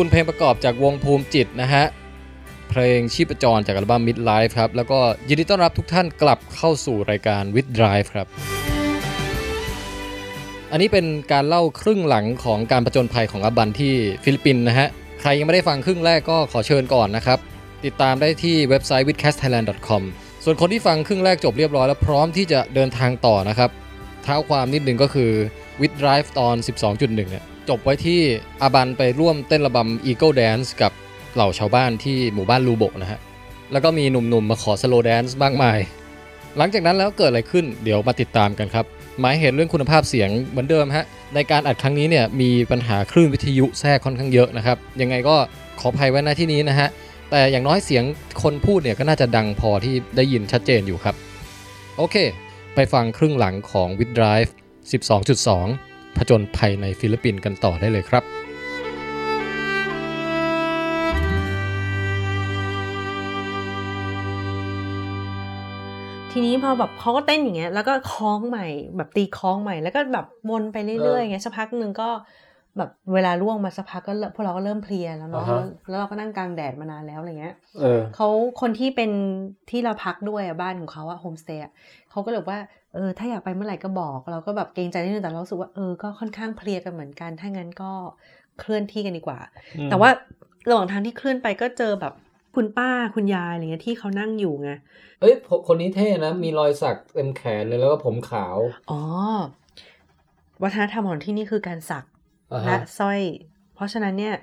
คุณเพลงประกอบจากวงภูมิจิตนะฮะ เพลงชีพจรจากอัลบั้ม Midlife ครับ แล้วก็ยินดีต้อนรับทุกท่านกลับเข้าสู่รายการ With Drive ครับ อันนี้เป็นการเล่าครึ่งหลังของการประจนภัยของอาบันที่ฟิลิปปินส์นะฮะ ใครยังไม่ได้ฟังครึ่งแรกก็ขอเชิญก่อนนะครับ ติดตามได้ที่เว็บไซต์ withcastthailand.com ส่วนคนที่ฟังครึ่งแรกจบเรียบร้อยแล้วพร้อมที่จะเดินทางต่อนะครับ เท้าความนิดนึงก็คือ With Drive ตอน 12.1เนี่ย จบไว้ที่อาบันไปร่วมเต้นระบำ Eagle Dance กับเหล่าชาวบ้านที่หมู่บ้านลูโบนะฮะ แล้วก็มีหนุ่มๆมาขอสโลว์แดนซ์มากมาย หลังจากนั้นแล้วเกิดอะไรขึ้นเดี๋ยวมาติดตามกันครับ หมายเหตุเรื่องคุณภาพเสียงเหมือนเดิมฮะ ในการอัดครั้งนี้เนี่ยมีปัญหาคลื่นวิทยุแทรกค่อนข้างเยอะนะครับ ยังไงก็ขออภัยไว้ณที่นี้นะฮะ แต่อย่างน้อยเสียงคนพูดเนี่ยก็น่าจะดังพอที่ได้ยินชัดเจนอยู่ครับ โอเค ไปฟังครึ่งหลังของ With Drive 12.2 ผจญภัยในฟิลิปปินส์กันต่อได้เลยครับทีนี้พอแบบเขาก็เต้นอย่างเงี้ยแล้วก็คล้องใหม่แบบตีคล้องใหม่แล้วก็แบบวนไปเรื่อยๆอย่างเงี้ยสักพักหนึ่งก็แบบเวลาล่วงมาสักพักก็เริ่มพวกเราก็เริ่มเพลียแล้วเนาะอ่าฮะแล้วเราก็นั่งกลางแดดมานานแล้วอะไรเงี้ยเออเขาคนที่เป็นที่เราพักด้วยอะบ้านของเขาอะโฮมสเตย์เขาก็เลยบอกว่า เออถ้าอยากไปเมื่อไหร่ก็บอก เราก็แบบเกรงใจนิดนึงแต่เรารู้สึกว่าเออก็ค่อนข้างเพลียกันเหมือนกัน ถ้างั้นก็เคลื่อนที่กันดีกว่า แต่ว่าระหว่างทางที่เคลื่อนไปก็เจอแบบคุณป้าคุณยายอะไรเงี้ยที่เขานั่งอยู่ไงเอ้ยผมคนนี้เท่นะ มีรอยสักเต็มแขนเลยแล้วก็ผมขาว อ๋อ วัฒนธรรมของที่นี่คือการสักอ่าและฮะสร้อย เพราะฉะนั้นเนี่ย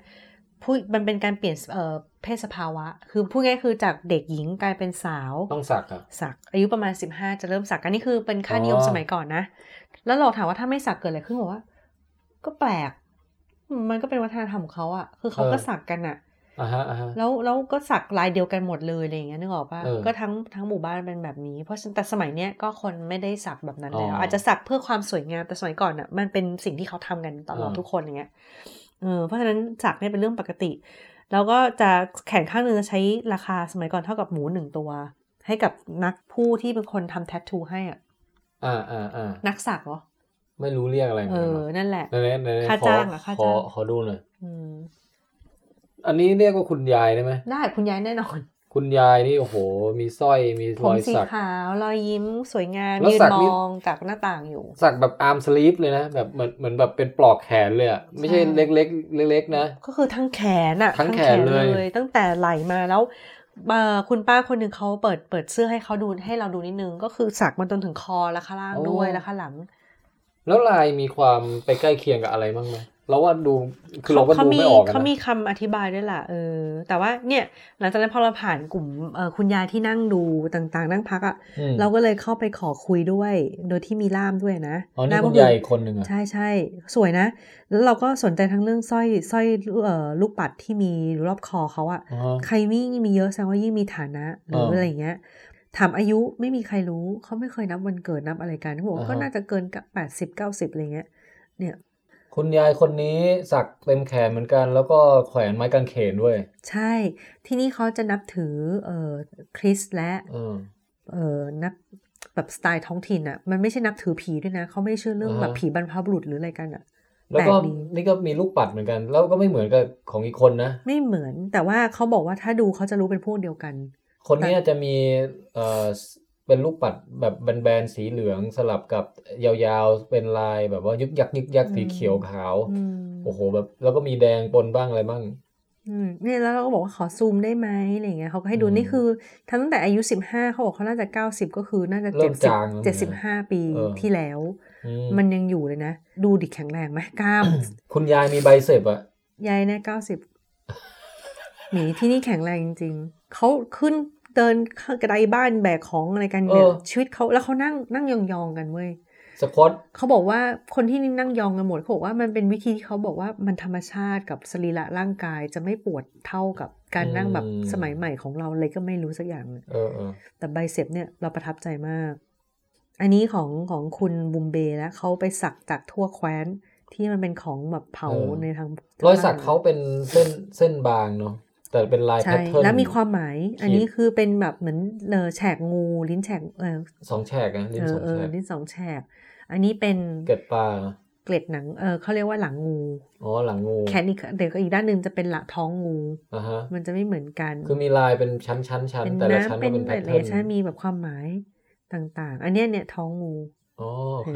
ผู้มันเป็นการเปลี่ยนเอ่อ เพศสภาวะ คือพูดง่ายๆคือจากเด็กหญิงกลายเป็นสาว ต้องสักอะสัก อายุประมาณ 15 จะเริ่มสักอันนี้คือเป็นค่านิยมอ๋อสมัยก่อนนะ แล้วเราถามว่าถ้าไม่สักเกิดอะไรขึ้นบอกว่า ก็แปลก มันก็เป็นวัฒนธรรมของเขาอะคือเขาก็สักกันอะอ่าฮะอ่าฮะแล้วแล้วก็สักลายเดียวกันหมดเลยอะไรอย่างเงี้ยนึกออกปะเออก็ทั้งทั้งหมู่บ้านเป็นแบบนี้ เพราะฉะนั้นแต่สมัยเนี้ยก็คนไม่ได้สักแบบนั้นแล้วอ๋อออาจจะสักเพื่อความสวยงามแต่สมัยก่อนอะมันเป็นสิ่งที่เขาทำกันตลอดอ่าทุกคนอย่างเงี้ยเออเพราะฉะนั้นสักเนี่ยเป็นเรื่องปกติ แล้วก็จะแขนข้างหนึ่งจะใช้ราคาสมัยก่อนเท่ากับหมูหนึ่งตัว ให้กับนักผู้ที่เป็นคนทำแทททูให้อะอ่าอ่าอ่านักสักเหรอ ไม่รู้เรียกอะไรหมืเอนกันอวะนั่นแหละไหนๆไหนๆค่าขอจ้างอะค่าขอจ้างขอดูหน่อยอืมอันนี้เรียกว่าคุณยายได้ไหมได้คุณยายแน่นอน คุณยายนี่โอ้โห มีสร้อยมีผรมอยสีสักขาวรอยยิ้มสวยงามแล้วยืนสักมนี่องจากหน้าต่างอยู่ สักแบบอาร์มสลีฟเลยนะแบบเหมือนเหมือนแบบเป็นปลอกแขนเลยอะไม่ใช่ใช่เล็กๆเล็กๆนะ ก็คือทั้งแขนอะทั้งแขนเลย ตั้งแต่ไหลมาแล้วเอ่อคุณป้าคนหนึ่งเขาเปิดเปิดเสื้อให้เขาดูให้เราดูนิดนึง ก็คือสักมันจนถึงคอและข้างล่างด้วยและข้างหลัง แล้วลายมีความไปใกล้เคียงกับอะไรบ้างไหม เราว่าดูคือเราก็เขาดูมีไม่ออกอะเขานะมีคำอธิบายด้วยล่ะเออ แต่ว่าเนี่ย หลังจากนั้นพอเราผ่านกลุ่มเอ่อคุณยายที่นั่งดูต่างๆ นั่งพักอะอืมเราก็เลยเข้าไปขอคุยด้วย โดยที่มีล่ามด้วยนะอ๋อนี่ล่ามคุก็ณคืยายอีกคนหนึ่งอะใช่ใช่สวยนะ แล้วเราก็สนใจทั้งเรื่องสร้อยสร้อยเอ่อลูกปัดที่มีรอบคอเขาอะอ๋อใครยิ่งมีเยอะแสดงว่ายิ่งมีฐานะหรือเออออะไรเงี้ยถามอายุไม่มีใครรู้เขาไม่เคยนับวันเกิดนับอะไรกันเขาบอกว่าอ่าฮะก็น่าจะเกินแปดสิบเก้าสิบอะไรเงี้ยเนี่ย คุณยายคนนี้สักเต็มแขนเหมือนกัน แล้วก็แขวนไม้กางเขนด้วย ใช่ ที่นี่เขาจะนับถือเอ่อคริสต์และเออเอ่อนับแบบสไตล์ท้องถิ่นอะมันไม่ใช่นับถือผีด้วยนะเขาไม่ได้เชื่อเรื่องอ่าฮะแบบผีบรรพบุรุษหรืออะไรกันอะแล้วก็แปลกดีนี่ก็มีลูกปัดเหมือนกัน แล้วก็ไม่เหมือนกับของอีกคนนะ ไม่เหมือนแต่ว่าเขาบอกว่าถ้าดูเขาจะรู้เป็นพวกเดียวกัน คนนี้จะมีเอ่อ เป็นลูกปัดแบบแบนๆสีเหลืองสลับกับยาวๆ เป็นลายแบบว่ายึกยักยึกยักอืมสีเขียวขาวอืมโอ้โหแบบ แล้วก็มีแดงปนบ้างอะไรบ้างอืมเนี่ยแล้วเราก็บอกว่าขอซูมได้ไหมอะไรเงี้ยเขาก็ให้ดูอืมนี่คือทั้งตั้งแต่อายุสิบห้าเขาบอกเขาน่าจะเก้าสิบก็คือน่าจะเริ่เจ็ดมสิบจางแล้วนะเจ็ดสิบห้าปีเออที่แล้วอืมมันยังอยู่เลยนะ ดูดิแข็งแรงไหมกล้าม คุณยายมีใบเสพอะยายเนี่ยเก้าสิบหนีที่นี่แข็งแรงจริงๆเขาขึ้น เดินกระไดบ้านแบกของอะไรกันเนี่ยชีวิตเขาแล้วเขานั่งนั่งยองๆกันเว้ยสควอตเขาบอกว่าคนที่นั่งยองกันหมดเขาบอกว่ามันเป็นวิธีที่เขาบอกว่ามันธรรมชาติกับสรีระร่างกายจะไม่ปวดเท่ากับการนั่งแบบสมัยใหม่ของเราเลยก็ไม่รู้สักอย่างเลยเออเออแต่ใบเสพเนี่ยเราประทับใจมาก อันนี้ของของคุณบุมเบแล้วเขาไปสักจากทั่วแคว้นที่มันเป็นของแบบเผาในทางรอยสักเขาเป็นเส้นเส้นบางเนาะ แต่เป็นลายแพใช่ทเทิร์นแล้วมีความหมาย อันนี้คือเป็นแบบเหมือนเออแฉกงูลิ้นแฉกเออสองแฉกนะลิ้นเอสอองเอแฉอกลิ้นสองแฉก อันนี้เป็นเกล็ดปลาเกล็ดหนังเออเขาเรียกว่าหลังงูอ๋อหลังงูแขนอีกเดี๋ยวก็อีกด้านหนึ่งจะเป็นหลังท้องงูอ่าฮะมันจะไม่เหมือนกัน คือมีลายเป็นชั้นชั้นชั้นเป็นแต่ละชั้นน้ำก็เป็นเป็นแพเป็ทนเทิใช่ร์นมีแบบความหมายต่างๆ อันเนี้ยเนี่ยท้องงูอ๋อโอเค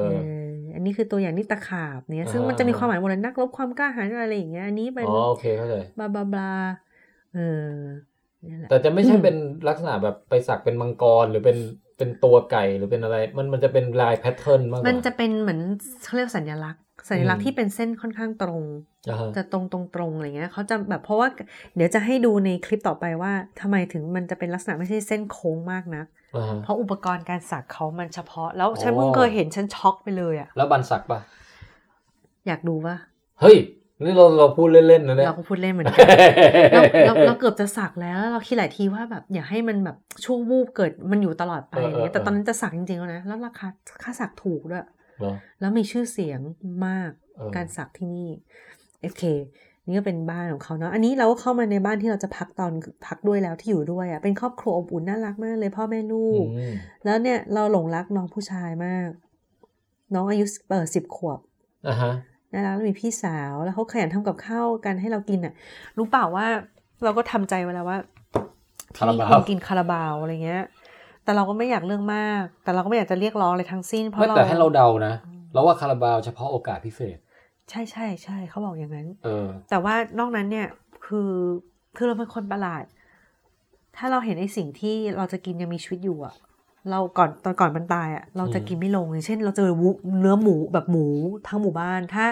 เห็นปะเอเออออันนี้คือตัวอย่างนี่ตะขาบเนี่ย ซึ่งอ่ามัมันจะมีความหมายหมดเลยนักรบความกล้าหาญอะไรอย่างเงี้ยอันนี้เป็นอ๋อโอเคเข้าใจบลาบลาบลาเออนี่แหละแต่จะไม่ใช่อืมเป็นลักษณะแบบไปสักเป็นมังกรหรือเป็นเป็นตัวไก่หรือเป็นอะไร มันมันจะเป็นลายแพทเทิร์นมากกว่ามันจะเป็นเหมือนเขาเรียกสัญลักษณ์ สัญลักษอืณ์มที่เป็นเส้นค่อนข้างตรงอ่าฮะจะตรงตรงตรงอะไรเงี้ยเขาจะแบบเพราะว่าเดี๋ยวจะให้ดูในคลิปต่อไปว่าทำไมถึงมันจะเป็นลักษณะไม่ใช่เส้นโค้งมากนะอ่าฮะเพราะอุปกรณ์การสักเขามันเฉพาะ แล้วฉันอ๋อเพิ่งเคยเห็นฉันช็อกไปเลยอะแล้วบันสักปะอยากดูว่าเฮ้ยนี่เราเราพูดเล่นๆนะเนี่ยเราก็พูดเล่นเหมือนกันเราเราเราเกือบจะสักแล้วแล้วเราคิดหลายทีว่าแบบอย่าให้มันแบบช่วงวูบเกิดมันอยู่ตลอดไปเอออะไรเงี้ยแต่เออตอนนั้นจะสักจริงๆแล้วนะแล้วราคาค่าสักถูกด้วยเหรอ แล้วมีชื่อเสียงมากเออการสักที่นี่โอเค นี่ก็เป็นบ้านของเขาเนาะอันนี้เราก็เข้ามาในบ้านที่เราจะพักตอนพักด้วยแล้วที่อยู่ด้วยอะ่ะเป็นครอบครัวอบอุ่นน่ารักมากเลยพ่อแม่ลูกอืมแล้วเนี่ยเราหลงรักน้องผู้ชายมาก น้องอายุเปิดสิบขวบอ่าฮะน่ารักแล้วมีพี่สาวแล้วเขาขยันทำกับข้าวกันให้เรากินอะ รู้เปล่าว่าเราก็ทำใจไว้แล้วว่าที่นี่ควรกินคาราบาวอะไรเงี้ย แต่เราก็ไม่อยากเรื่องมาก แต่เราก็ไม่อยากจะเรียกร้องอะไรทั้งสิ้นเพราะไม่เราแต่ให้เราเดานะเราว่าคาราบาวเฉพาะโอกาสพิเศษ ใช่ใช่ใช่เขาบอกอย่างนั้น เออ แต่ว่านอกนั้นเนี่ยคือคือเราเป็นคนประหลาด ถ้าเราเห็นไอ้สิ่งที่เราจะกินยังมีชีวิตอยู่อะเราก่อนตอนก่อนมันตายอะเราจะอืมกินไม่ลงอย่างเช่น เราเจอวุเนื้อหมูแบบหมูทั้งหมู่บ้าน ถ้า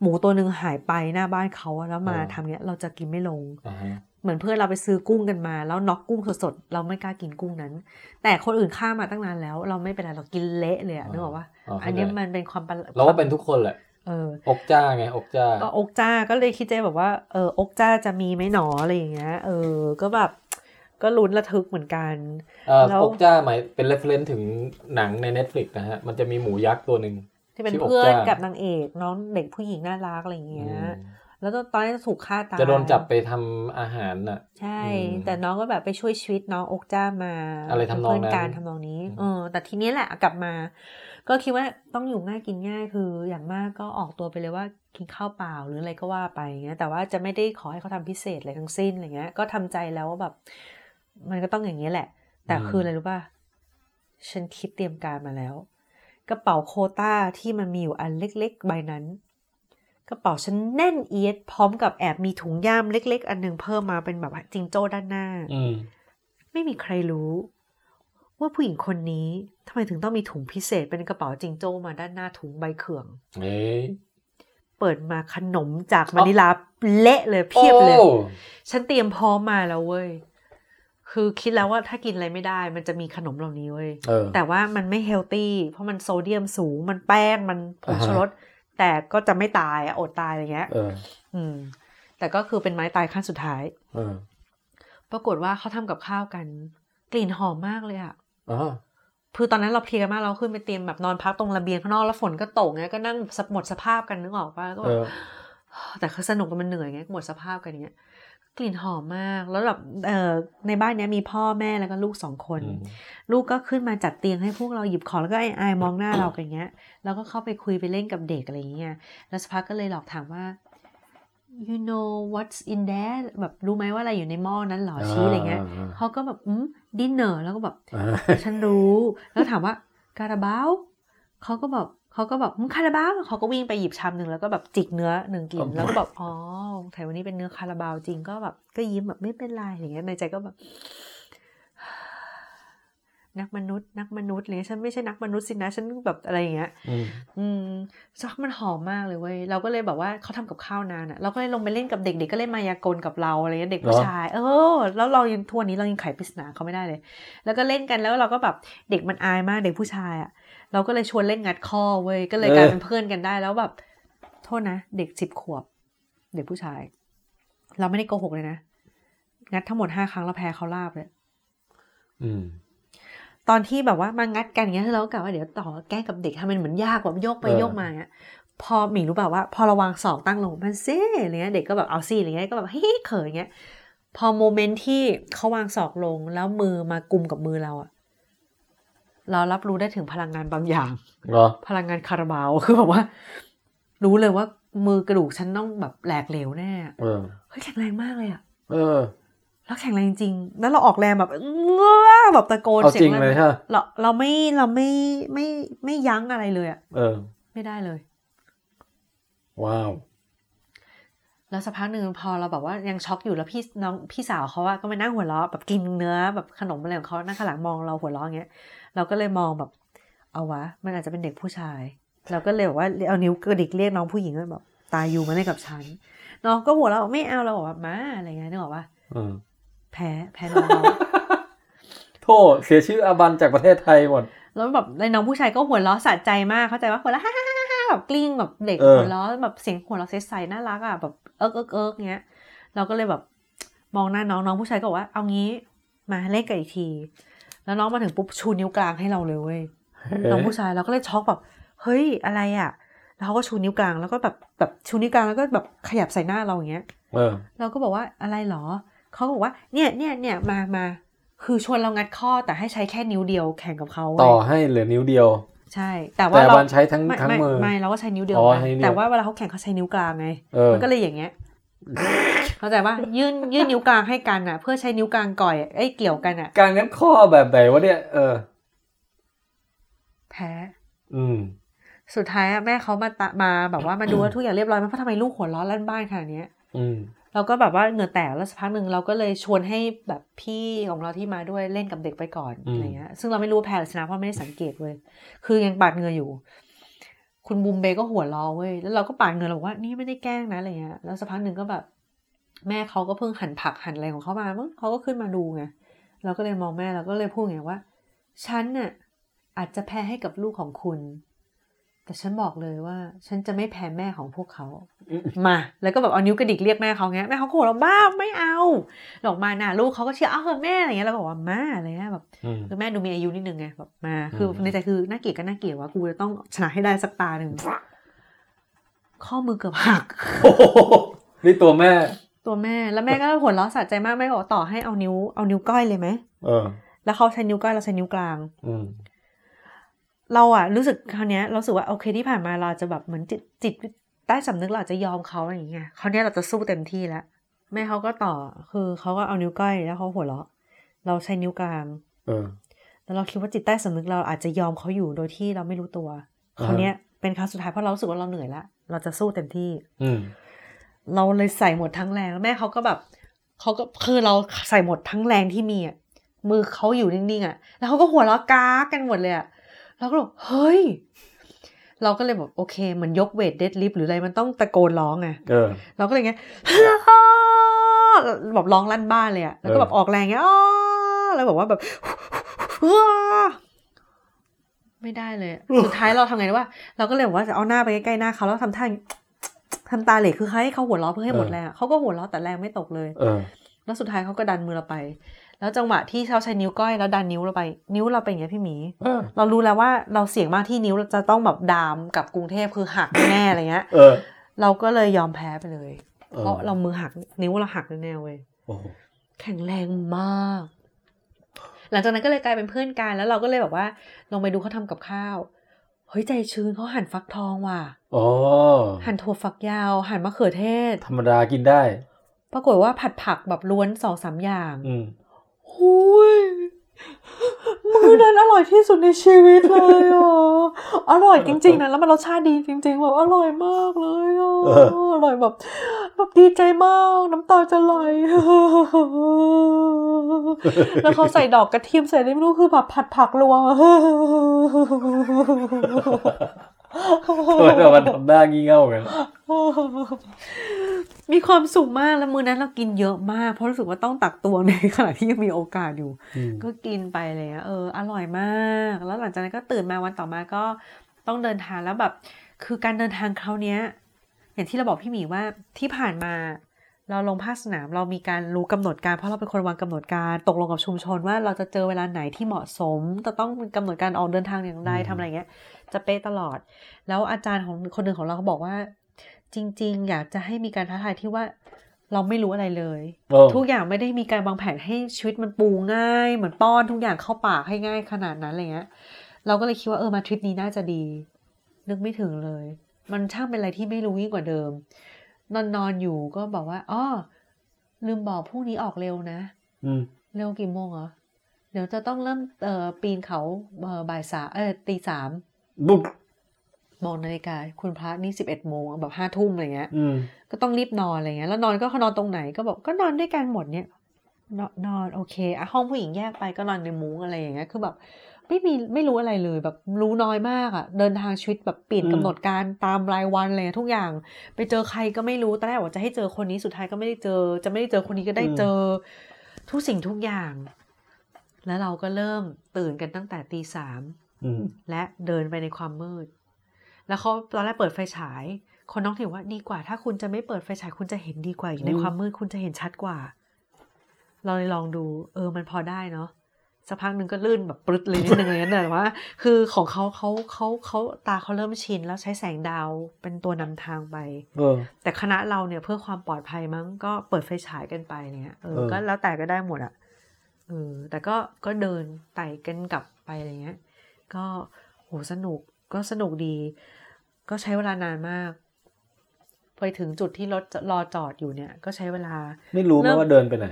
หมูตัวหนึ่งหายไปหน้าบ้านเขาอะแล้วมาทำเนี้ย เราจะกินไม่ลงอ่าฮะ เหมือนเพื่อนเราไปซื้อกุ้งกันมา แล้วน็อกกุ้งสดๆเราไม่กล้ากินกุ้งนั้น แต่คนอื่นฆ่ามาตั้งนานแล้ว เราไม่เป็นไรเรากินเละเลยอะนึกออกปะาอันนี้มันเป็นความประหลาดเราว่าเป็นทุกคนแหละเอออกจ้าไงอกจ้าก็อกจ้าก็เลยคิดใจแบบว่าเอออกจ้าจะมีไหมหนออะไรอย่างเงี้ยเออ ก็แบบก็ลุ้นระทึกเหมือนกันเอ่อแล้วอกจ้าหมายเป็น reference ถึงหนังใน Netflix นะฮะมันจะมีหมูยักษ์ตัวหนึ่งที่เป็นชื่ออกเพื่อนจ้ากักับนางเอกน้องเด็กผู้หญิงน่ารักอะไรอย่างเงี้ย แล้วตอนนี้นจะถูกฆ่าตายจะโดนจับไปทำอาหารน่ะ ใช่อืมแต่น้องก็แบบไปช่วยชีวิตน้องอกจ้ามาอะไรทำนองนั้นเพื่อนการทำนองนี้อืมเออแต่ทีนี้แหละกลับมา ก็คิดว่าต้องอยู่ง่ายกินง่ายคืออย่างมากก็ออกตัวไปเลยว่ากินข้าวเปล่าหรืออะไรก็ว่าไปอย่างเงี้ยแต่ว่าจะไม่ได้ขอให้เขาทำพิเศษอะไรทั้งสิ้นอะไรเงี้ย ก็ทำใจแล้วว่าแบบ มันก็ต้องอย่างนี้ยแหละ แต่คืออะไรรู้ป่ะฉันคิดเตรียมการมาแล้ว กระเป๋าโควต้าที่มันมีอยู่อันเล็ก ๆ ใบนั้นก ระเป๋าฉันแน่นเอียด พร้อมกับแอบมีถุงย่ามเล็ก ๆ อันหนึงเพิ่มมาเป็นแบบจิงโจ้ด้านหน้าอืมไม่มีใครรู้ ว่าผู้หญิงคนนี้ทำไมถึงต้องมีถุงพิเศษเป็นกระเป๋าจิงโจ้มาด้านหน้าถุงใบเขื่องเอ๊ะเปิดมาขนมจากมะนิลาเละเลยเพียบเลยโอ้ฉันเตรียมพร้อมมาแล้วเว้ยคือคิดแล้วว่าถ้ากินอะไรไม่ได้ มันจะมีขนมเหล่านี้เว้ยเออแต่ว่ามันไม่เฮลตี้เพราะมันโซเดียมสูงมันแป้งมันผงอ่าฮะชูรส แต่ก็จะไม่ตายอะอดตายอะไรเงี้ยเอออืม แต่ก็คือเป็นไม้ตายขั้นสุดท้ายเออปรากฏว่าเขาทำกับข้าวกัน กลิ่นหอมมากเลยอะอ๋อคือตอนนั้นเราเพลียกันมากเราขึ้นไปเตรียมแบบนอนพักตรงระเบียงข้างนอกแล้วฝนก็ตกไงก็นั่งหมดสภาพกันนึกออกปะก็แบเอบอแต่คือสนุกแต่มันเหนื่อยไงหมดสภาพกันอย่างเงี้ย กลิ่นหอมมาก แล้วแบบเอ่อในบ้านเนี้ยมีพ่อแม่แล้วก็ลูกสองคนอืมลูกก็ขึ้นมาจัดเตียงให้พวกเราหยิบของแล้วก็ไอ้อายมองหน้าเรากันเงี้ย แล้วก็เข้าไปคุยไปเล่นกับเด็กอะไรอย่างเงี้ย แล้วสักพักก็เลยหลอกถามว่า you know what's in there แบบรู้ไหมว่าอะไรอยู่ในหม้อนั้นเหรอชี้อะไรเงี้ยอ่าเขาก็แบบอืมดินเนอร์แล้วก็แบบอ่าฉันรู้ แล้วถามว่าการาบาวเขาก็แบบ เขาก็แบบอืมคาราบาวเขาก็วิ่งไปหยิบชามหนึ่งแล้วก็แบบจิกเนื้อหนึ่งกินแล้วก็แบบอ๋อไทยวันนี้เป็นเนื้อคาราบาวจริงก็แบบก็ยิ้มแบบไม่เป็นไรอย่างเงี้ยในใจก็แบบ นักมนุษย์ นักมนุษย์อะไรเลยฉันไม่ใช่นักมนุษย์สินะฉันแบบอะไรอย่างเงี้ย อืมอืมซักมันหอมมากเลยเว้ยเราก็เลยแบบว่าเขาทำกับข้าวนานอะ่ะเราก็เลยลงไปเล่นกับเด็กเด็กก็เล่นมายากลกับเราอะไรเงี้ยเด็กผู้ชาย เออ แล้วเรายังทวนนี้เรายังไขปริศนาเขาไม่ได้เลย แล้วก็เล่นกันแล้วเราก็แบบเด็กมันอายมากเด็กผู้ชายอะ่ะ เราก็เลยชวนเล่นงัดข้อเว้ยก็เลยกลายเป็นเพื่อนกันได้แล้วแบบ โทษนะ เด็กสิบขวบ เด็กผู้ชาย เราไม่ได้โกหกเลยนะ งัดทั้งหมดห้าครั้งเราแพ้เขาลาบเลยอืมตอนที่แบบว่ามางัดกันอย่างเงี้ยเราก็กะว่าเดี๋ยวต่อแกล้งกับเด็กทำเป็นเหมือนยากแบบโยกไปเออโยกมาเงี้ยพอหมิงรู้แบบว่า พอเราวางศอกตั้งลงมันเซ่อะไรเงี้ยเด็กก็แบบเอาซี่อะไรเงี้ยก็แบบเฮ้ยเขินเงี้ย พอโมเมนต์ที่เขาวางศอกลงแล้วมือมากุมกับมือเราอะ เรารับรู้ได้ถึงพลังงานบางอย่างเหรอพลังงานคาราบาวคือแบบว่า รู้เลยว่ามือกระดูกฉันต้องแบบแหลกเหลวแน่เออเฮ้ยแข็งแรงมากเลยอะเออ แล้วแข็งแรงจริง แล้วเราออกแรงแบบเงื้อแบบตะโกนเอาเสียจริงงเลยใช่ไหมเราเราไม่เราไม่ไม่ไม่ยั้งอะไรเลยอะเออ ไม่ได้เลย ว้าวแล้วสักพักหนึ่งพอเราแบบว่ายังช็อกอยู่แล้วพี่น้องพี่สาวเขาอะก็มานั่งหัวเราะแบบกินเนื้อแบบขนมอะไรของเขานั่งข้างหลังมองเราหัวเราะอย่างเงี้ย เราก็เลยมองแบบ เอาวะ มันอาจจะเป็นเด็กผู้ชาย เราก็เลยบอกว่าเอานิ้วกระดิกเรียกน้องผู้หญิงว่าแบบตายอยู่มาเล่นกับฉันน้องก็หัวเราะไม่เอาเราบอกว่ามาอะไรเงี้ยนึกออกว่าเออแพ้แพ้น้องเราโถ่เสียชื่ออาบันจากประเทศไทยหมดแล้วแบบในน้องผู้ชายก็หัวเราะสะใจมากเข้าใจว่าหัวเราะฮ่าฮ่าฮ่าฮ่าแบบกลิ้งแบบเด็กเออหัวเราะแบบเสียงหัวเราะใสๆน่ารักอะแบบเอิกเอิกเอิกเงี้ยเราก็เลยแบบมองหน้าน้องน้องผู้ชายก็บอกว่าเอางี้มาเล่นกันอีกที แล้วน้องมาถึงปุ๊บชูนิ้วกลางให้เราเลยเว้ยน้องผู้ชายเราก็เลยช็อกแบบเฮ้ยอะไรอะ แล้วเขาก็ชูนิ้วกลางแล้วก็แบบแบบชูนิ้วกลางแล้วก็แบบขยับใส่หน้าเราอย่างเงี้ยเออเราก็บอกว่าอะไรหรอเขาก็บอกว่าเนี่ยเนี่ยเนี่ยมามาคือชวนเรางัดข้อแต่ให้ใช้แค่นิ้วเดียวแข่งกับเขาเว้ยต่อให้เหลือนิ้วเดียว ใช่ แต่ว่าแต่เราบันใช้ทั้งไม่ทั้งไม่มือไม่เราก็ใช้นิ้วเดียวอ๋อนะใช้นิ้วเดียวแต่ว่าเวลาเขาแข่งเขาใช้นิ้วกลางไงเออมันก็เลยอย่างเงี้ย เข้าใจว่ายื่นยื่นนิ้วกลางให้กันอะ เพื่อใช้นิ้วกลางก่อยไอ้ยเกี่ยวกันอะการงัดข้อแบบไหนวะเนี่ยเออ แพ้ อืม สุดท้ายอะแม่เขามาตะมาแบบว่ามาดูว่าทุกอย่างเรียบร้อยไหมเพราะทำไมลูกหัวเร้อนลั่นบ้านขนาดเนี้ย อืมเราก็แบบว่าเหงื่อแตกแล้วสักพักหนึ่งเราก็เลยชวนให้แบบพี่ของเราที่มาด้วยเล่นกับเด็กไปก่อนอืมอะไรเงี้ยซึ่งเราไม่รู้ว่าแพ้หรือชนะเพราะไม่ได้สังเกตเว้ยคือยังปาดเหงื่ออยู่ คุณบูมเบย์ก็หัวเราะเว้ยแล้วเราก็ปาดเงินเราบอกว่านี่ไม่ได้แกล้งนะอะไรเงี้ยแล้วสักพักหนึ่งก็แบบ แม่เขาก็เพิ่งหั่นผักหั่นอะไรของเขามามั้งเขาก็ขึ้นมาดูไงเราก็เลยมองแม่เราก็เลยพูดไงว่า ฉันน่ะอาจจะแพ้ให้กับลูกของคุณ แต่ฉันบอกเลยว่า ฉันจะไม่แพ้แม่ของพวกเขาอืมมา แล้วก็แบบเอานิ้วกระดิกเรียกแม่เขาเงี้ยแม่เขาก็หัวเราะบ้าไม่เอาหลอกมาน่ะลูกเขาก็เชียร์เอาเถอะแม่อะไรเงี้ยแล้วก็บอกว่ามาอะไรเงี้ยแบบอืมคือแม่ดูมีอายุนิดนึงไงแบบมา คืออมในใจคือน่าเกลียดก็น่าเกลียดว่ากูจะต้องชนะให้ได้สักตาหนึ่งข้อมือเกือบหักโอ้โหนี่ตัวแม่ ตัวแม่แล้วแม่ก็หัวเราะสะใจมากแม่ก็บอกต่อให้เอานิ้วเอานิ้วก้อยเลยไหมเออ แล้วเขาใช้นิ้วก้อยเราใช้นิ้วกลาง อืม เราอะรู้สึกคราวเนี้ยเรารู้สึกว่าโอเคที่ผ่านมาเราอาจจะแบบเหมือนจิตจิตใต้สำนึกเราอาจจะยอมเขาอะไรอย่างเงี้ยคราวเนี้ยเราจะสู้เต็มที่แล้วแม่เขาก็ต่อ คือเขาก็เอานิ้วก้อยแล้วเขาหัวเราะ เราใช้นิ้วกลางเออแล้วเราคิดว่าจิตใต้สำนึกเราอาจจะยอมเขาอยู่โดยที่เราไม่รู้ตัวอ่าฮะคราวเนี้ยเป็นครั้งสุดท้ายเพราะเรารู้สึกว่าเราเหนื่อยละเราจะสู้เต็มที่ อืมเราเลยใส่หมดทั้งแรงแล้วแม่เขาก็แบบเขาก็คือเราใส่หมดทั้งแรงที่มีอะมือเขาอยู่นิ่งๆอะ แล้วเขาก็หัวเราะก้ากกันหมดเลยอะ เราก็บอกเฮ้ย เราก็เลยแบบโอเคเหมือนยกเวทเดดลิฟหรืออะไรมันต้องตะโกนร้องไงเออเราก็เลยไงแบบร้องลั่นบ้านเลยอะแล้วก็แบบออกแรงเงี้ยอ้อแล้วแบบว่าแบบไม่ได้เลยอะสุดท้ายเราทำไงรู้ว่า เราก็เลยบอกว่าจะเอาหน้าไปใกล้ๆหน้าเขาแล้วทำท่าอย่างทำตาเหล่คือให้เขาหัวเราะเพื่อให้หมดแรงอะเขาก็หัวเราะแต่แรงไม่ตกเลยเออแล้วสุดท้ายเขาก็ดันมือเราไป แล้วจังหวะที่เขาใช้นิ้วก้อยแล้วดันนิ้วเราไป นิ้วเราเป็นอย่างเงี้ยพี่หมีเออเรารู้แล้วว่าเราเสี่ยงมากที่นิ้วเราจะต้องแบบดามกับกรุงเทพคือหักแน่ๆอะไรเงี้ยเออเราก็เลยยอมแพ้ไปเลยเออเพราะเรามือหักนิ้วเราหักแน่ๆเว้ยโอ้โหแข็งแรงมาก หลังจากนั้นก็เลยกลายเป็นเพื่อนกันแล้วเราก็เลยแบบว่า ลงไปดูเขาทำกับข้าวเฮ้ยใจชื้นเขาหั่นฟักทองว่ะอ๋อหั่นถั่วฝักยาว หั่นมะเขือเทศ ธรรมดากินได้ ปรากฏว่าผัดผักแบบล้วนสองสามอย่างอืม หุยมือนั้นอร่อยที่สุดในชีวิตเลยอะ อร่อยจริง ๆนะแล้วมันรสชาติดีจริง ๆ แบบอร่อยมากเลยอะเอออร่อยแบบแบบดีใจมาก น้ำตาจะไหล แล้วเขาใส่ดอกกระเทียมใส่อะไรไม่รู้คือแบบผัดผักรวม ทำไมเรามันทำหน้างี่เง่ากันมีความสุขมากแล้วมื้อนั้นเรากินเยอะมาก เพราะรู้สึกว่าต้องตักตวงในขณะที่ยังมีโอกาสอยู่อืมก็กินไปเลยอะเออ อร่อยมาก แล้วหลังจากนั้นก็ตื่นมาวันต่อมาก็ต้องเดินทางแล้วแบบ คือการเดินทางคราวเนี้ย อย่างที่เราบอกพี่หมีว่าที่ผ่านมาเราลงภาคสนามเรามีการรู้กำหนดการเพราะเราเป็นคนวางกำหนดการตกลงกับชุมชนว่าเราจะเจอเวลาไหนที่เหมาะสม จะต้องกำหนดการออกเดินทางอย่างไรอืมทำอะไรเงี้ย จะเป๊ะตลอด แล้วอาจารย์ของคนหนึ่งของเราเขาบอกว่า จริง ๆ อยากจะให้มีการท้าทายที่ว่าเราไม่รู้อะไรเลยเออทุกอย่างไม่ได้มีการวางแผนให้ชีวิตมันปูง่าย เหมือนป้อนทุกอย่างเข้าปากให้ง่ายขนาดนั้นอะไรเงี้ยเราก็เลยคิดว่าเออมาทริปนี้น่าจะดี นึกไม่ถึงเลย มันช่างเป็นอะไรที่ไม่รู้ยิ่งกว่าเดิม นอนนอนอยู่ก็บอกว่าอ๋อลืมบอกพรุ่งนี้ออกเร็วนะอืมเร็วกี่โมงเหรอเดี๋ยวจะต้องเริ่มเอ่อปีนเขาเอ่อบ่ายสามเออตีสาม บุ๊บมองนาฬิกาคุณพระนี่สิบเอ็ดโมงแบบห้าทุ่มอะไรเงี้ยอืมก็ต้องรีบนอนอะไรเงี้ย แล้วนอนก็นอนตรงไหนก็บอกก็นอนด้วยกันหมดเนี่ย นอนนอนโอเคอะห้องผู้หญิงแยกไปก็นอนในมุ้งอะไรอย่างเงี้ยคือแบบไม่มีไม่รู้อะไรเลยแบบรู้น้อยมากอะเดินทางชีวิตแบบเปลี่ยนอืมกำหนดการตามรายวันอะไรเลยทุกอย่าง ไปเจอใครก็ไม่รู้ตอนแรกว่าจะให้เจอคนนี้สุดท้ายก็ไม่ได้เจอ จะไม่ได้เจอคนนี้ก็ได้เจอ ทุกสิ่งทุกอย่าง แล้วเราก็เริ่มตื่นกันตั้งแต่ตีสามอืม และเดินไปในความมืด แล้วเขาตอนแรกเปิดไฟฉาย คนน้องถือว่าดีกว่า ถ้าคุณจะไม่เปิดไฟฉายคุณจะเห็นดีกว่าอยู่ในอืมความมืดคุณจะเห็นชัดกว่า เราเลยลองดู เออมันพอได้เนาะสักพักหนึ่งก็ลื่นแบบปรึดเลยนิดนึงอะไรเงี้ยแต่ว่า คือของเขาเขาเขาเขาตาเขาเริ่มชิน แล้วใช้แสงดาวเป็นตัวนำทางไปเออ แต่คณะเราเนี่ยเพื่อความปลอดภัยมั้งก็เปิดไฟฉายกันไปเนี่ยเออเออก็แล้วแต่ก็ได้หมดอะเออแต่ก็ก็เดินไต่กันกลับไปอะไรเงี้ย ก็โหสนุกก็สนุกดี ก็ใช้เวลานานมาก ไปถึงจุดที่รถจะรอจอดอยู่เนี่ย ก็ใช้เวลา ไม่รู้ไหมเริ่มว่าเดินไปไหน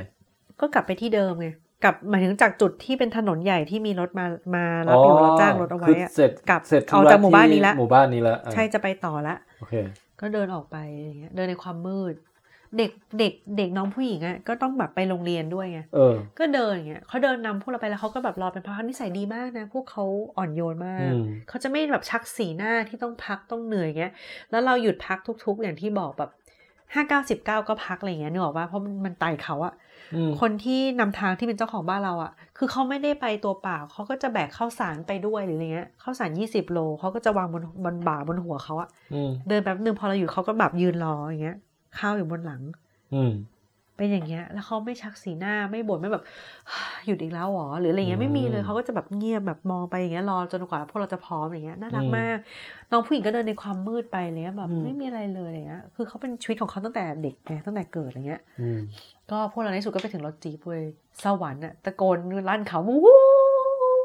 ก็กลับไปที่เดิมไงกลับหมายถึงจากจุดที่เป็นถนนใหญ่ที่มีรถมามารับอยู่เราจ้างรถเอาไว้คืออะเสร็จกลับเสร็จเอาจากหมู่บ้านนี้ละหมู่บ้านนี้ละอะใช่จะไปต่อละโอเคก็เดินออกไปอย่างเงี้ย เดินในความมืด เด็กเด็กเด็กน้องผู้หญิงอะก็ต้องแบบไปโรงเรียนด้วยไงเออก็เดินอย่างเงี้ยเขาเดินนำพวกเราไปแล้วเขาก็แบบรอเป็นพักเขานิสัยดีมากนะ พวกเขาอ่อนโยนมากอืมเขาจะไม่แบบชักสีหน้าที่ต้องพักต้องเหนื่อยอย่างเงี้ย แล้วเราหยุดพักทุก ๆ อย่างที่บอกแบบห้าเก้าสิบเก้าก็พักอะไรอย่างเงี้ยนึกออกว่าเพราะมันมันไต่เขาอะอืมคนที่นำทางที่เป็นเจ้าของบ้านเราอะ่ะคือเขาไม่ได้ไปตัวเปล่าเขาก็จะแบกข้าวสารไปด้วยหรืออะไรเงี้ยข้าวสารยี่สิบโลเขาก็จะวางบนบนบ่าบนหัวเขาอะอืมเดินแป๊บหนึ่งพอเราอยู่เขาก็แบบยืนรออย่างเงี้ย ข้าวอยู่บนหลัง อืมเป็นอย่างเงี้ย แล้วเขาไม่ชักสีหน้าไม่บ่นไม่แบบหยุดอีกแล้วหรอหรืออะไรเงี้ยไม่มีเลยอืมเขาก็จะแบบเงียบแบบมองไปอย่างเงี้ยรอจนกว่าพวกเราจะพร้อมอย่างเงี้ยน่ารักอืมมากน้องผู้หญิงก็เดินในความมืดไปเลยแบบอืมไม่มีอะไรเลยอะไรเงี้ยคือเขาเป็นชีวิตของเขาตั้งแต่เด็กไงตั้งแต่เกิดอะไรเงี้ยอืมก็พวกเราในที่สุดก็ไปถึงรถจีบเว้ยสวรรค์อะตะโกนลั่นเขาวู้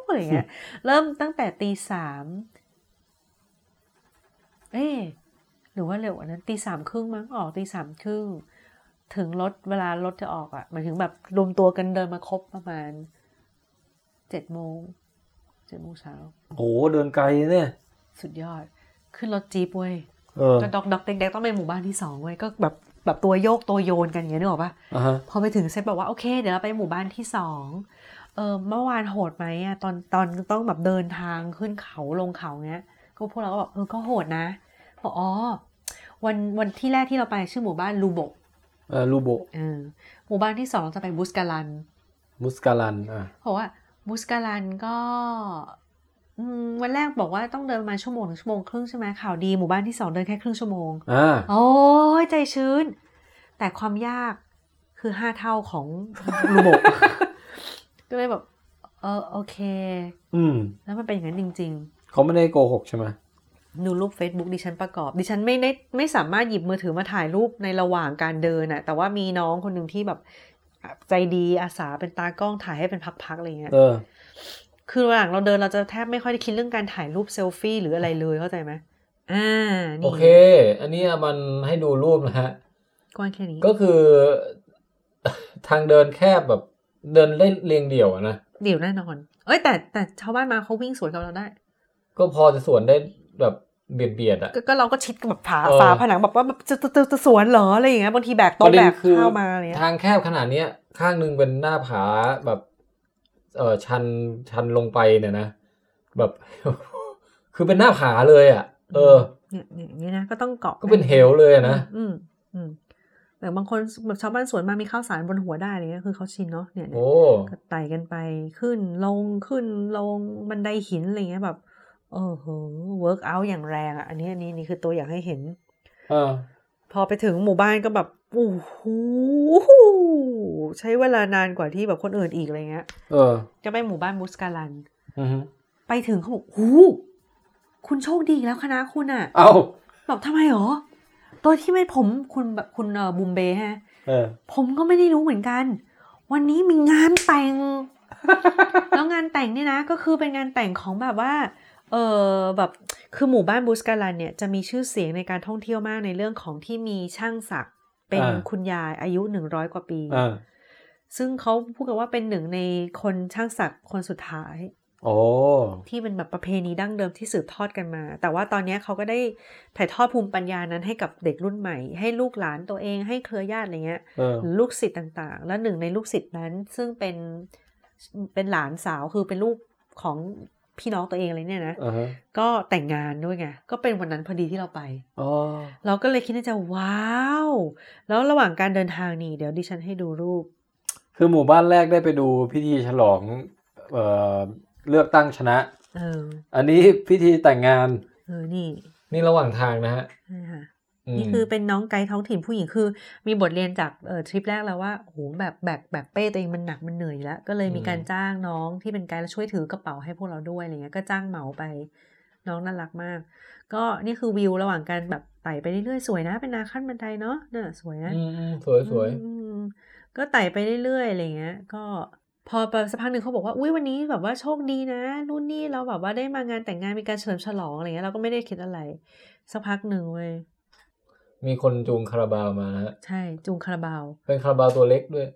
อะไรเงี้ย เริ่มตั้งแต่ตีสามเอ๊ะ หรือว่าเร็วกว่านั้นตีสามครึ่งมั้งออกตีสามครึ่งถึงรถเวลารถจะออกอะหมายถึงแบบรวมตัวกันเดินมาครบประมาณเจ็ดโมงเจ็ดโมงเช้าโหเดินไกลเนี่ย สุดยอด ขึ้นรถจีบเว้ยเออก็ดอกดอกเด็กๆต้องไปหมู่บ้านที่สองเว้ยก็แบบแบบตัวโยกตัวโยนกันอย่างเงี้ยนึกออกปะอะฮะพอไปถึงเซตบอกว่าโอเคเดี๋ยวเราไปหมู่บ้านที่สองเออเมื่อวานโหดไหมอะตอนตอนต้องแบบเดินทางขึ้นเขาลงเขาเงี้ย ก็พวกเราก็บอกเออก็โหดนะ บอกอ๋อวันวันที่แรกที่เราไปชื่อหมู่บ้านลูโบเออลูโบเออหมู่บ้านที่สองเราจะไปบุสกาลัน มุสกาลันอะเพราะว่าบุสกาลันก็อืมวันแรกบอกว่าต้องเดินประมาณชั่วโมงถึงชั่วโมงครึ่งใช่ไหมข่าวดีหมู่บ้านที่สองเดินแค่ครึ่งชั่วโมงอ่าโอ้ยใจชื้น แต่ความยากคือห้าเท่าของลูโบก็เลยแบบ เออโอเค อืม แล้วมันเป็นอย่างนั้นจริงเขาไม่ได้โกหกใช่ไหมๆ ดูรูป Facebook ดิฉันประกอบ ดิฉันไม่ได้ไม่สามารถหยิบมือถือมาถ่ายรูปในระหว่างการเดินอะแต่ว่ามีน้องคนหนึ่งที่แบบใจดีอาสาเป็นตากล้องถ่ายให้เป็นพักๆอะไรเงี้ยเออ คือระหว่างเราเดินเราจะแทบไม่ค่อยได้คิดเรื่องการถ่ายรูปเซลฟี่หรืออะไรเลยเข้าใจไหมอ่าโอนี่เค อันนี้มันให้ดูรูปนะฮะกว้างแค่นี้ก็คือ ทางเดินแคบแบบเดินเล่นเรียงเดี่ยวอะนะเดี๋ยวแน่นอน เอ้ยแต่แต่ชาวบ้านมาเขาวิ่งสวนกับเราได้ ก็พอจะสวนได้แบบ เบียดเบียดๆอะก็ก็เราก็ชิดกับฝาเออฝาผนังแบบว่าแบบจะจะจะจะสวนเหรออะไรอย่างเงี้ยบางทีแบกปโต๊ะระเด็แบนกคือข้าวมาอะไรเงี้ยทางแคบขนาดเนี้ย ข้างหนึ่งเป็นหน้าผาแบบเออชันชันลงไปเนี่ยนะแบบคือเป็นหน้าผาเลยอะเออเนี่ยเนี่ยอย่างนี้นะก็ต้องเกาะก็เป็นเหวเลยอะนะอืมอืมแต่บางคนแบบชาวบ้านสวนมามีข้าวสารบนหัวได้อะไรเงี้ยคือเขาชินเนาะเนี่ยเนี่ยโอ้ก็ไต่กันไปขึ้นลงขึ้นลงบันไดหินอะไรเงี้ยแบบ เออโห work out อย่างแรงอะ อันนี้อันนี้นี่คือตัวอย่างให้เห็น เออ พอไปถึงหมู่บ้านก็แบบโอ้โหใช้เวลานานกว่าที่แบบคนอื่นอีกอะไรเงี้ย เออก็ไปหมู่บ้านบุสกาลันอือฮึไปถึงเขาบอกหูคุณโชคดีอีกแล้วคณะคุณอะเอ้าแบบทำไมหรอตัวที่ไม่ผมคุณแบบคุณเอ่อบุมเบฮะเออผมก็ไม่ได้รู้เหมือนกัน วันนี้มีงานแต่ง แล้วงานแต่งเนี่ยนะ ก็คือเป็นงานแต่งของแบบว่า เออแบบคือหมู่บ้านบูสการันเนี่ยจะมีชื่อเสียงในการท่องเที่ยวมากในเรื่องของที่มีช่างศักดิ์เป็นอ่าคุณยายอายุหนึ่งร้อยกว่าปีอ่าซึ่งเขาพูดกันว่าเป็นหนึ่งในคนช่างศักดิ์คนสุดท้ายโอ้ที่เป็นแบบประเพณีดั้งเดิมที่สืบทอดกันมา แต่ว่าตอนนี้เขาก็ได้ถ่ายทอดภูมิปัญญานั้นให้กับเด็กรุ่นใหม่ ให้ลูกหลานตัวเองให้เครือญาติอะไรเงี้ยเออหรือลูกศิษย์ต่างๆ และหนึ่งในลูกศิษย์นั้นซึ่งเป็นเป็นหลานสาวคือเป็นลูกของ พี่น้องตัวเองอะไรเนี่ยนะอ่าฮะก็แต่งงานด้วยไงก็เป็นวันนั้นพอดีที่เราไปอ๋อเราก็เลยคิดในใจว้าว แล้วระหว่างการเดินทางนี่เดี๋ยวดิฉันให้ดูรูป คือหมู่บ้านแรกได้ไปดูพิธีฉลองเอ่อเลือกตั้งชนะเอออันนี้พิธีแต่งงานเออนี่ นี่ระหว่างทางนะฮะ นี่ค่ะมนี่คือเป็นน้องไกด์ท้องถิ่นผู้หญิงคือ มีบทเรียนจากเอ่อทริปแรกแล้วว่าโอ้โหแบบแบกแบกเป้ตัวเองมันหนักมันเหนื่อยอยู่แล้ว ก็เลยมีการจ้างน้องที่เป็นไกด์แล้วช่วยถือกระเป๋าให้พวกเราด้วยอะไรเงี้ยก็จ้างเหมาไปน้องน่ารักมาก ก็นี่คือวิวระหว่างการแบบไต่ไปเรื่อยๆสวยนะ เป็นนาขั้นบันไดเนาะเนี่ยสวยนะอืมอืมสวยสวยอืมก็ไต่ไปเรื่อยๆอะไรเงี้ย ก็พอไปสักพักหนึ่งเขาบอกว่าอุ้ยวันนี้แบบว่าโชคดีนะนู่นนี่เราแบบว่าได้มางานแต่งงานมีการเฉลิมฉลองอะไรเงี้ยเราก็ไม่ได้คิดอะไร สักพักหนึ่งเว้ย มีคนจูงคาราบาวมานะฮะใช่จูงคาราบาว เป็นคาราบาวตัวเล็กด้วย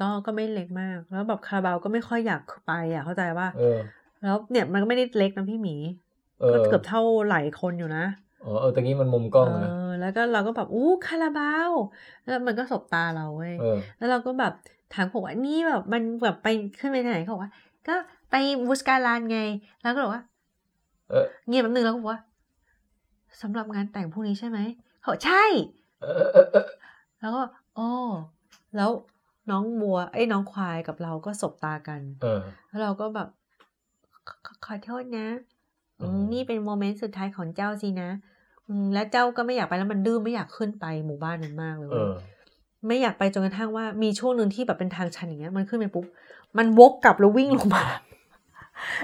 ก็ก็ไม่เล็กมาก แล้วแบบคาราบาวก็ไม่ค่อยอยากไปอะ เข้าใจว่าเออ แล้วเนี่ยมันก็ไม่ได้เล็กนะพี่หมีเออก็เกือบเท่าไหลคนอยู่นะอ๋อเออตะกี้มันมุมกล้องเอนะอแล้วก็เราก็แบบอู้คาราบาวแล้วมันก็สบตาเราเว้ยเออแล้วเราก็แบบถามผมว่านี่แบบมันแบบไปขึ้นไปไหนเขาบอกว่า ก็ไปบูสการานไง แล้วก็บอกว่าเออเงียบแป๊บนึงแล้วก็บอกว่า สำหรับงานแต่งพรุ่งนี้ใช่ไหมเขาบอกใช่เออเออเออแล้วก็โอ้แล้วน้องบัวไอ้ยน้องควายกับเราก็สบตากันเออแล้วเราก็แบบขขขอโทษนะอืมอืมนี่เป็นโมเมนต์สุดท้ายของเจ้าสินะอืมแล้วเจ้าก็ไม่อยากไปแล้วมันดื้อไม่อยากขึ้นไปหมู่บ้านนั้นมากเลยเอเว้ยอไม่อยากไปจนกระทั่งว่ามีช่วงหนึ่งที่แบบเป็นทางชันอย่างเงี้ย มันขึ้นไปปุ๊บ มันวกกลับแล้ววิ่งลงมา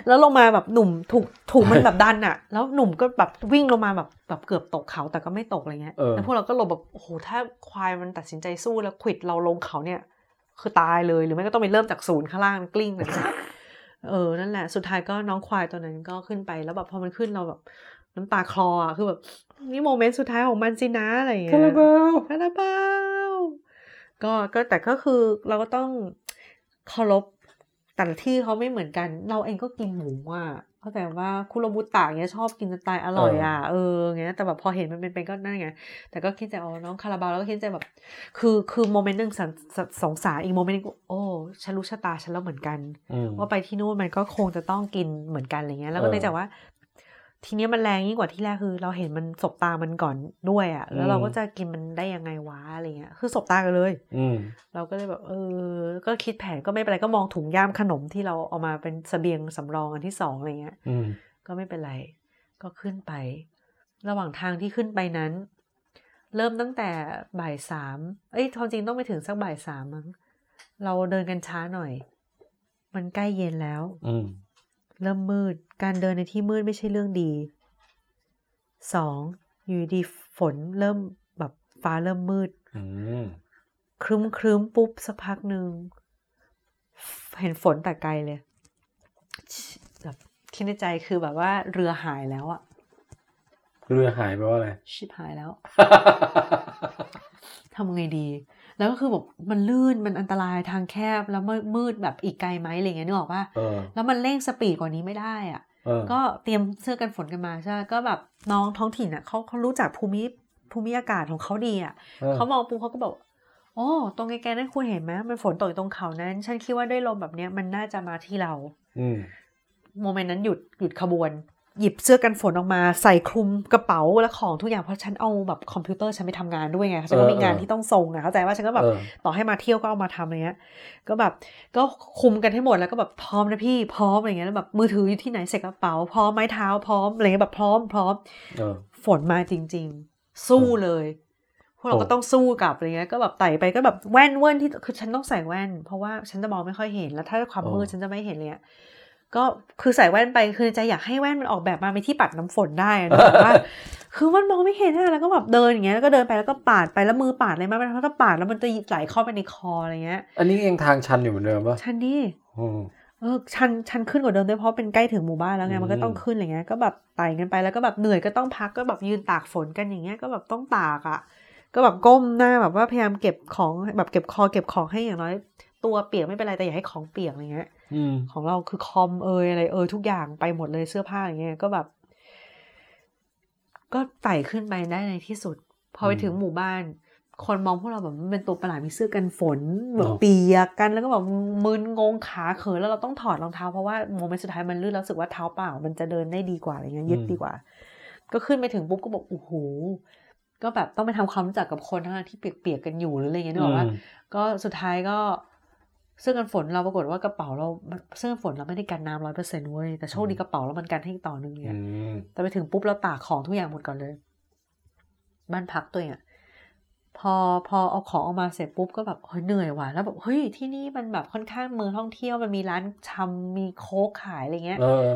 แล้วลงมาแบบหนุ่มถูกถูกมันแบบดันอะแล้วหนุ่มก็แบบวิ่งลงมาแบบแบบเกือบตกเขาแต่ก็ไม่ตกอะไรเงี้ยเออ แล้วพวกเราก็หลบแบบโอ้โหถ้าควายมันตัดสินใจสู้แล้วขวิดเราลงเขาเนี่ย คือตายเลยหรือไม่ก็ต้องไปเริ่มจากศูนย์ข้างล่างกลิ้งไปเลยเออนั่นแหละ สุดท้ายก็น้องควายตัวนั้นก็ขึ้นไปแล้วแบบพอมันขึ้นเราแบบน้ำตาคลออะคือแบบนี่ moment สุดท้ายของมันสินะอะไรอย่างเงี้ยคาราบาวคาราบาวก็ก็แต่ก็คือเราก็ต้องเคารพ แต่ละที่เขาไม่เหมือนกัน เราเองก็กินหมูอะเข้าใจว่าคุโรบุตะเงี้ยชอบกินสไตล์อร่อยอะเออเงี้ยแต่แบบพอเห็นมันเป็นเป็นก็นั่นไงแต่ก็คิดใจอ๋อน้องคาราบาวแล้วก็คิดใจแบบ คือคือ moment หนึ่งสงสสงสารอีกโมเมนต์หนึงก็โอ้ฉันรู้ชะตาฉันแล้วเหมือนกันอืมว่าไปที่นู่นมันก็คงจะต้องกินเหมือนกันอะไรเงี้ยแล้วก็เออเลยจากว่า ทีเนี้ยมันแรงยิ่งกว่าที่แรกคือ เราเห็นมันสบตามันก่อนด้วยอะ่ะ แล้วเราอืมก็จะกินมันได้ยังไงวะอะไรเงี้ย คือสบตากันเลย อืมเราก็เลยแบบ เออ ก็คิดแผนก็ไม่เป็นไรก็มองถุงย่ามขนมที่เราเอามาเป็นเสบียงสำรองอันที่สองอะไรเงี้ยอืมก็ไม่เป็นไร ก็ขึ้นไป ระหว่างทางที่ขึ้นไปนั้น เริ่มตั้งแต่บ่ายสามเอ้ยความจริงต้องไปถึงสักบ่ายสามมั้งเราเดินกันช้าหน่อย มันใกล้เย็นแล้ว อืม เริ่มมืด การเดินในที่มืดไม่ใช่เรื่องดีสองอยู่ดีๆฝนเริ่มแบบฟ้าเริ่มมืดอืมครึ้มครึ้มปุ๊บสักพักหนึ่งเห็นฝนแต่ไกลเลยแบบคิดในใจคือแบบว่าเรือหายแล้วอะเรือหายไปว่าอะไร ชิบหายแล้วทำไงดี แล้วก็คือแบบมันลื่นมันอันตรายทางแคบแล้วมืดมืดแบบอีกไกลไหมอะไรเงี้ยนึกออกปะเออแล้วมันเร่งสปีดกว่านี้ไม่ได้อะเออก็เตรียมเสื้อกันฝนกันมาใช่ไหมก็แบบน้องท้องถิ่นอะเขาเขารู้จักภูมิภูมิอากาศของเขาดีอะเออเขามองปุ๊บเขาก็บอกโอ้ตรงไกลๆนั่นคุณเห็นไหมมันฝนตกอยู่ตรงเขานั้น ฉันคิดว่าด้วยลมแบบเนี้ยมันน่าจะมาที่เรา อืมโมเมนต์นั้นหยุดหยุดขบวน หยิบเสื้อกันฝนออกมาใส่คลุมกระเป๋าและของทุกอย่างเพราะฉันเอาแบบคอมพิวเตอร์ฉันไปทำงานด้วยไงฉันก็มีงานที่ต้องส่งอะเข้าใจว่าฉันก็แบบเออต่อให้มาเที่ยวก็เอามาทำอะไรเงี้ย ก็แบบก็คุมกันให้หมดแล้วก็แบบพร้อมนะพี่พร้อมอะไรเงี้ยแล้วแบบมือถืออยู่ที่ไหนเสกกระเป๋าพร้อมไม้เท้าพร้อมอะไรเงี้ยแบบพร้อมพร้อมเออฝนมาจริง ๆ สู้เลยพวกเราโอ้ก็ต้องสู้กลับอะไรเงี้ยก็แบบไต่ไปก็แบบแว่นเว่นที่คือฉันต้องใส่แว่น เพราะว่าฉันจะมองไม่ค่อยเห็นแล้วถ้าความมืดฉันจะไม่เห็นเลยอะ ก็คือใส่แว่นไปคือใจอยากให้แว่นมันออกแบบมาเป็นที่ปัดน้ำฝนได้อะนึกออกว่า คือมันมองไม่เห็นอะแล้วก็แบบเดินอย่างเงี้ยแล้วก็เดินไปแล้วก็ปาดไปแล้วมือปาดอะไรมามันถ้าปาดแล้วมันจะไหลเข้าไปในคออะไรเงี้ย อันนี้ยังทางชันอยู่เหมือนเดิมปะชันดิอืมเออชันชันขึ้นกว่าเดิมด้วยเพราะเป็นใกล้ถึงหมู่บ้านแล้วไงอืมมันก็ต้องขึ้นอะไรเงี้ยก็แบบไต่กันไปแล้วก็แบบเหนื่อยก็ต้องพักก็แบบยืนตากฝนกันอย่างเงี้ยก็แบบต้องตากอะก็แบบก้มหน้าแบบว่าพยายามเก็บของแบบเก็บคอเก็บของให้อย่างน้อย ตัวเปียกไม่เป็นไรแต่อย่าให้ของเปียกอะไรเงี้ยอืมของเราคือคอมเอยอะไรเอยทุกอย่างไปหมดเลยเสื้อผ้าอย่างเงี้ยก็แบบ ก็ไต่ขึ้นไปได้ในที่สุด พอไปอืมถึงหมู่บ้าน คนมองพวกเราแบบมันเป็นตัวประหลาดมีเสื้อกันฝนแบบเนอะเปียกกันแล้วก็แบบมึนงงขาเขินแล้วเราต้องถอดรองเท้าเพราะว่าโมเมนต์สุดท้ายมันลื่นแล้วรู้สึกว่าเท้าเปล่า มันจะเดินได้ดีกว่าอะไรเงี้ยยึดดีกว่า ก็ขึ้นไปถึงปุ๊บก็บอกโอ้โหก็แบบต้องไปทำความรู้จักกับคนทั้งที่เปียกๆกันอยู่หรืออะไรเงี้ยนึกออกว่าอืมก็สุดท้ายก็ เสื้อกันฝนเราปรากฏว่ากระเป๋าเราเสื้อกันฝนเราไม่ได้กันน้ำร้อยเปอร์เซ็นต์เว้ยแต่โชคดีกระเป๋าเรามันกันให้อีกต่อหนึ่งเนี่ยอืมแต่ไปถึงปุ๊บเราตากของทุกอย่างหมดก่อนเลย บ้านพักตัวเองอะพอพอเอาของออกมาเสร็จปุ๊บก็แบบเฮ้ยเหนื่อยว่ะแล้วแบบเฮ้ยที่นี่มันแบบค่อนข้างเมืองท่องเที่ยวมันมีร้านชำมีโค้กขายอะไรเงี้ยเออ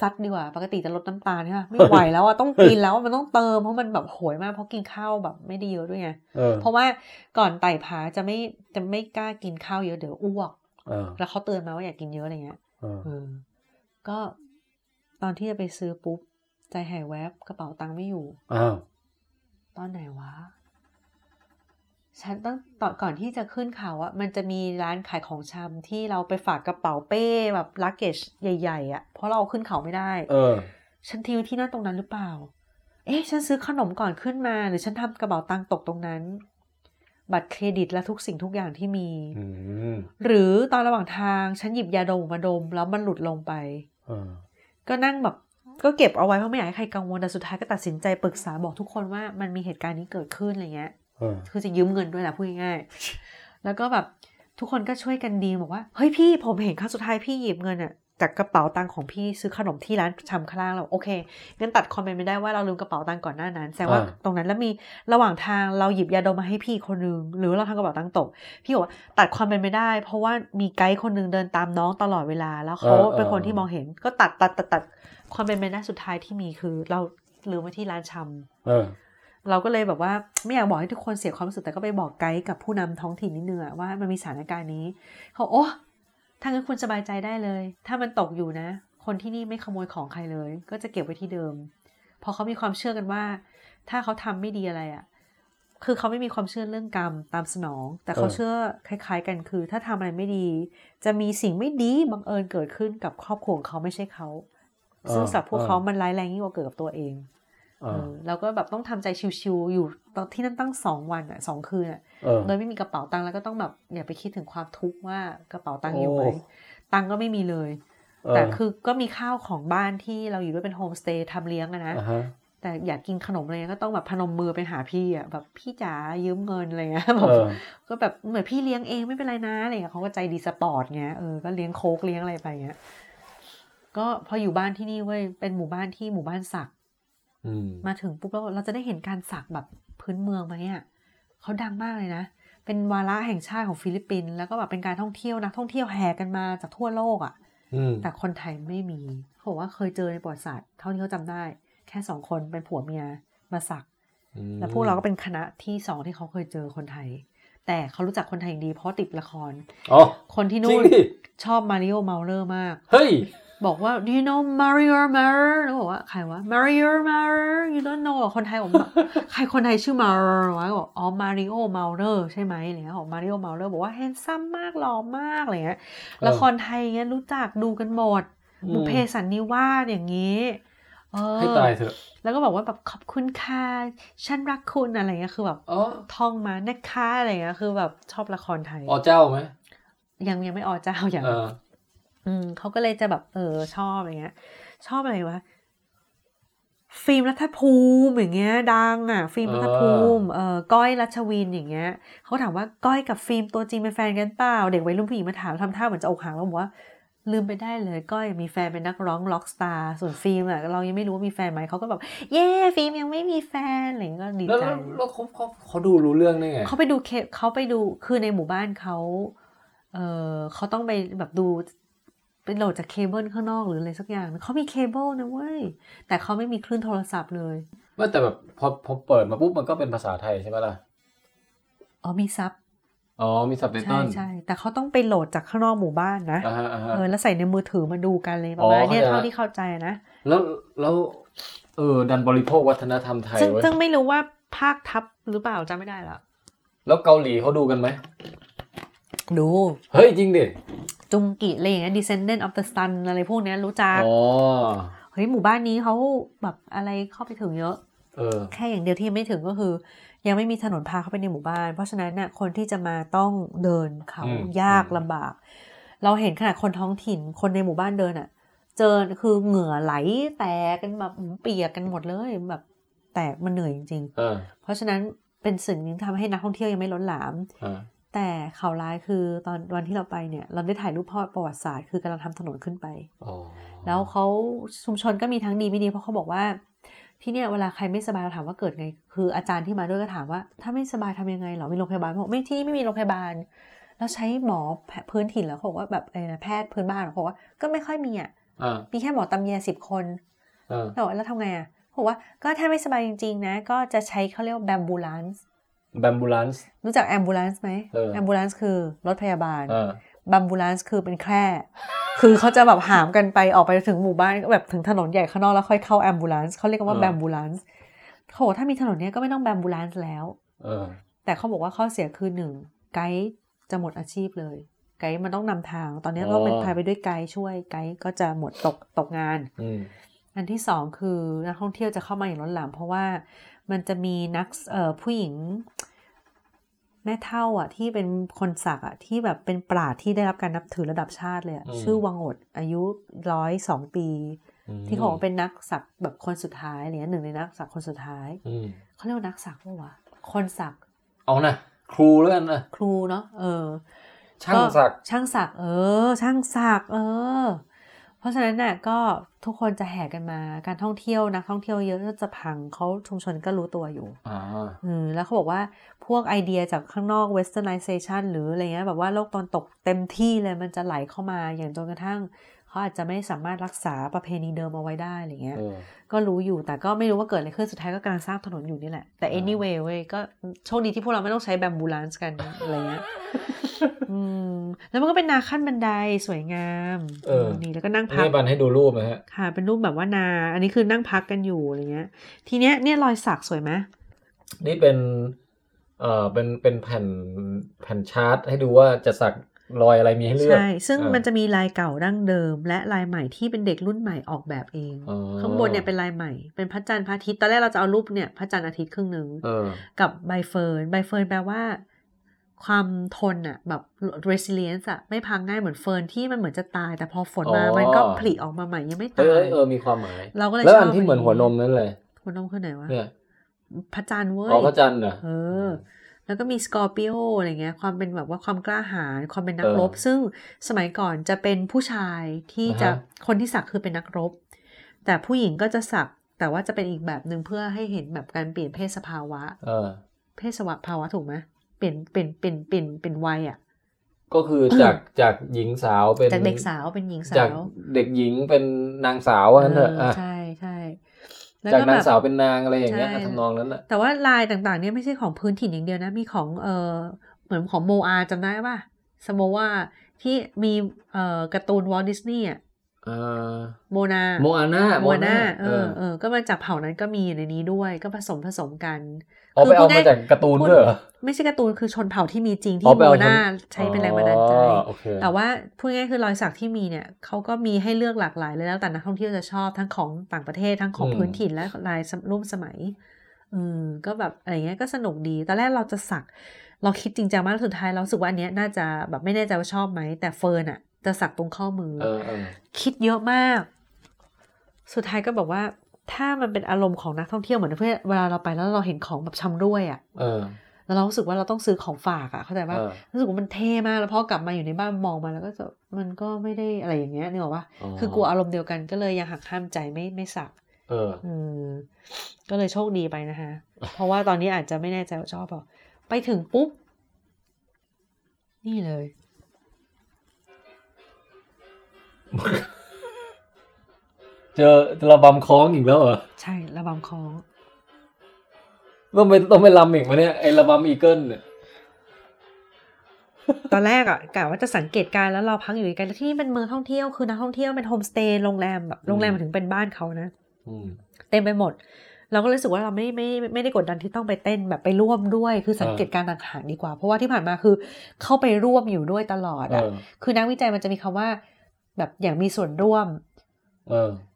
ซัดดีกว่า ปกติจะลดน้ำตาลใช่ไหมไม่ไหวแล้วอะต้องกินแล้วอะมันต้องเติมเพราะมันแบบโหยมากเพราะกินข้าวแบบไม่ได้เยอะด้วยไงเออเพราะว่าก่อนไต่ผาจะไม่จะไม่กล้ากินข้าวเยอะเดี๋ยวอ้วกเออแล้วเขาเตือนมาว่าอย่ากินเยอะอะไรเงี้ยเออเออก็ตอนที่จะไปซื้อปุ๊บใจหายแวบกระเป๋าตังค์ไม่อยู่อ้าวตอนไหนวะ ฉันต้องตอนก่อนที่จะขึ้นเขาอะมันจะมีร้านขายของชำที่เราไปฝากกระเป๋าเป้แบบลักเกจใหญ่ๆอะเพราะเราเอาขึ้นเขาไม่ได้ เออ ฉันทิ้งไว้ที่นั่นตรงนั้นหรือเปล่า เอ๊ะ ฉันซื้อขนมก่อนขึ้นมา หรือฉันทำกระเป๋าตังค์ตกตรงนั้น บัตรเครดิตและทุกสิ่งทุกอย่างที่มีอืมหรือตอนระหว่างทางฉันหยิบยาดมมาดม แล้วมันหลุดลงไปเออก็นั่งแบบก็เก็บเอาไว้เพราะไม่อยากให้ใครกังวลแต่สุดท้ายก็ตัดสินใจปรึกษาบอกทุกคนว่ามันมีเหตุการณ์นี้เกิดขึ้นอะไรเงี้ยเออ คือจะยืมเงินด้วยแหละพูดง่ายๆแล้วก็แบบทุกคนก็ช่วยกันดีบอกว่าเฮ้ยพี่ผมเห็นครั้งสุดท้ายพี่หยิบเงินอะจากกระเป๋าตังค์ของพี่ซื้อขนมที่ร้านชำข้างล่างเราโอเคงั้นตัดคอมเมนต์ไม่ได้ว่าเราลืมกระเป๋าตังค์ก่อนหน้านั้นแสดงว่าอ่าตรงนั้นแล้วมีระหว่างทางเราหยิบยาดมมาให้พี่คนนึงหรือว่าเราทำกระเป๋าตังค์ตก พี่บอกว่าตัดความเป็นไม่ได้ เพราะว่ามีไกด์คนนึงเดินตามน้องตลอดเวลา แล้วเขาเป็นคนที่มองเห็นก็ตัดตัดตัดตัดความเป็นไปได้สุดท้ายที่มีคือ เราลืมไว้ที่ร้านชำ เราก็เลยแบบว่าไม่อยากบอกให้ทุกคนเสียความรู้สึกแต่ก็ไปบอกไกด์กับผู้นำท้องถิ่นนิดนึงอะว่ามันมีสถานการณ์นี้เขาโอ้ถ้างั้นคุณสบายใจได้เลย ถ้ามันตกอยู่นะ คนที่นี่ไม่ขโมยของใครเลย ก็จะเก็บไว้ที่เดิม พอเขามีความเชื่อกันว่า ถ้าเขาทำไม่ดีอะไรอะคือเขาไม่มีความเชื่อเรื่องกรรมตามสนอง แต่เขาเชื่อคล้าย ๆ กันคือ ถ้าทำอะไรไม่ดี จะมีสิ่งไม่ดีบังเอิญเกิดขึ้นกับครอบครัวของเขาไม่ใช่เขาซึ่งสำหรับพวกเขามันร้ายแรงยิ่งกว่าเกิดกับตัวเอง เอเอออเราก็แบบต้องทำใจชิวๆอยู่ตอนที่นั่นตั้งสองวันอะสองคืนอะเออโดยไม่มีกระเป๋าตังค์แล้วก็ต้องแบบอย่าไปคิดถึงความทุกข์ว่ากระเป๋าตังค์อยู่ไหมโอ้ตังค์ก็ไม่มีเลยเออแต่คือก็มีข้าวของบ้านที่เราอยู่ด้วยเป็นโฮมสเตย์ทำเลี้ยงอะนะอ่าฮะแต่อยากกินขนมอะไรเงี้ยก็ต้องแบบพนมมือไปหาพี่อะแบบพี่จ๋ายืมเงินอะไรเงี้ยแบบเออก็แบบเหมือนพี่เลี้ยงเองไม่เป็นไรนะอะไรเงี้ยเขาก็ใจดีสปอร์ตเงี้ยเออก็เลี้ยงโค้กเลี้ยงอะไรไปเงี้ยก็พออยู่บ้านที่นี่เว้ยเป็นหมู่บ้านที่หมู่บ้านสักอื มมาถึงปุ๊บแล้วเราจะได้เห็นการสักแบบพื้นเมืองไหมอะเขาดังมากเลยนะ เป็นวาระแห่งชาติของฟิลิปปินส์แล้วก็แบบเป็นการท่องเที่ยวนักท่องเที่ยวแห่กันมาจากทั่วโลกอะอืมแต่คนไทยไม่มีเขาบอกว่าเคยเจอในประวัติศาสตร์เท่าที่เขาจำได้ แค่สองคนเป็นผัวเมียมาสักอืมแล้วพวกเราก็เป็นคณะที่สองที่เขาเคยเจอคนไทย แต่เขารู้จักคนไทยอย่างดีเพราะติดละครอ๋อคนที่จรินู่งนดิชอบมาริโอ้ เมาเร่อมาก เฮ้ย บอกว่า do you know Mario Maurer แล้วบอกว่าใครวะ Mario Maurer you don't know คนไทยบอกว่าใครคนไทยชื่อ Maurer วะบอกอ๋อ Mario Maurer ใช่ไหมอะไรเงี้ยบอก Mario Maurer บอกว่า handsome มากหล่อมากอะไรเงี้ยอละครไทยเงี้ยรู้จักดูกันหมดอืมบุพเพสันนิวาสอย่างนี้เออให้ตายเถอะ แล้วก็บอกว่าแบบขอบคุณค่ะฉันรักคุณอะไรเงี้ยคือแบบอ๋อท่องมานะคะอะไรเงี้ยคือแบบชอบละครไทยอ๋อเจ้าไหมยังยังไม่อเจ้าอย่างเอออืมเขาก็เลยจะแบบเออชอบอะไรเงี้ย ชอบอะไรวะฟิล์มรัฐภูมิอย่างเงี้ย ดังอะ ฟิล์มรัฐภูมิเออก้อยรัชวินอย่างเงี้ยเขาถามว่าก้อยกับฟิล์มตัวจริงเป็นแฟนกันเปล่าเด็กวัยรุ่นผู้หญิงมาถามทำท่าเหมือนจะอกหักแล้วบอกว่า ลืมไปได้เลยก้อยมีแฟนเป็นนักร้อง rock star ส่วนฟิล์มอะเรายังไม่รู้ว่ามีแฟนไหมเขาก็แบบเย้ฟิล์มยังไม่มีแฟนอะไรเงี้ยก็ดีแล้วใจแล้วแล้วเขาเขาเขาดูรู้เรื่องได้ไงเขาไปดูเคปเขาไปดูคือในหมู่บ้านเขาเออเขาต้องไปแบบดู ไปโหลดจากเคเบิลข้างนอกหรืออะไรสักอย่างเขามีเคเบิลนะเว้ย แต่เขาไม่มีคลื่นโทรศัพท์เลยว่าแต่แบบพอพอเปิดมาปุ๊บมันก็เป็นภาษาไทยใช่ไหมล่ะ อ๋อมีซับ อ๋อมีซับไตใช่เติลใช่แต่เขาต้องไปโหลดจากข้างนอกหมู่บ้านนะอ่าฮะอ่าฮะเออแล้วใส่ในมือถือมาดูกันเลยประอ๋อมาณเนี้ยเข้าใจเท่าละที่เข้าใจนะ แล้วแล้วเออดันบริโภควัฒนธรรมไทยซึ่งเว้ยซึ่งไม่รู้ว่าภาคทับหรือเปล่าจำไม่ได้ละแล้วเกาหลีเขาดูกันไหมดู เฮ้ยจริงดิ จุงกิอะไรอย่างเงี้ย Descendant of the Sun อะไรพวกเนี้ยรู้จักอ๋อเฮ้ยหมู่บ้านนี้เขาแบบอะไรเข้าไปถึงเยอะเออแค่อย่างเดียวที่ยังไม่ถึงก็คือ ยังไม่มีถนนพาเข้าไปในหมู่บ้าน เพราะฉะนั้นน่ะคนที่จะมาต้องเดินเขาอืมยากอืมลำบาก เราเห็นขนาดคนท้องถิ่นคนในหมู่บ้านเดินอะ เจอคือเหงื่อไหลแตกกันแบบเปียกกันหมดเลยแบบแตกมันเหนื่อยจริงเออๆเพราะฉะนั้นเป็นสิ่งหนึงทำให้นักท่องเที่ยวยังไม่ล้นหลามอ่า แต่ข่าวร้ายคือตอนวันที่เราไปเนี่ย เราได้ถ่ายรูปภาพประวัติศาสตร์คือกำลังทำถนนขึ้นไปอ๋อแล้วเขาชุมชนก็มีทั้งดีไม่ดีเพราะเขาบอกว่า ที่เนี่ยเวลาใครไม่สบายเราถามว่าเกิดไง คืออาจารย์ที่มาด้วยก็ถามว่า ถ้าไม่สบายทำยังไงเหรอมีโรงพยาบาลบอกไม่ที่นี่ไม่มีโรงพยาบาล แล้วใช้หมอแพทย์พื้นถิ่นแล้วเขาบอกว่าแบบอะไรนะแพทย์พื้นบ้านเขาบอกว่าก็ไม่ค่อยมีอะอ่ามีแค่หมอตำแยสิบคนอ่าแล้วบอกแล้วทำไงอะเขาบอกว่าก็ถ้าไม่สบายจริง ๆ นะ ก็จะใช้เขาเรียกว่า bamboolance bamboolance รู้จัก ambulance ไหมเออ ambulance คือรถพยาบาลอ่า bamboolance คือเป็นแคร่ คือเขาจะแบบหามกันไปออกไปถึงหมู่บ้านก็แบบถึงถนนใหญ่ข้างนอกแล้วค่อยเข้า ambulance เขาเรียกกันว่าเออ bamboolance เขาบอกถ้ามีถนนเนี้ยก็ไม่ต้อง bamboolance แล้วเออแต่เขาบอกว่าข้อเสียคือหนึ่งไกด์จะหมดอาชีพเลย ไกด์มันต้องนำทาง ตอนนี้เราเป็นพายไปด้วยไกด์ช่วยไกด์ก็จะหมดตกตกงานอืมอันที่สองคือนักท่องเที่ยวจะเข้ามาอย่างล้นหลามเพราะว่า มันจะมีนักเอ่อผู้หญิง แม่เท่าอะ ที่เป็นคนสักอะ ที่แบบเป็นปราดที่ได้รับการนับถือระดับชาติเลยอะอืมชื่อวังอดอายุร้อยสองปีอืมที่เขาบอกว่าเป็นนักสักแบบคนสุดท้ายเนี่ยหนึ่งในนักสักคนสุดท้ายอืมเขาเรียกว่านักสักปะวะคนสัก เอานะครูแล้วกันนะครูเนาะเออ ช่างสักช่างสัก เออ ช่างสัก เออ เพราะฉะนั้นน่ะก็ทุกคนจะแห่กันมาการท่องเที่ยวนักท่องเที่ยวเยอะก็จะพังเขาชุมชนก็รู้ตัวอยู่อ่าอืมแล้วเขาบอกว่าพวกไอเดียจากข้างนอก westernization หรืออะไรเงี้ยแบบว่าโลกตอนตกเต็มที่เลยมันจะไหลเข้ามาอย่างจนกระทั่ง เขาอาจจะไม่สามารถรักษาประเพณีเดิมเอาไว้ได้อะไรเงี้ยเออก็รู้อยู่แต่ก็ไม่รู้ว่าเกิดอะไรขึ้นสุดท้ายก็กำลังสร้างถนนอยู่นี่แหละ แต่อ่า anyway เว้ยก็โชคดีที่พวกเราไม่ต้องใช้แบมบูลานซ์กันอะไรเงี้ยอืมแล้วมันก็เป็นนาขั้นบันไดสวยงามเออนี่แล้วก็นั่งพักนี่บันให้ดูรูปนะฮะค่ะ เป็นรูปแบบว่านา อันนี้คือนั่งพักกันอยู่อะไรเงี้ย ทีเนี้ยเนี่ยรอยสักสวยไหมนี่เป็นเอ่อเป็นเป็นแผ่นแผ่นชาร์ตให้ดูว่าจะสัก รอยอะไรมีให้เลือก ใช่ ซึ่งอ่ามันจะมีลายเก่าดั้งเดิม และลายใหม่ที่เป็นเด็กรุ่นใหม่ออกแบบเองอ๋อข้างบนเนี่ยเป็นลายใหม่ เป็นพระจันทร์พระอาทิตย์ ตอนแรกเราจะเอารูปเนี่ยพระจันทร์อาทิตย์ครึ่งหนึ่งเออกับใบเฟิร์น ใบเฟิร์นแปลว่า ความทนอะแบบ resilience อะไม่พังง่ายเหมือนเฟิร์นที่มันเหมือนจะตาย แต่พอฝนมาอ๋อมันก็ผลิออกมาใหม่ยังไม่เอตายอเออมีความหมาย เราก็เลยแล้วชอบอันที่เหมือนหัวนมนั่นเลย หัวนมคือไหนวะ เนี่ยพระจันทร์เว้ย อ๋อพระจันทร์เหรอเออ แล้วก็มีสกอร์ปิโออะไรเงี้ยความเป็นแบบว่าความกล้าหาญความเป็นนักเออรบ ซึ่งสมัยก่อนจะเป็นผู้ชายที่จะอ่าฮะคนที่สักคือเป็นนักรบ แต่ผู้หญิงก็จะสักแต่ว่าจะเป็นอีกแบบหนึ่งเพื่อให้เห็นแบบการเปลี่ยนเพศสภาวะเออเพศสภาวะถูกไหมเปลี่ยนเปลี่ยนเปลี่ยนเปลี่ยนเป็นวัยอะก็คือจากจากหญิงสาวเป็นจากเด็กสาวเป็นหญิงสาจากวเด็กหญิงเป็นนางสาวว่างั้นเถอะเอออะใช่ใช่แล้ว จากก็นาแบงบสาวเป็นนางอะไรอย่างเงี้ยใช่ทำนองนั้นแหละแต่ว่าลายต่างๆเนี่ยไม่ใช่ของพื้นถิ่นอย่างเดียวนะ มีของเออเหมือนของโมอาจำได้ป่ะสโมว่าที่มีเอ่อการ์ตูนวอลต์ดิสนีย์อะเออโมนาโมอาน่าโมนาเออเออก็มาจากเผ่านั้นก็มีอยู่ในนี้ด้วย ก็ผสมผสมกัน เอาไปเอาคือพูดมาง่ายจากการ์ตูนด้วยเหรอไม่ใช่การ์ตูนคือชนเผ่าที่มีจริงอ๋อที่ไปโมเอานาชนใช้เป็นแรงบันดาลใจอ๋อโอเคแต่ว่าพูดง่ายๆคือรอยสักที่มีเนี่ยเขาก็มีให้เลือกหลากหลายเลยแล้วแต่นักท่องเที่ยวจะชอบทั้งของต่างประเทศทั้งของอืมพื้นถิ่นและลายร่วมสมัยอืมก็แบบอะไรเงี้ยก็สนุกดีตอนแรกเราจะสัก เราคิดจริงจังมากแล้วสุดท้ายเรารู้สึกว่าอันเนี้ยน่าจะแบบไม่แน่ใจว่าชอบไหมแต่เฟิร์นอะจะสักตรงข้อมือเออเออคิดเยอะมาก สุดท้ายก็บอกว่า ถ้ามันเป็นอารมณ์ของนักท่องเที่ยวเหมือนเพื่อเวลาเราไปแล้วเราเห็นของแบบชำร่วยอะเออแล้วเรารู้สึกว่าเราต้องซื้อของฝากอะเข้าใจปะเออรู้สึกว่ามันเท่มากแล้วพอกลับมาอยู่ในบ้านมองมาแล้วก็จะมันก็ไม่ได้อะไรอย่างเงี้ยนึกออกปะคือกลัวอารมณ์เดียวกันก็เลยยังหักห้ามใจไม่ไม่สักเอออืมก็เลยโชคดีไปนะคะเพราะว่าตอนนี้อาจจะไม่แน่ใจว่าชอบเปล่าไปถึงปุ๊บ นี่เลย เจอระบำคล้องอีกแล้วเหรอ ใช่ระบำคล้องต้องไปต้องไปลำอีกไหมเนี่ยไอ้ระบำอีเกิลเนี่ยตอนแรกอะกะว่าจะสังเกตการณ์แล้วเราพักอยู่กันแล้วที่นี่เป็นเมืองท่องเที่ยวคือนักท่องเที่ยวเป็นโฮมสเตย์โรงแรมแบบโรงแรมอืมมาถึงเป็นบ้านเขานะอืมเต็มไปหมด เราก็รู้สึกว่าเราไม่ไม่ไม่ไม่ได้กดดันที่ต้องไปเต้นแบบไปร่วมด้วย คือสังเกตการณ์ต่างหากดีกว่า เพราะว่าที่ผ่านมาคือเข้าไปร่วมอยู่ด้วยตลอดเออะอคือนักวิจัยมันจะมีคำว่า แบบอย่างมีส่วนร่วมเออ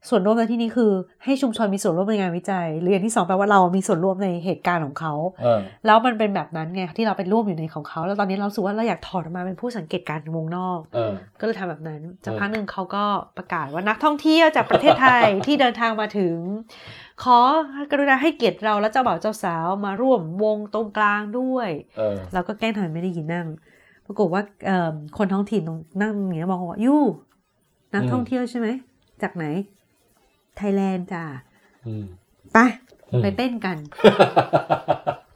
ส่วนร่วมในที่นี้คือ ให้ชุมชนมีส่วนร่วมในงานวิจัยหรืออย่างที่สองแปลว่าเรามีส่วนร่วมในเหตุการณ์ของเขาเออแล้วมันเป็นแบบนั้นไงที่เราไปร่วมอยู่ในของเขา แล้วตอนนี้เรารู้สึกว่าเราอยากถอดออกมาเป็นผู้สังเกตการณ์วงนอกเออก็เลยทำแบบนั้นจากเออพักหนึ่งเขาก็ประกาศว่านักท่องเที่ยวจากประเทศไทยที่เดินทางมาถึง ขอกรุณาให้เกียรติเราและเจ้าบ่าวเจ้าสาวมาร่วมวงตรงกลางด้วยเออเราก็แกล้งทำไม่ได้ยินนั่งปรากฏว่าเอิ่มคนท้องถิ่นตรงนั่งอย่างเงี้ยมองว่ายูนักท่องเที่ยวใช่ไหม จากไหน ไทยแลนด์จ้ะอืมไปอืมไปเต้นกัน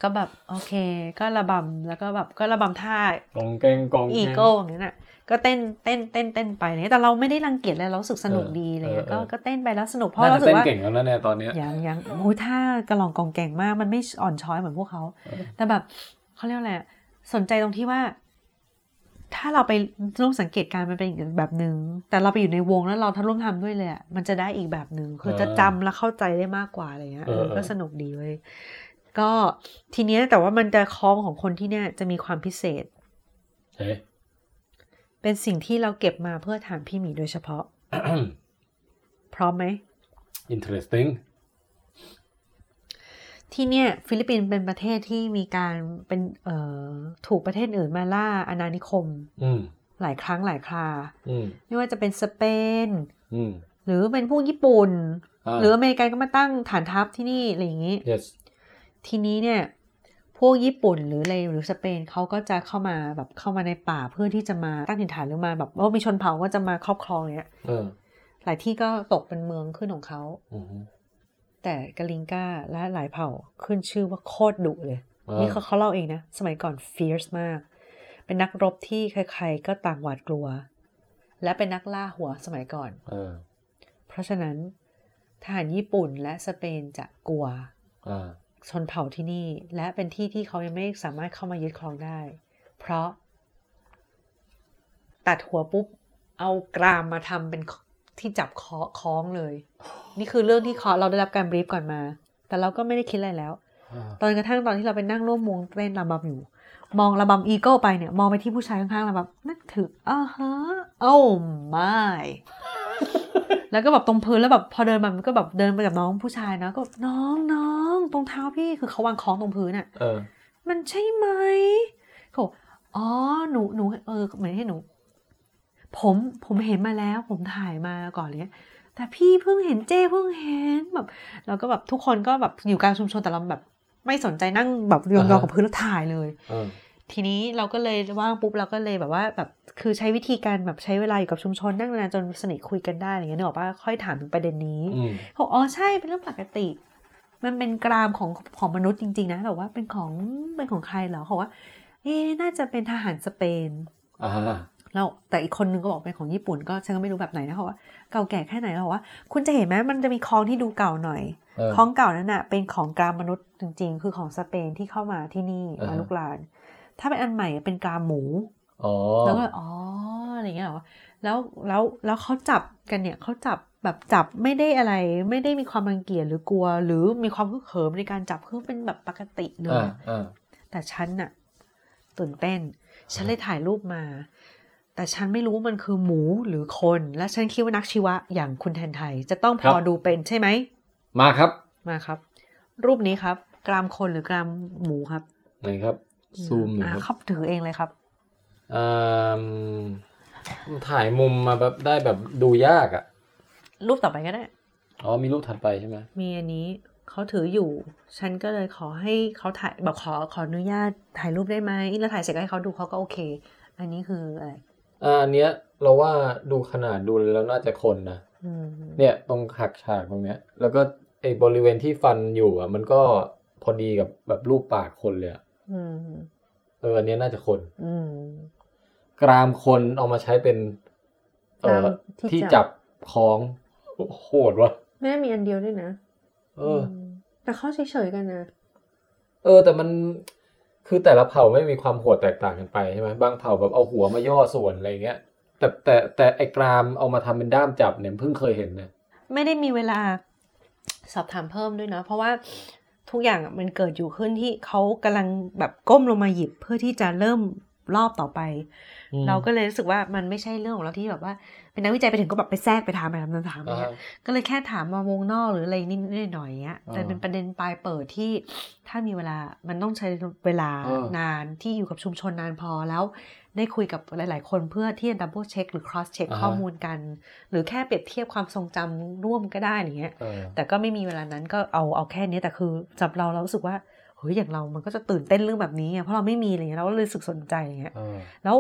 ก็แบบ โอเค ก็ระบำแล้วก็แบบก็ระบำท่ากองแกงกองแกงอีโก้อย่างนั้นอะก็เต้นเต้นเต้นเต้นไปเลยแต่เราไม่ได้รังเกียจเลยเรารู้สึกสนุกดีอะไรเลยเออเออก็ก็เต้นไปแล้วสนุกเพราะน่าเราจะรู้สึเต้กนว่าเก่งแล้วนะเนี่ยตอนเนี้ยยังยังโอ้ยถ้ากระลองกองแก่งมากมันไม่อ่อนช้อยเหมือนพวกเขาเออแต่แบบเขาเรียกอะไรอะสนใจตรงที่ว่า ถ้าเราไปร่วมสังเกตการณ์มันเป็นอีกแบบหนึ่งแต่เราไปอยู่ในวงแล้วเราทำร่วมทำด้วยเลยอะมันจะได้อีกแบบหนึ่งคือจะจำและเข้าใจได้มากกว่าอะไรเงี้ยเออก็สนุกดีเว้ยก็ทีเนี้ยแต่ว่ามันจะคล้องของคนที่เนี่ยจะมีความพิเศษเฮ้ยเป็นสิ่งที่เราเก็บมาเพื่อถามพี่หมีโดยเฉพาะ พร้อมไหม interesting ที่เนี่ยฟิลิปปินส์เป็นประเทศที่มีการเป็นเอ่อถูกประเทศอื่นมาล่าอาณานิคมอืมหลายครั้งหลายคราอืมไม่ว่าจะเป็นสเปนอืมหรือเป็นพวกญี่ปุ่นาหรืออเมริกันก็มาตั้งฐานทัพที่นี่อะไรอย่างนี้ yes ทีนี้เนี่ยพวกญี่ปุ่นหรืออะไรหรือสเปนเขาก็จะเข้ามาแบบเข้ามาในป่าเพื่อที่จะมาตั้งถิ่นฐานหรือมาแบบว่ามีชนเผ่าก็จะมาครอบครองเนี้ยเออหลายที่ก็ตกเป็นเมืองขึ้นของเขาอืม แต่กาลิงกาและหลายเผ่าขึ้นชื่อว่าโคตรดุเลยอ่านี่เขาเขาเล่าเองนะ สมัยก่อน fierce มาก เป็นนักรบที่ใครๆก็ต่างหวาดกลัว และเป็นนักล่าหัวสมัยก่อนเออเพราะฉะนั้นทหารญี่ปุ่นและสเปนจะกลัวอ่าชนเผ่าที่นี่ และเป็นที่ที่เขายังไม่สามารถเข้ามายึดครองได้ เพราะ ตัดหัวปุ๊บ เอากรามมาทำเป็น ที่จับคอคล้องเลย นี่คือเรื่องที่คอเราได้รับการบรีฟก่อนมา แต่เราก็ไม่ได้คิดอะไรแล้วอ่าตอนกระทั่งตอนที่เราไปนั่งร่วมวงเต้นระบำอยู่ มองระบำอีโก้ไปเนี่ย มองไปที่ผู้ชายข้างๆระบำนึกถึงอ่าฮะโอ้ไม่แล้วก็แบบตรงพื้นแล้วแบบพอเดินมามันก็แบบเดินไปกับน้องผู้ชายนะก็แบบน้องน้องตรงเท้าพี่คือเขาวางคล้องตรงพื้นอะเออมันใช่ไหมเขาบอกอ๋อหนูหนูเออเหมือนให้หนู ผมผมเห็นมาแล้ว ผมถ่ายมาก่อนเลยแต่พี่เพิ่งเห็นเจ้เพิ่งเห็นแบบเราก็แบบทุกคนก็แบบอยู่กลางชุมชนแต่เราแบบ ไม่สนใจนั่งแบบยองอ่าๆฮะกับพื้นแล้วถ่ายเลยเออทีนี้เราก็เลยว่างปุ๊บเราก็เลยแบบว่าแบบคือใช้วิธีการแบบใช้เวลาอยู่กับชุมชนนั่งนานๆจนสนิทคุยกันได้อะไรเงี้ยนึกออกปะค่อยถามถึงประเด็นนี้อืมเขาบอกอ๋อใช่เป็นเรื่องปกติ มันเป็นกรามของของมนุษย์จริง ๆ นะแต่ว่าเป็นของเป็นของใครเหรอเขาบอกว่า เอ๊ะน่าจะเป็นทหารสเปน อ่าแล้วแต่อีกคนนึงก็บอกเป็นของญี่ปุ่นก็ฉันก็ไม่รู้แบบไหนนะเขาบอกว่าเก่าแก่แค่ไหนเราบอกว่า คุณจะเห็นไหมมันจะมีคลองที่ดูเก่าหน่อยเออคลองเก่านั้นน่ะเป็นของกรามมนุษย์จริง ๆ คือของสเปนที่เข้ามาที่นี่อ่าฮะมาลุกลาน ถ้าเป็นอันใหม่เป็นกรามหมูอ๋อแล้วก็อ๋ออะไรอย่างเงี้ยเหรอแล้วแล้วแล้วเขาจับกันเนี่ยเขาจับแบบจับไม่ได้อะไร ไม่ได้มีความรังเกียจหรือกลัว หรือมีความฮึกเหิมในการจับคือเป็นแบบปกติเลอ่ายอ่าแต่ฉันน่ะตื่นเต้น ฉันเลยถ่ายรูปมา แต่ฉันไม่รู้ว่ามันคือหมูหรือคน และฉันคิดว่านักชีวะอย่างคุณแทนไทย จะต้องพอดูเป็นใช่ไหม มาครับ มาครับ รูปนี้ครับ กรามคนหรือกรามหมูครับ ไหนครับ ซูมหน่อยอ่าครับเขาถือเองเลยครับอ่าถ่ายมุมมาแบบได้แบบดูยากอะรูปต่อไปก็ได้ อ๋อมีรูปถัดไปใช่ไหมมีอันนี้เขาถืออยู่ ฉันก็เลยขอให้เขาถ่ายบอกขอขออนุญาตถ่ายรูปได้ไหมแล้วถ่ายเสร็จก็ให้เขาดูเขาก็โอเค อันนี้คืออะไร อ่าอันเนี้ย เราว่าดูขนาดดูแล้วน่าจะคนนะอืมเนี่ยตรงหักฉากตรงเนี้ย แล้วก็ไอ้บริเวณที่ฟันอยู่อะ มันก็พอดีกับแบบรูปปากคนเลยอะอืมเอออันเนี้ยน่าจะคนอืมกรามคนเอามาใช้เป็น เออตามที่ที่จับจับคล้องโหดวะแม่มีอันเดียวด้วยนะเออมแต่เขาเฉยๆกันนะเออ แต่มัน คือแต่ละเผ่าไม่มีความโหดแตกต่างกันไปใช่ไหมบางเผ่าแบบเอาหัวมาย่อส่วนอะไรเงี้ย แต่แต่แต่ไอ้กรามเอามาทำเป็นด้ามจับเนี่ยเพิ่งเคยเห็นนะไม่ได้มีเวลาสอบถามเพิ่มด้วยนะเพราะว่าทุกอย่างมันเกิดอยู่ขึ้นที่เขากำลังแบบก้มลงมาหยิบเพื่อที่จะเริ่ม รอบต่อไปอืมเราก็เลยรู้สึกว่ามันไม่ใช่เรื่องของเราที่แบบว่า เป็นนักวิจัยไปถึงก็แบบไปแทรกไปถามไปถามถามอะไรอ่าเงี้ยก็เลยแค่ถามมาวงนอกหรืออะไรนิดๆหน่อยๆเงี้ยอ่าแต่เป็นประเด็นปลายเปิดที่ถ้ามีเวลามันต้องใช้เวลาอ่านานที่อยู่กับชุมชนนานพอแล้วได้คุยกับหลาย ๆ คนเพื่อที่จะ double check หรือ cross check ข้อมูลกัน หรือแค่เปรียบเทียบความทรงจำร่วมก็ได้อย่างเงี้ยเออแต่ก็ไม่มีเวลานั้นก็เอาเอาแค่นี้แต่คือสำหรับเราเรารู้สึกว่า เฮ้ยอย่างเรามันก็จะตื่นเต้นเรื่องแบบนี้ไงเพราะเราไม่มีอะไรเงี้ยเราก็เลยรู้สึกสนใจอย่างเงี้ยเออแล้ว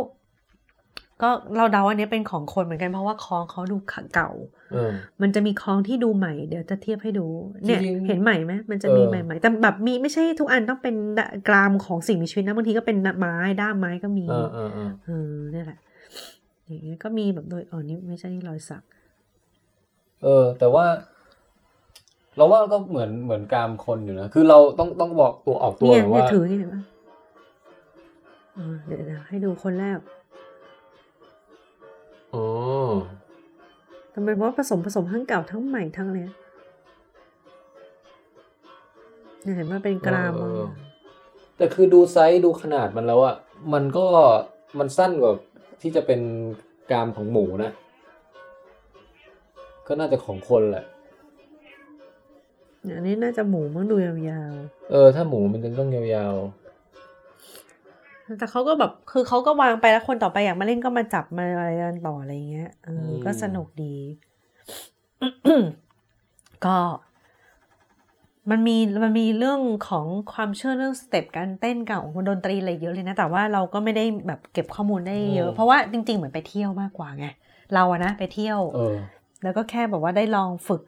ก็เราเดาว่าอันนี้เป็นของคนเหมือนกันเพราะว่าคลองเขาดูเก่าเออมันจะมีคลองที่ดูใหม่เดี๋ยวจะเทียบให้ดู เนี่ยจริงๆเห็นใหม่ไหมมันจะมีเออใหม่ๆแต่แบบมีไม่ใช่ทุกอันต้องเป็นกรามของสิ่งมีชีวิตนะบางทีก็เป็นไม้ด้ามไม้ก็มีเออเออเออเออเนี่ยแหละอย่างเงี้ยก็มีแบบโดยอ๋อนี่ไม่ใช่รอยสัก เออ แต่ว่า เราว่าก็เหมือนเหมือนกรามคนอยู่นะ คือเราต้องต้องบอกตัวออกตัวเนี่ยหน่อยเนี่ยว่าถือนี่เห็นปะเออเดี๋ยวเดี๋ยวให้ดูคนแรกอ๋อแต่มันว่าผสมผสมทั้งเก่าทั้งใหม่ทั้งเลยเนี่ยเห็นว่าเป็นกรามบางอย่างแต่คือดูไซส์ดูขนาดมันแล้วอะมันก็มันสั้นกว่าที่จะเป็นกรามของหมูนะ ก็น่าจะของคนแหละเนี่ย อันนี้น่าจะหมูมั้งดูยาวเออ ถ้าหมูมันจะต้องยาวๆ แต่เขาก็แบบ คือเขาก็วางไปแล้วคนต่อไปอยากมาเล่นก็มาจับมาอะไรกันต่ออะไรอย่างเงี้ยเอออมก็สนุกดี ก็ มันมีมันมีเรื่องของความเชื่อเรื่อง step การเต้นเก่าของดนตรีอะไรเยอะเลยนะ แต่ว่าเราก็ไม่ได้แบบเก็บข้อมูลได้เยอะ เพราะว่าจริง ๆ เหมือนไปเที่ยวมากกว่าไง เราอะนะไปเที่ยวๆเออแล้วก็แค่แบบว่าได้ลองฝึก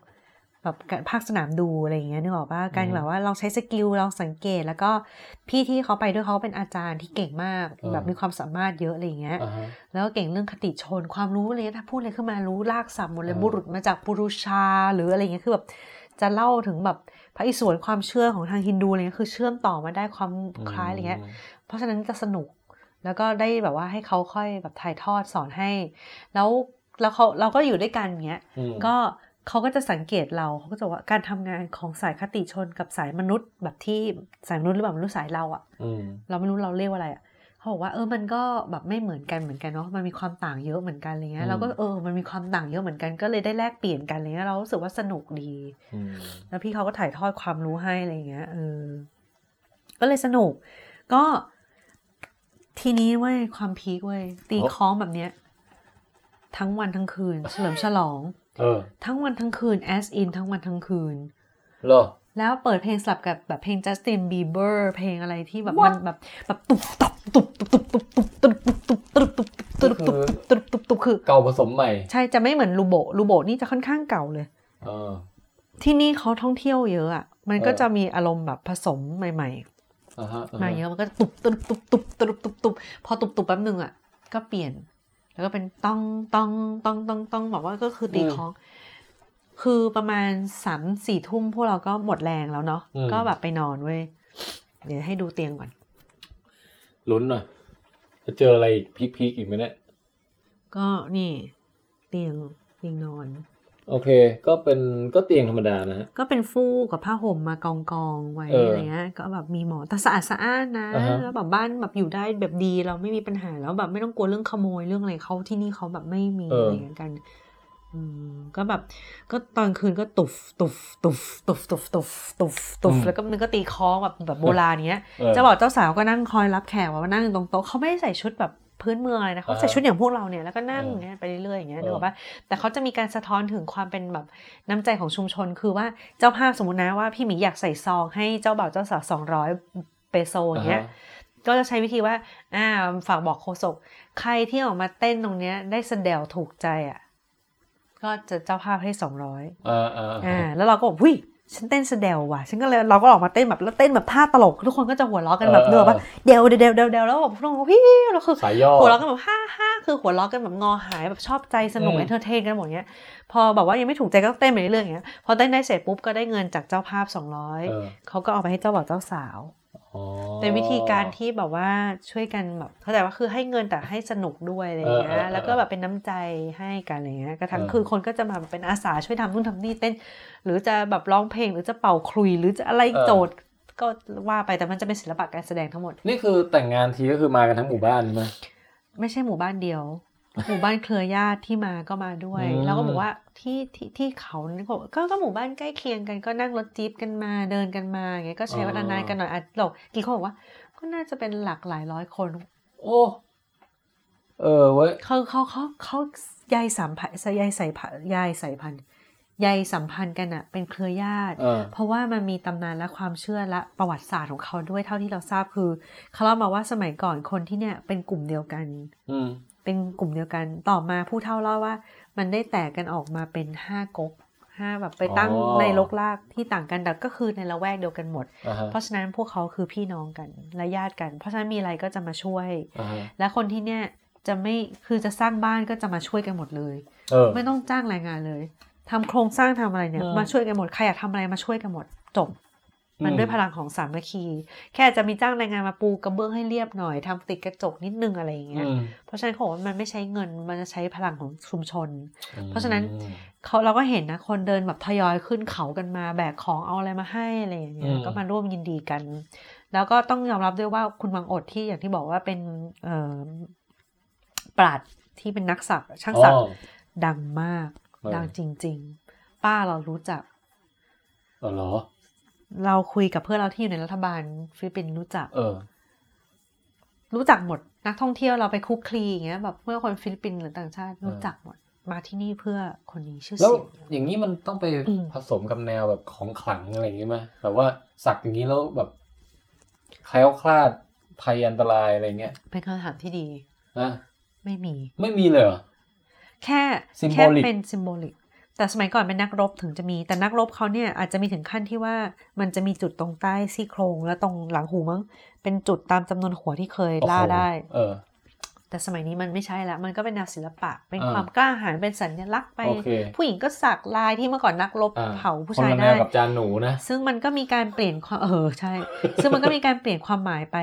แบบการภาคสนามดูอะไรอย่างเงี้ยนึกออกว่าการอืมแบบว่าลองใช้ skill ลองสังเกต แล้วก็พี่ที่เขาไปด้วยเขาเป็นอาจารย์ที่เก่งมากอ่าแบบมีความสามารถเยอะอะไรอย่างเงี้ยอ่าฮะแล้วก็เก่งเรื่องคติชนความรู้อะไรเงี้ยถ้าพูดอะไรขึ้นมารู้รากศัพท์หมดเลยอ่าบุรุษมาจากปุรุชาหรืออะไรเงี้ยคือแบบจะเล่าถึงแบบพระอิศวรความเชื่อของทางฮินดูอะไรเงี้ยคือเชื่อมต่อมาได้ความคล้ายอะไรเงี้ยเพราะฉะนั้นจะสนุกแล้วก็ได้แบบว่าให้เขาค่อยแบบถ่ายทอดสอนให้ แล้วแล้วเขาเราก็อยู่ด้วยกันอย่างเงี้ยอืมก็ เขาก็จะสังเกตเราเขาก็จะว่าการทำงานของสายคติชนกับสายมนุษย์แบบที่สายมนุษย์หรือแบบมนุษย์สายเราอะอืมเราไม่รู้เราเรียกว่าอะไรอะเขาบอกว่าเออมันก็แบบไม่เหมือนกันเหมือนกันเนาะมันมีความต่างเยอะเหมือนกันอะไรเงี้อืยมเราก็เออมันมีความต่างเยอะเหมือนกันก็เลยได้แลกเปลี่ยนกันอะไรเงี้ยเรารู้สึกว่าสนุกดีอืมแล้วพี่เขาก็ถ่ายทอดความรู้ให้อะไรอย่างเงี้ยเออก็เลยสนุก ก็ทีนี้เว้ยความพีคเว้ยตีคล้องแบบเนี้ย ทั้งวันทั้งคืน เฉลิมฉลองเออ ทั้งวันทั้งคืน as in ทั้งวันทั้งคืนเหรอแล้วเปิดเพลงสลับกับแบบเพลง Justin Bieber เพลงอะไรที่แบบมันแบบแบบตุบตับตุบตุบตุบตุบตุบตุบตุบตุบตุบตุบตุบตุบตุบตุบตุบคือเก่าผสมใหม่ ใช่จะไม่เหมือนลูโบลูโบนี่จะค่อนข้างเก่าเลยเออที่นี่เขาท่องเที่ยวเยอะอะมันก็เออจะมีอารมณ์แบบผสมใหม่อ่าฮะๆมาเยอะมันก็ตุบตุบตุบตุบตุบตุบตุบพอตุบตุบแป๊บนึงอะก็เปลี่ยน แล้วก็เป็นต้องต้องต้องต้องต้องบอกว่าก็คือตีคล้อง คือประมาณสามสี่ทุ่มพวกเราก็หมดแรงแล้วเนาะก็แบบไปนอนเว้ยเดี๋ยวให้ดูเตียงก่อนลุ้นหน่อยจะเจออะไรอีกพีคๆอีกไหมเนี่ยก็นี่ เตียงเตียงนอน โอเค ก็เป็นก็เตียงธรรมดานะฮะก็เป็นฟูกกับผ้าห่มมากองกองๆไว้เออออะไรเงี้ยก็แบบมีหมอนแต่สะอาดสะอ้านนะอ่าฮะแล้วแบบบ้านแบบอยู่ได้แบบดีเราไม่มีปัญหาแล้วแบบไม่ต้องกลัวเรื่องขโมยเรื่องอะไรเขาที่นี่เขาแบบไม่มีอะไรอย่างเงี้ยกันอืมก็แบบก็ตอนคืนก็ตุฟตุฟตุฟตุฟตุฟตุฟตุฟตุฟแล้วก็มันก็ตีคล้องแบบแบบโบราณเนี้ยเออเจะบอกเจ้าสาวก็นั่งคอยรับแขกว่านั่งอยู่ตรงโต๊ะเขาไม่ได้ใส่ชุดแบบ พื้นเมืองอะไรนะเขาใส่อ่าฮะชุดอย่างพวกเราเนี่ยแล้วก็นั่งเอออย่างเงี้ยไปเรื่อยๆอย่างเงี้ยเออนึกออกปะแต่เขาจะมีการสะท้อนถึงความเป็นแบบน้ำใจของชุมชน คือว่าเจ้าภาพสมมตินะว่าพี่หมีอยากใส่ซองให้เจ้าบ่าวเจ้าสาวสองร้อยเปโซอย่างเงี้ยอ่าฮะก็จะใช้วิธีว่าอ่าฝากบอกโฆษกใครที่ออกมาเต้นตรงเนี้ยได้แสดงถูกใจอะก็จะเจ้าภาพให้สองร้อยอ่าอ่าอ่าแล้วเราก็บอกหุ้ย ฉันเต้นสะเดวว่ะ ฉันก็เลยเราก็ออกมาเต้นแบบแล้วเต้นแบบท่าตลกทุกคนก็จะหัวเราะกันแบบเออเนื้อว่าเออเดวเดวเดวเดวแล้วแบบทุกคนก็พี่แล้วคือสายย่อหัวเราะกันแบบฮ่าฮ่าคือหัวเราะกันแบบงอหายแบบชอบใจสนุกอืม entertain กันหมดเนี้ย พอแบบว่ายังไม่ถูกใจก็เต้นไปเรื่อยๆอย่างเงี้ยพอเต้นได้เสร็จปุ๊บก็ได้เงินจากเจ้าภาพเออ200เขาก็เอาไปให้เจ้าบ่าวเจ้าสาวอ๋อ เป็นวิธีการที่แบบว่าช่วยกันแบบเข้าใจว่าคือให้เงินแต่ให้สนุกด้วยอะไรอย่างเงี้เออเออเออยแล้วก็แบบเป็นน้ำใจให้กันอะไรเงี้ยกระทั่งเออคือคนก็จะมาแบบเป็นอาสาช่วยทำนู่นทำนี่เต้น หรือจะแบบร้องเพลงหรือจะเป่าขลุ่ยหรือจะอะไรโจทย์ก็ว่าไปแต่มันจะเป็นศิลปะการแสดงทั้งหมด นี่คือแต่งงานทีก็คือมากันทั้งหมู่บ้านใช่ไหมไม่ใช่หมู่บ้านเดียว หมู่บ้านเครือญาติที่มาก็มาด้วยอืมแล้วก็บอกว่าที่ที่ที่เขาเนี่ยก็ก็ก็หมู่บ้านใกล้เคียงกันก็นั่งรถจี๊ปกันมาเดินกันมาอย่างเงี้ยก็ใช้เวลานานกันหน่อยอาจหลกกี่คนบอกว่า ก็น่าจะเป็นหลักหลายร้อยคน โอ้เออเว้ยเขาเขาเขาเขาใยสัมพันธ์ใยใส่พันใยใส่พันธุ์ใยสัมพันธ์กันอะเป็นเครือญาติเออเพราะว่ามันมีตำนานและความเชื่อและประวัติศาสตร์ของเขาด้วยเท่าที่เราทราบคือเขาเล่ามาว่าสมัยก่อนคนที่เนี่ยเป็นกลุ่มเดียวกันอืม เป็นกลุ่มเดียวกัน ต่อมาผู้เฒ่าเล่าว่า มันได้แตกกันออกมาเป็นห้าก๊กห้าแบบไปตั้งอ๋อในลกลากที่ต่างกันแต่ก็คือในละแวกเดียวกันหมดอ่าฮะเพราะฉะนั้นพวกเขาคือพี่น้องกันและญาติกัน เพราะฉะนั้นมีอะไรก็จะมาช่วยอ่าฮะและคนที่เนี่ยจะไม่คือจะสร้างบ้านก็จะมาช่วยกันหมดเลยเออไม่ต้องจ้างแรงงานเลยทำโครงสร้างทำอะไรเนี่ยอืมมาช่วยกันหมดใครอยากทำอะไรมาช่วยกันหมดจบ มันอืมด้วยพลังของสามัคคี แค่อาจจะมีจ้างแรงงานมาปูกระเบื้องให้เรียบหน่อยทำติดกระจกนิดนึงอะไรอย่างเงี้ยอืมเพราะฉะนั้นเขาบอกว่ามันไม่ใช้เงินมันจะใช้พลังของชุมชน เพราะฉะนั้นอืมเขาเราก็เห็นนะคนเดินแบบทยอยขึ้นเขากันมาแบกของเอาอะไรมาให้อะไรอย่างเงี้ยอืมก็มาร่วมยินดีกัน แล้วก็ต้องยอมรับด้วยว่าคุณวังอดที่อย่างที่บอกว่าเป็นเอ่อปราดที่เป็นนักสักช่างสักอ๋อดังมากเออดังจริง ๆ ป้าเรารู้จักเออเหรอ เราคุยกับเพื่อนเราที่อยู่ในรัฐบาลฟิลิปปินส์รู้จัก เออ รู้จักหมด นักท่องเที่ยวเราไปคลุกคลีอย่างเงี้ยแบบเมื่อคนฟิลิปปินส์หรือต่างชาติ รู้จักหมด มาที่นี่เพื่อคนนี้ชื่อแล้วเสียงอย่างนี้มันต้องไปอืมผสมกับแนวแบบของขลังอะไรอย่างงี้ไหมแบบว่าสักอย่างนี้แล้วแบบแคล้วคลาดภัยอันตรายอะไรเงี้ยเป็นคำถามที่ดีนะไม่มี ไม่มีเลยเหรอแค่ Symbolic แค่เป็นซิมโบลิก แต่สมัยก่อนเป็นนักรบถึงจะมี แต่นักรบเขาเนี่ยอาจจะมีถึงขั้นที่ว่ามันจะมีจุดตรงใต้ซี่โครงและตรงหลังหูมั้งเป็นจุดตามจำนวนหัวที่เคยล่าโอ้โหได้ เออ แต่สมัยนี้มันไม่ใช่แล้วมันก็เป็นแนวศิลปะ เป็นอ่าความกล้าหาญเป็นสัญลักษณ์ไปโอเคผู้หญิงก็สักลายที่เมื่อก่อนนักรบอ่าเผาผู้คนชายละแนได้วกับจานหนูนะซึ่งมันก็มีการเปลี่ยนความเออใช่ ซึ่งมันก็มีการเปลี่ยนความหมายไป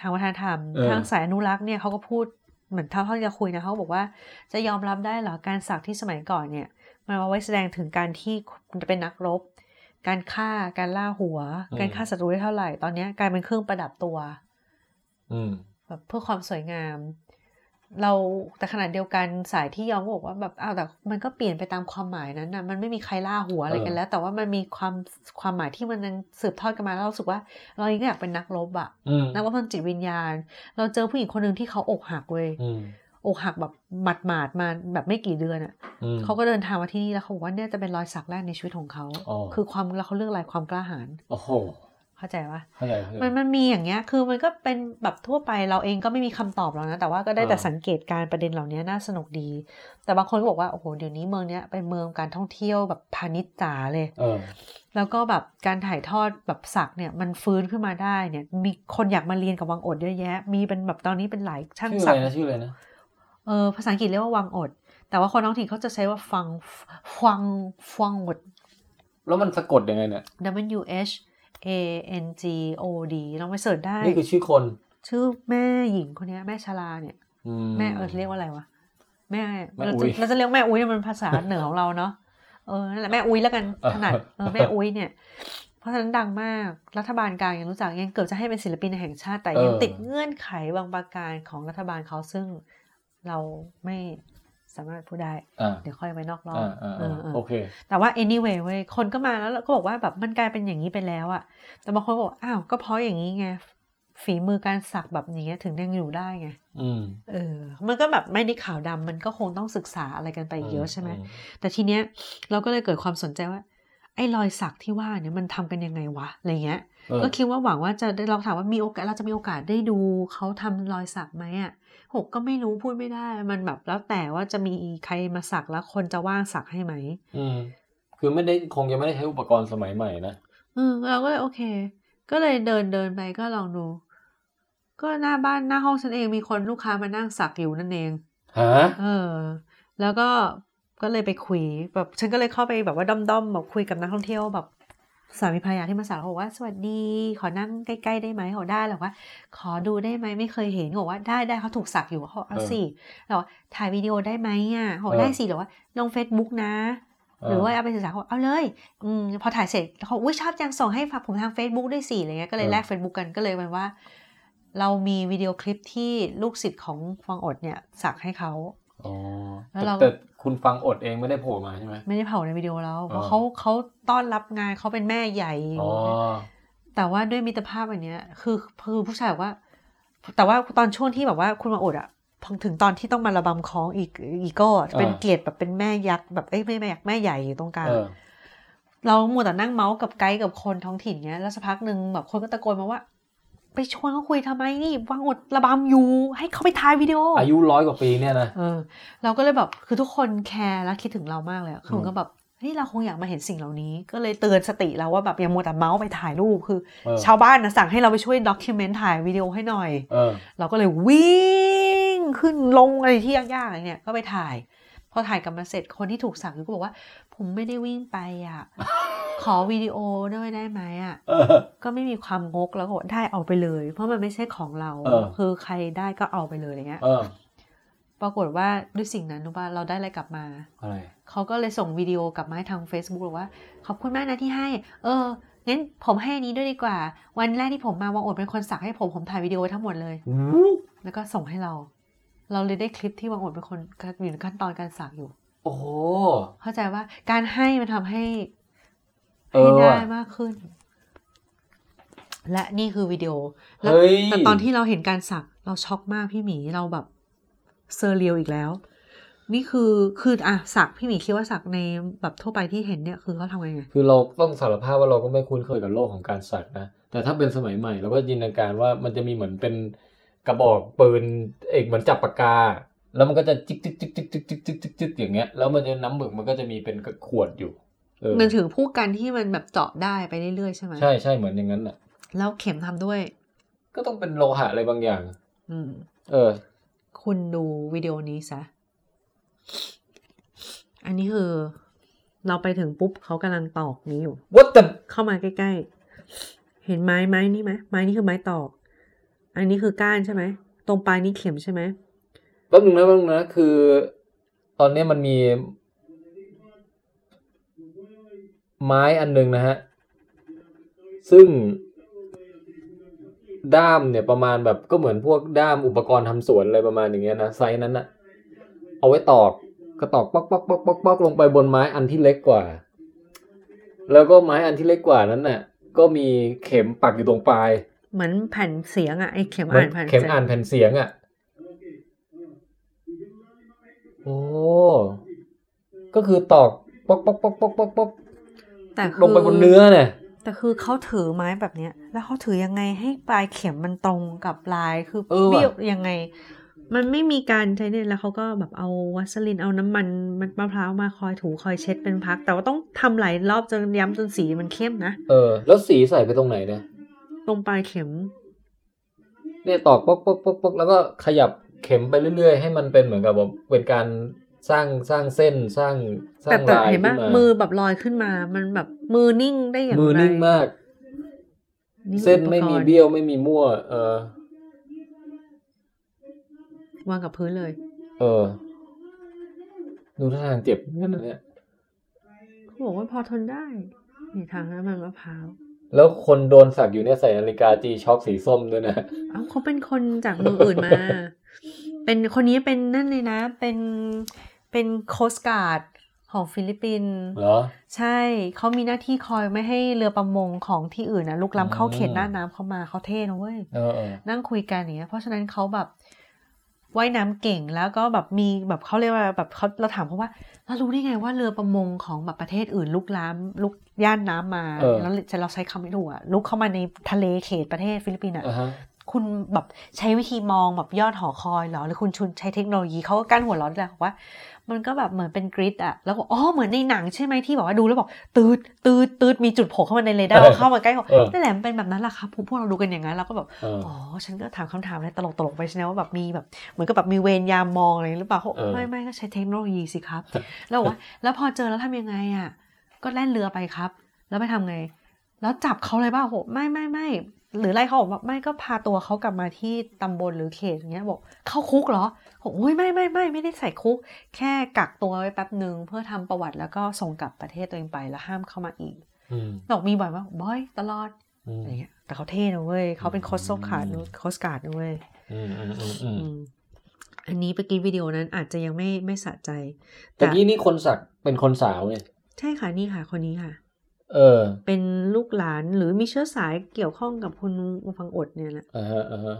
ทางวัฒนธรรมเออทางสายอนุรักษ์เนี่ยเขาก็พูดเหมือนเท่าที่จะคุยนะเขาบอกว่าจะยอมรับได้เหรอการสักที่สมัยก่อนเนี่ย มันเอาไว้แสดงถึงการที่คุณจะเป็นนักรบ การฆ่าการล่าหัว การฆ่าศัตรูได้เท่าไหร่ ตอนเนี้ยกลายเป็นเครื่องประดับตัวอืมแบบเพื่อความสวยงาม เราแต่ขณะเดียวกันสายที่ยอมก็บอกว่าแบบอ้าวแต่มันก็เปลี่ยนไปตามความหมายนั้นนะมันไม่มีใครล่าหัวอะไรกันแล้ว แต่ว่ามันมีความความหมายที่มันยังสืบทอดกันมาแล้วเรารู้สึกว่า เรายังอยากเป็นนักรบอะอืมนักรบทางจิตวิญญาณ เราเจอผู้หญิงคนหนึ่งที่เขาอกหักเว้ย อืมอกหักแบบหมาดหมาดๆมาแบบไม่กี่เดือนอะอืมเขาก็เดินทางมาที่นี่แล้วเขาบอกว่าเนี่ยจะเป็นรอยสักแรกในชีวิตของเขาอ๋อคือความแล้วเขาเลือกอะไรความกล้าหาญโอ้โหเข้าใจปะเข้าใจเข้าใจมันมันมีอย่างเงี้ย คือมันก็เป็นแบบทั่วไปเราเองก็ไม่มีคำตอบหรอกนะ แต่ว่าก็ได้แต่อ่าสังเกตการณ์ประเด็นเหล่านี้น่าสนุกดี แต่บางคนก็บอกว่าโอ้โหเดี๋ยวนี้เมืองเนี้ยเป็นเมืองการท่องเที่ยวแบบพาณิชย์จ๋าเลยเออแล้วก็แบบการถ่ายทอดแบบสักเนี่ยมันฟื้นขึ้นมาได้เนี่ย มีคนอยากมาเรียนกับวังอดเยอะแยะ มีเป็นแบบตอนนี้เป็นหลายช่างชื่ออะสัไรกนะชื่ออะไรนะ เออภาษาอังกฤษเรียกว่าวังอด แต่ว่าคนท้องถิ่นเขาจะใช้ว่าฟังฟังฟังอด แล้วมันสะกดยังไงเนี่ย W H A N G O D ลองไปเสิร์ชได้ นี่คือชื่อคน ชื่อแม่หญิงคนเนี้ยแม่ชลาเนี่ยอืแม่เออเรียกว่าอะไรวะ แม่แม่เราอุ๊จะยเราจะเรียกแม่อุ้ยเนี่ยมันภาษาเหนือของเราเนาะเออนั่นแหละแม่อุ้ยแล้วกันเออถนัดเออแม่อุ้ยเนี่ย เพราะฉะนั้นดังมากรัฐบาลกลางยังรู้จักยังเกือบจะให้เป็นศิลปินแห่งชาติแต่ยังติดเงื่อนไขบางประการของรัฐบาลเขาซึ่ง เราไม่สามารถพูดได้อ่าเดี๋ยวค่อยไว้นอกรอบอ่าอ่าเออเออโอเค แต่ว่า anyway เว้ยคนก็มาแล้วก็บอกว่าแบบมันกลายเป็นอย่างนี้ไปแล้วอะแต่บางคนบอกอ้าวก็เพราะอย่างนี้ไงฝีมือการสักแบบนี้ถึงยังอยู่ได้ไงอืมเออ มันก็แบบไม่ได้ขาวดำมันก็คงต้องศึกษาอะไรกันไปอีกเยอะใช่ไหมแต่ทีเนี้ยเราก็เลยเกิดความสนใจว่า ไอ้รอยสักที่ว่าเนี่ยมันทำกันยังไงวะอะไรเงี้ยเออ ก็คิดว่าหวังว่าจะได้เราถามว่ามีโอกาสเราจะมีโอกาสได้ดูเขาทำรอยสักไหมอะหกก็ไม่รู้พูดไม่ได้ มันแบบแล้วแต่ว่าจะมีใครมาสักแล้วคนจะว่างสักให้ไหมอืมคือไม่ได้คงยังไม่ได้ใช้อุปกรณ์สมัยใหม่นะเออเราก็เลยโอเค ก็เลยเดินเดินไปก็ลองดู ก็หน้าบ้านหน้าห้องฉันเองมีคนลูกค้ามานั่งสักอยู่นั่นเองฮะเออ แล้วก็ก็เลยไปคุยแบบฉันก็เลยเข้าไปแบบว่าด้อมๆแบบคุยกับนักท่องเที่ยวแบบ สามีภรรยาที่มาสักเขาบอกว่า สวัสดี ขอนั่งใกล้ๆได้ไหมเขาบอกได้หรอว่า ขอดูได้ไหมไม่เคยเห็นเขาบอกว่าได้ได้เขาถูกสักอยู่เขาบอกเอาสิเราบอกถ่ายวิดีโอได้ไหมอะเขาบอกได้สิหรือว่าลง Facebook นะ หรือว่าเอาไปศึกษาเขาบอกเอาเลยอืมพอถ่ายเสร็จเขาอุ้ยชอบจังส่งให้ฝากผมทาง Facebook ด้วยสิอะไรเงี้ยก็เลยแลก Facebook กันก็เลยเป็นว่า เรามีวิดีโอคลิปที่ลูกศิษย์ของฟังอดเนี่ยสักให้เขา อ๋อแล้วแต่เราแต่คุณฟังอดเองไม่ได้โผล่มาใช่ไหมไม่ได้เผาในวิดีโอแล้วเพราะอ๋อเขาเขาต้อนรับงานเขาเป็นแม่ใหญ่อ๋อแต่ว่าด้วยมิตรภาพอันเนี้ย คือคือผู้ชายบอกว่า แต่ว่าตอนช่วงที่แบบว่าคุณวางอดอะพอถึงตอนที่ต้องมาระบำฆ้องอีกอีโก้อะเป็นเกลียดแบบเป็นแม่ยักษ์แบบเอ้ยไม่แม่ยักษ์แม่ใหญ่อยู่ตรงกลางเออเรามัวแต่นั่งเม้าท์กับไกด์กับคนท้องถิ่นเนี้ยแล้วสักพักหนึ่งแบบคนก็ตะโกนมาว่า ไปชวนเขาคุยทำไมนี่วางอดระบำอยู่ให้เขาไปถ่ายวิดีโอ อายุร้อยกว่าปีเนี่ยนะเออเราก็เลยแบบคือทุกคนแคร์และคิดถึงเรามากเลยอะคืออืมมันก็แบบเฮ้ยเราคงอยากมาเห็นสิ่งเหล่านี้ ก็เลยเตือนสติเราว่าแบบอย่ามัวแต่เม้าท์ไปถ่ายรูปคือเออชาวบ้านนะสั่งให้เราไปช่วยด็อกิเมนต์ถ่ายวิดีโอให้หน่อยเออเราก็เลยวิ่งขึ้นลงอะไรที่ยากๆอะไรเนี่ยก็ไปถ่าย พอถ่ายกลับมาเสร็จคนที่ถูกสั่งก็บอกว่า ผมไม่ได้วิ่งไปอะ ขอวิดีโอด้วยได้ไหมอะเออก็ไม่มีความงกแล้วก็บอกได้เอาไปเลย เพราะมันไม่ใช่ของเราเออคือใครได้ก็เอาไปเลยอะไรเงี้ยเออปรากฏว่าด้วยสิ่งนั้นรู้ป่ะเราได้อะไรกลับมาอะไรเขาก็เลยส่งวิดีโอกลับมาให้ทาง Facebook บอกว่า ขอบคุณมากนะที่ให้ เอองั้นผมให้อันนี้ด้วยดีกว่า วันแรกที่ผมมาวางอดเป็นคนสักให้ผมผมถ่ายวิดีโอไว้ทั้งหมดเลย แล้วก็ส่งให้เรา เราเลยได้คลิปที่วางอดเป็นคนอยู่ในขั้นตอนการสักอยู่ โอ้โหเข้าใจว่าการให้มันทำให้เอให้อได้ว่ะมากขึ้น และนี่คือวิดีโอแล้วเฮ้ยแต่ตอนที่เราเห็นการสัก เราช็อกมากพี่หมีเราแบบ surreal อีกแล้ว นี่คือคืออะสักพี่หมีคิดว่าสักในแบบทั่วไปที่เห็นเนี่ยคือเขาทำไงไง คือเราต้องสารภาพว่าเราก็ไม่คุ้นเคยกับโลกของการสักนะแต่ถ้าเป็นสมัยใหม่เราก็จินตนาการว่ามันจะมีเหมือนเป็น กระบอกปืนเอกเหมือนจับปากกา แล้วมันก็จะจิกจิกจิกจิกจิกจิกจิกจิกจิกอย่างเงี้ย แล้วมันจะน้ำหมึกมันก็จะมีเป็นขวดอยู่เออมันถึงผู้กันที่มันแบบเจาะได้ไปเรื่อยๆใช่ไหมใช่ใช่เหมือนอย่างนั้นน่ะแล้วเข็มทำด้วย ก็ต้องเป็นโลหะอะไรบางอย่าง อืม เออ คุณดูวิดีโอนี้ซะ อันนี้คือ เราไปถึงปุ๊บเขากำลังตอกนี้อยู่ what the เข้ามาใกล้ๆ เห็นไม้ไม้นี่ไหมไม้นี่คือไม้ตอก อันนี้คือก้านใช่ไหม ตรงปลายนี่เข็มใช่ไหมแป๊บนึงนะแป๊บนึงนะคือ ตอนนี้มันมี ไม้อันหนึ่งนะฮะ ซึ่ง ด้ามเนี่ยประมาณแบบก็เหมือนพวกด้ามอุปกรณ์ทำสวนอะไรประมาณอย่างเงี้ยนะไซส์นั้นนะเอาไว้ตอกก็ตอกป๊อกป๊อกป๊อกป๊อกป๊อกลงไปบนไม้อันที่เล็กกว่า แล้วก็ไม้อันที่เล็กกว่านั้นน่ะ ก็มีเข็มปักอยู่ตรงปลาย เหมือนแผ่นเสียงอะไอเข็มเหมือ่านแผ่นเข็มสียงอ่านแผ่นเสียงอะโอ้ก็คือตอกป๊อกป๊อกป๊อกป๊อกป๊อกป๊อกแต่คือลงไปบนเนื้อเนี่ยแต่คือเขาถือไม้แบบเนี้ย แล้วเขาถือยังไงให้ปลายเข็มมันตรงกับลายคือเออว่ะเบี้ยวยังไง มันไม่มีการใช้เนี่ยแล้วเขาก็แบบเอาวัสลินเอาน้ำมันมันมะพร้าวมาคอยถูคอยเช็ดเป็นพัก แต่ว่าต้องทำหลายรอบจนย้ำจนสีมันเข้มนะเออแล้วสีใส่ไปตรงไหนเนี่ย ตรงปลายเข็มเนี่ยตอกป๊อกป๊อกป๊อกป๊อกแล้วก็ขยับเข็มไปเรื่อยๆ ให้มันเป็นเหมือนกับแบบเป็นการสร้างสร้างเส้นสร้างสร้าแต่งแต่ลายเห็นขึ้ปะนมามือแบบลอยขึ้นมา มันแบบมือนิ่งได้อย่างไรมือนิ่งมากนี่เส้นอุปกรณ์ไม่มีเบี้ยวไม่มีมั่ว เออ วางกับพื้นเลย เออดูท่าทางเจ็บงั้นนะเนี่ยเขาบอกว่าพอทนได้นี่ทางน้ำมันมะพร้าว แล้วคนโดนสักอยู่เนี่ยใส่นาฬิกาจีช็อคสีส้มด้วยนะเอ้าเขาเป็นคนจากเมืองอื่นมา เป็นคนนี้เป็นนั่นเลยนะ เป็นเป็น coast guard ของฟิลิปปินส์เหรอ ใช่เขามีหน้าที่คอยไม่ให้เรือประมงของที่อื่นนะรุกล้ำเข้าอ่าเขตน่านน้ำเข้ามาเขาเท่นะเว้ยเออเออนั่งคุยกันอย่างเงี้ยเพราะฉะนั้นเขาแบบ ว่ายน้ำเก่งแล้วก็แบบมีแบบเขาเรียกว่าแบบเขาเราถามเขาว่าเรารู้ได้ไงว่าเรือประมงของแบบประเทศอื่นรุกล้ำรุกน่านน้ำมาเออแล้วเราใช้คำไม่ถูกอะรุกเข้ามาในทะเลเขตประเทศฟิลิปปินส์อะอ่าฮะคุณแบบใช้วิธีมองแบบยอดหอคอยเหรอหรือคุณชุนใช้เทคโนโลยีเขาก็กลั้นหัวเราะด้วยแหละบอกว่า มันก็แบบเหมือนเป็น grid อะแล้วบอกอ๋อเหมือนในหนังใช่ไหมที่บอกว่าดูแล้วบอกตืดตืดตืดมีจุดโผล่เข้ามาในเรดาร์เออเข้ามาใกล้บอกเออนั่นแหละมันเป็นแบบนั้นแหละครับพวกเราดูกันอย่างนั้นเราก็แบบเอออ๋อฉันก็ถามคำถามอะไรตลกตลกๆไปใช่ไหมว่าแบบมีแบบเหมือนกับแบบมีเวรยามมองอะไรหรือเปล่าเขาบอกเออไม่ไม่ก็ใช้เทคโนโลยีสิครับ แล้วบอกว่าแล้วพอเจอแล้วทำยังไงอะก็แล่นเรือไปครับ แล้วไปทำไง แล้วจับเขาเลยป่ะโหไม่ไม่ไม่หรือไล่เขาบอกว่าไม่ก็พาตัวเขากลับมาที่ตำบลหรือเขตอย่างเงี้ยบอกเข้าคุกเหรอ บอกโอ้ยไม่ไม่ไม่ไม่ได้ใส่คุก แค่กักตัวไว้แป๊บหนึ่งเพื่อทำประวัติแล้วก็ส่งกลับประเทศตัวเองไปแล้วห้ามเข้ามาอีกอืมบอกมีบ่อยมากบ่อยตลอดอืมอะไรเงี้ยแต่เขาเท่นะเว้ยเขาเป็นโคสโซขาดโคสการ์ดนะเว้ยอืมอืมอืมอืมอืมอันนี้เมื่อกี้วิดีโอนั้นอาจจะยังไม่ไม่สะใจ แต่กี้นี่คนสักเป็นคนสาวเนี่ยใช่ค่ะนี่ค่ะ คนนี้ค่ะ เออ เป็นลูกหลานหรือมีเชื้อสายเกี่ยวข้องกับคุณฟังอดเนี่ยแหละอ่าฮะอ่าฮะ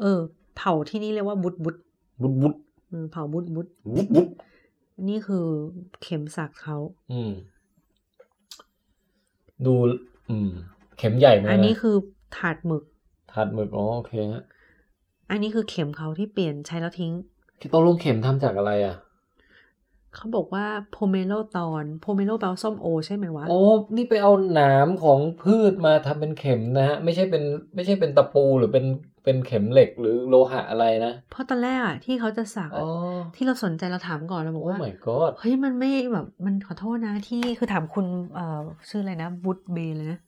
เออ เผ่าที่นี่เรียกว่าบุตรบุตร บุดบุดเออเผ่าบุตรบุตรบุดบุดนี่คือเข็มสักเขาอืม ดู อืม เข็มใหญ่ไหมอันนี้คือถาดหมึก ถาดหมึกอ๋อโอเคฮะอันนี้คือเข็มเขาที่เปลี่ยนใช้แล้วทิ้งที่ต้องลงเข็มทำจากอะไรอะเขาบอกว่า pomelo thorn pomelo แปลว่าส้มโอใช่ไหมวะโอ้นี่ไปเอาหนามของพืชมาทำเป็นเข็มนะฮะไม่ใช่เป็น ไม่ใช่เป็นตะปูหรือเป็น เป็นเข็มเหล็กหรือโลหะอะไรนะ เพราะตอนแรกอะที่เขาจะสักอ๋ออะที่เราสนใจเราถามก่อนเราบอกโอ้ว่า my god เฮ้ยมันไม่แบบมันขอโทษนะที่คือถามคุณเอ่อชื่ออะไรนะบุตเบเลยนะ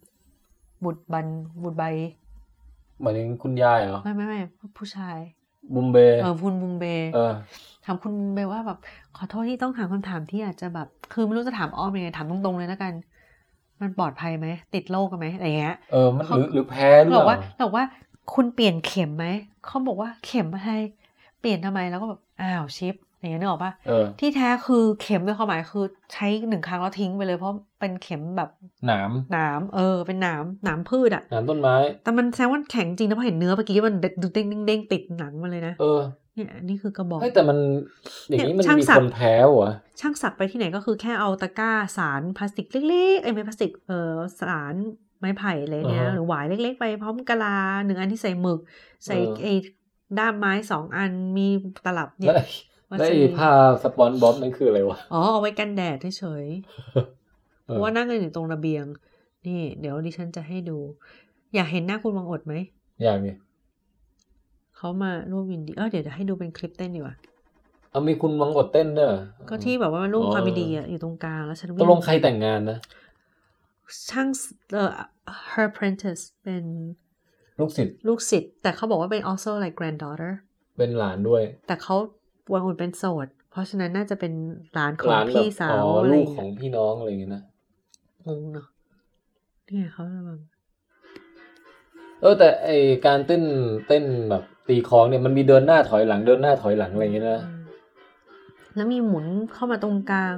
บุตบันบุตใบหมายถึงคุณยายเหรอไม่ไม่ไม่ผู้ชายบุมเบเออคุณบุมเบเออถามคุณบุมเบว่าแบบขอโทษที่ต้องถามคำถามที่อาจจะแบบ คือไม่รู้จะถามอ้อมยังไงถามตรงๆเลยแล้วกันมันปลอดภัยไหมติดโรคกันไหมอะไรเงี้ยเออมันหรือหรือแพ้หรือบอกเปว่าล่าบอกว่า คุณเปลี่ยนเข็มไหม เขาบอกว่าเข็มอะไรเปลี่ยนทำไมแล้วก็แบบอ้าวชิปอย่างเงี้ยนึกออกปะเออที่แท้คือเข็มด้วยความหมายคือใช้หนึ่งครั้งแล้วทิ้งไปเลยเพราะเป็นเข็มแบบหนามหนามเออเป็นหนามหนามพืชอะหนามต้นไม้ แต่มันแซงว่าแข็งจริงนะเพราะเห็นเนื้อเมื่อกี้มันดูเด้งเด้งเด้งติดหนังมาเลยนะเออเนี่ยอันนี่คือกระบอกเฮ้ยแต่มันอย่างนี้มันช่างมีสัคกนแพ้เหรอช่างสักไปที่ไหนก็คือแค่เอาตะกร้าสารพลาสติกเล็กๆไอ้ยไม่พลาสติกเออสาร ไม้ไผ่อะไรเนี่ยอ่าฮะหรือหวายเล็ก ๆ ไปพร้อมกะลาหนึ่งอันที่ใส่หมึก ใส่เออไอ้ด้ามไม้สองอันมีตลับเนี่แล้วยไอ้มาแล้วซื้ไอ้อผ้าสปอนบ๊อบนั่นคืออะไรวะ อ๋อเอาไว้กันแดดเฉยๆเอเพอราะว่านั่งกันอยู่ตรงระเบียง นี่ เดี๋ยวดิฉันจะให้ดู อยากเห็นหน้าคุณวังอดไหม อย่างนี้เขามาร่วมวินดี เออเดี๋ยวจะให้ดูเป็นคลิปเต้นดีกว่าเอามีคุณวังกดเต้นด้วยเหรอก็ที่แบบว่ารูปอ๋อความดีอะอยู่ตรงกลางแล้วฉันตกลงใครแต่งงานนะ ช่างเอ่อ her apprentice เป็นลูกศิษย์ลูกศิษย์แต่เขาบอกว่าเป็น also like granddaughter เป็นหลานด้วย แต่เขาวังอดเป็นโสด เพราะฉะนั้นน่าจะเป็นหลานขอหงลานแบบพี่สาอ๋วออะไรลูกเงี้ยของพี่น้องอะไรอย่างเงี้ยนะงงเนาะเนี่ยเขาระวังเออแต่ไอการเต้นเต้นแบบตีคล้องเนี่ยมันมีเดินหน้าถอยหลังเดินหน้าถอยหลังอะไรอย่างเงี้ยนะอืมแล้วมีหมุนเข้ามาตรงกลาง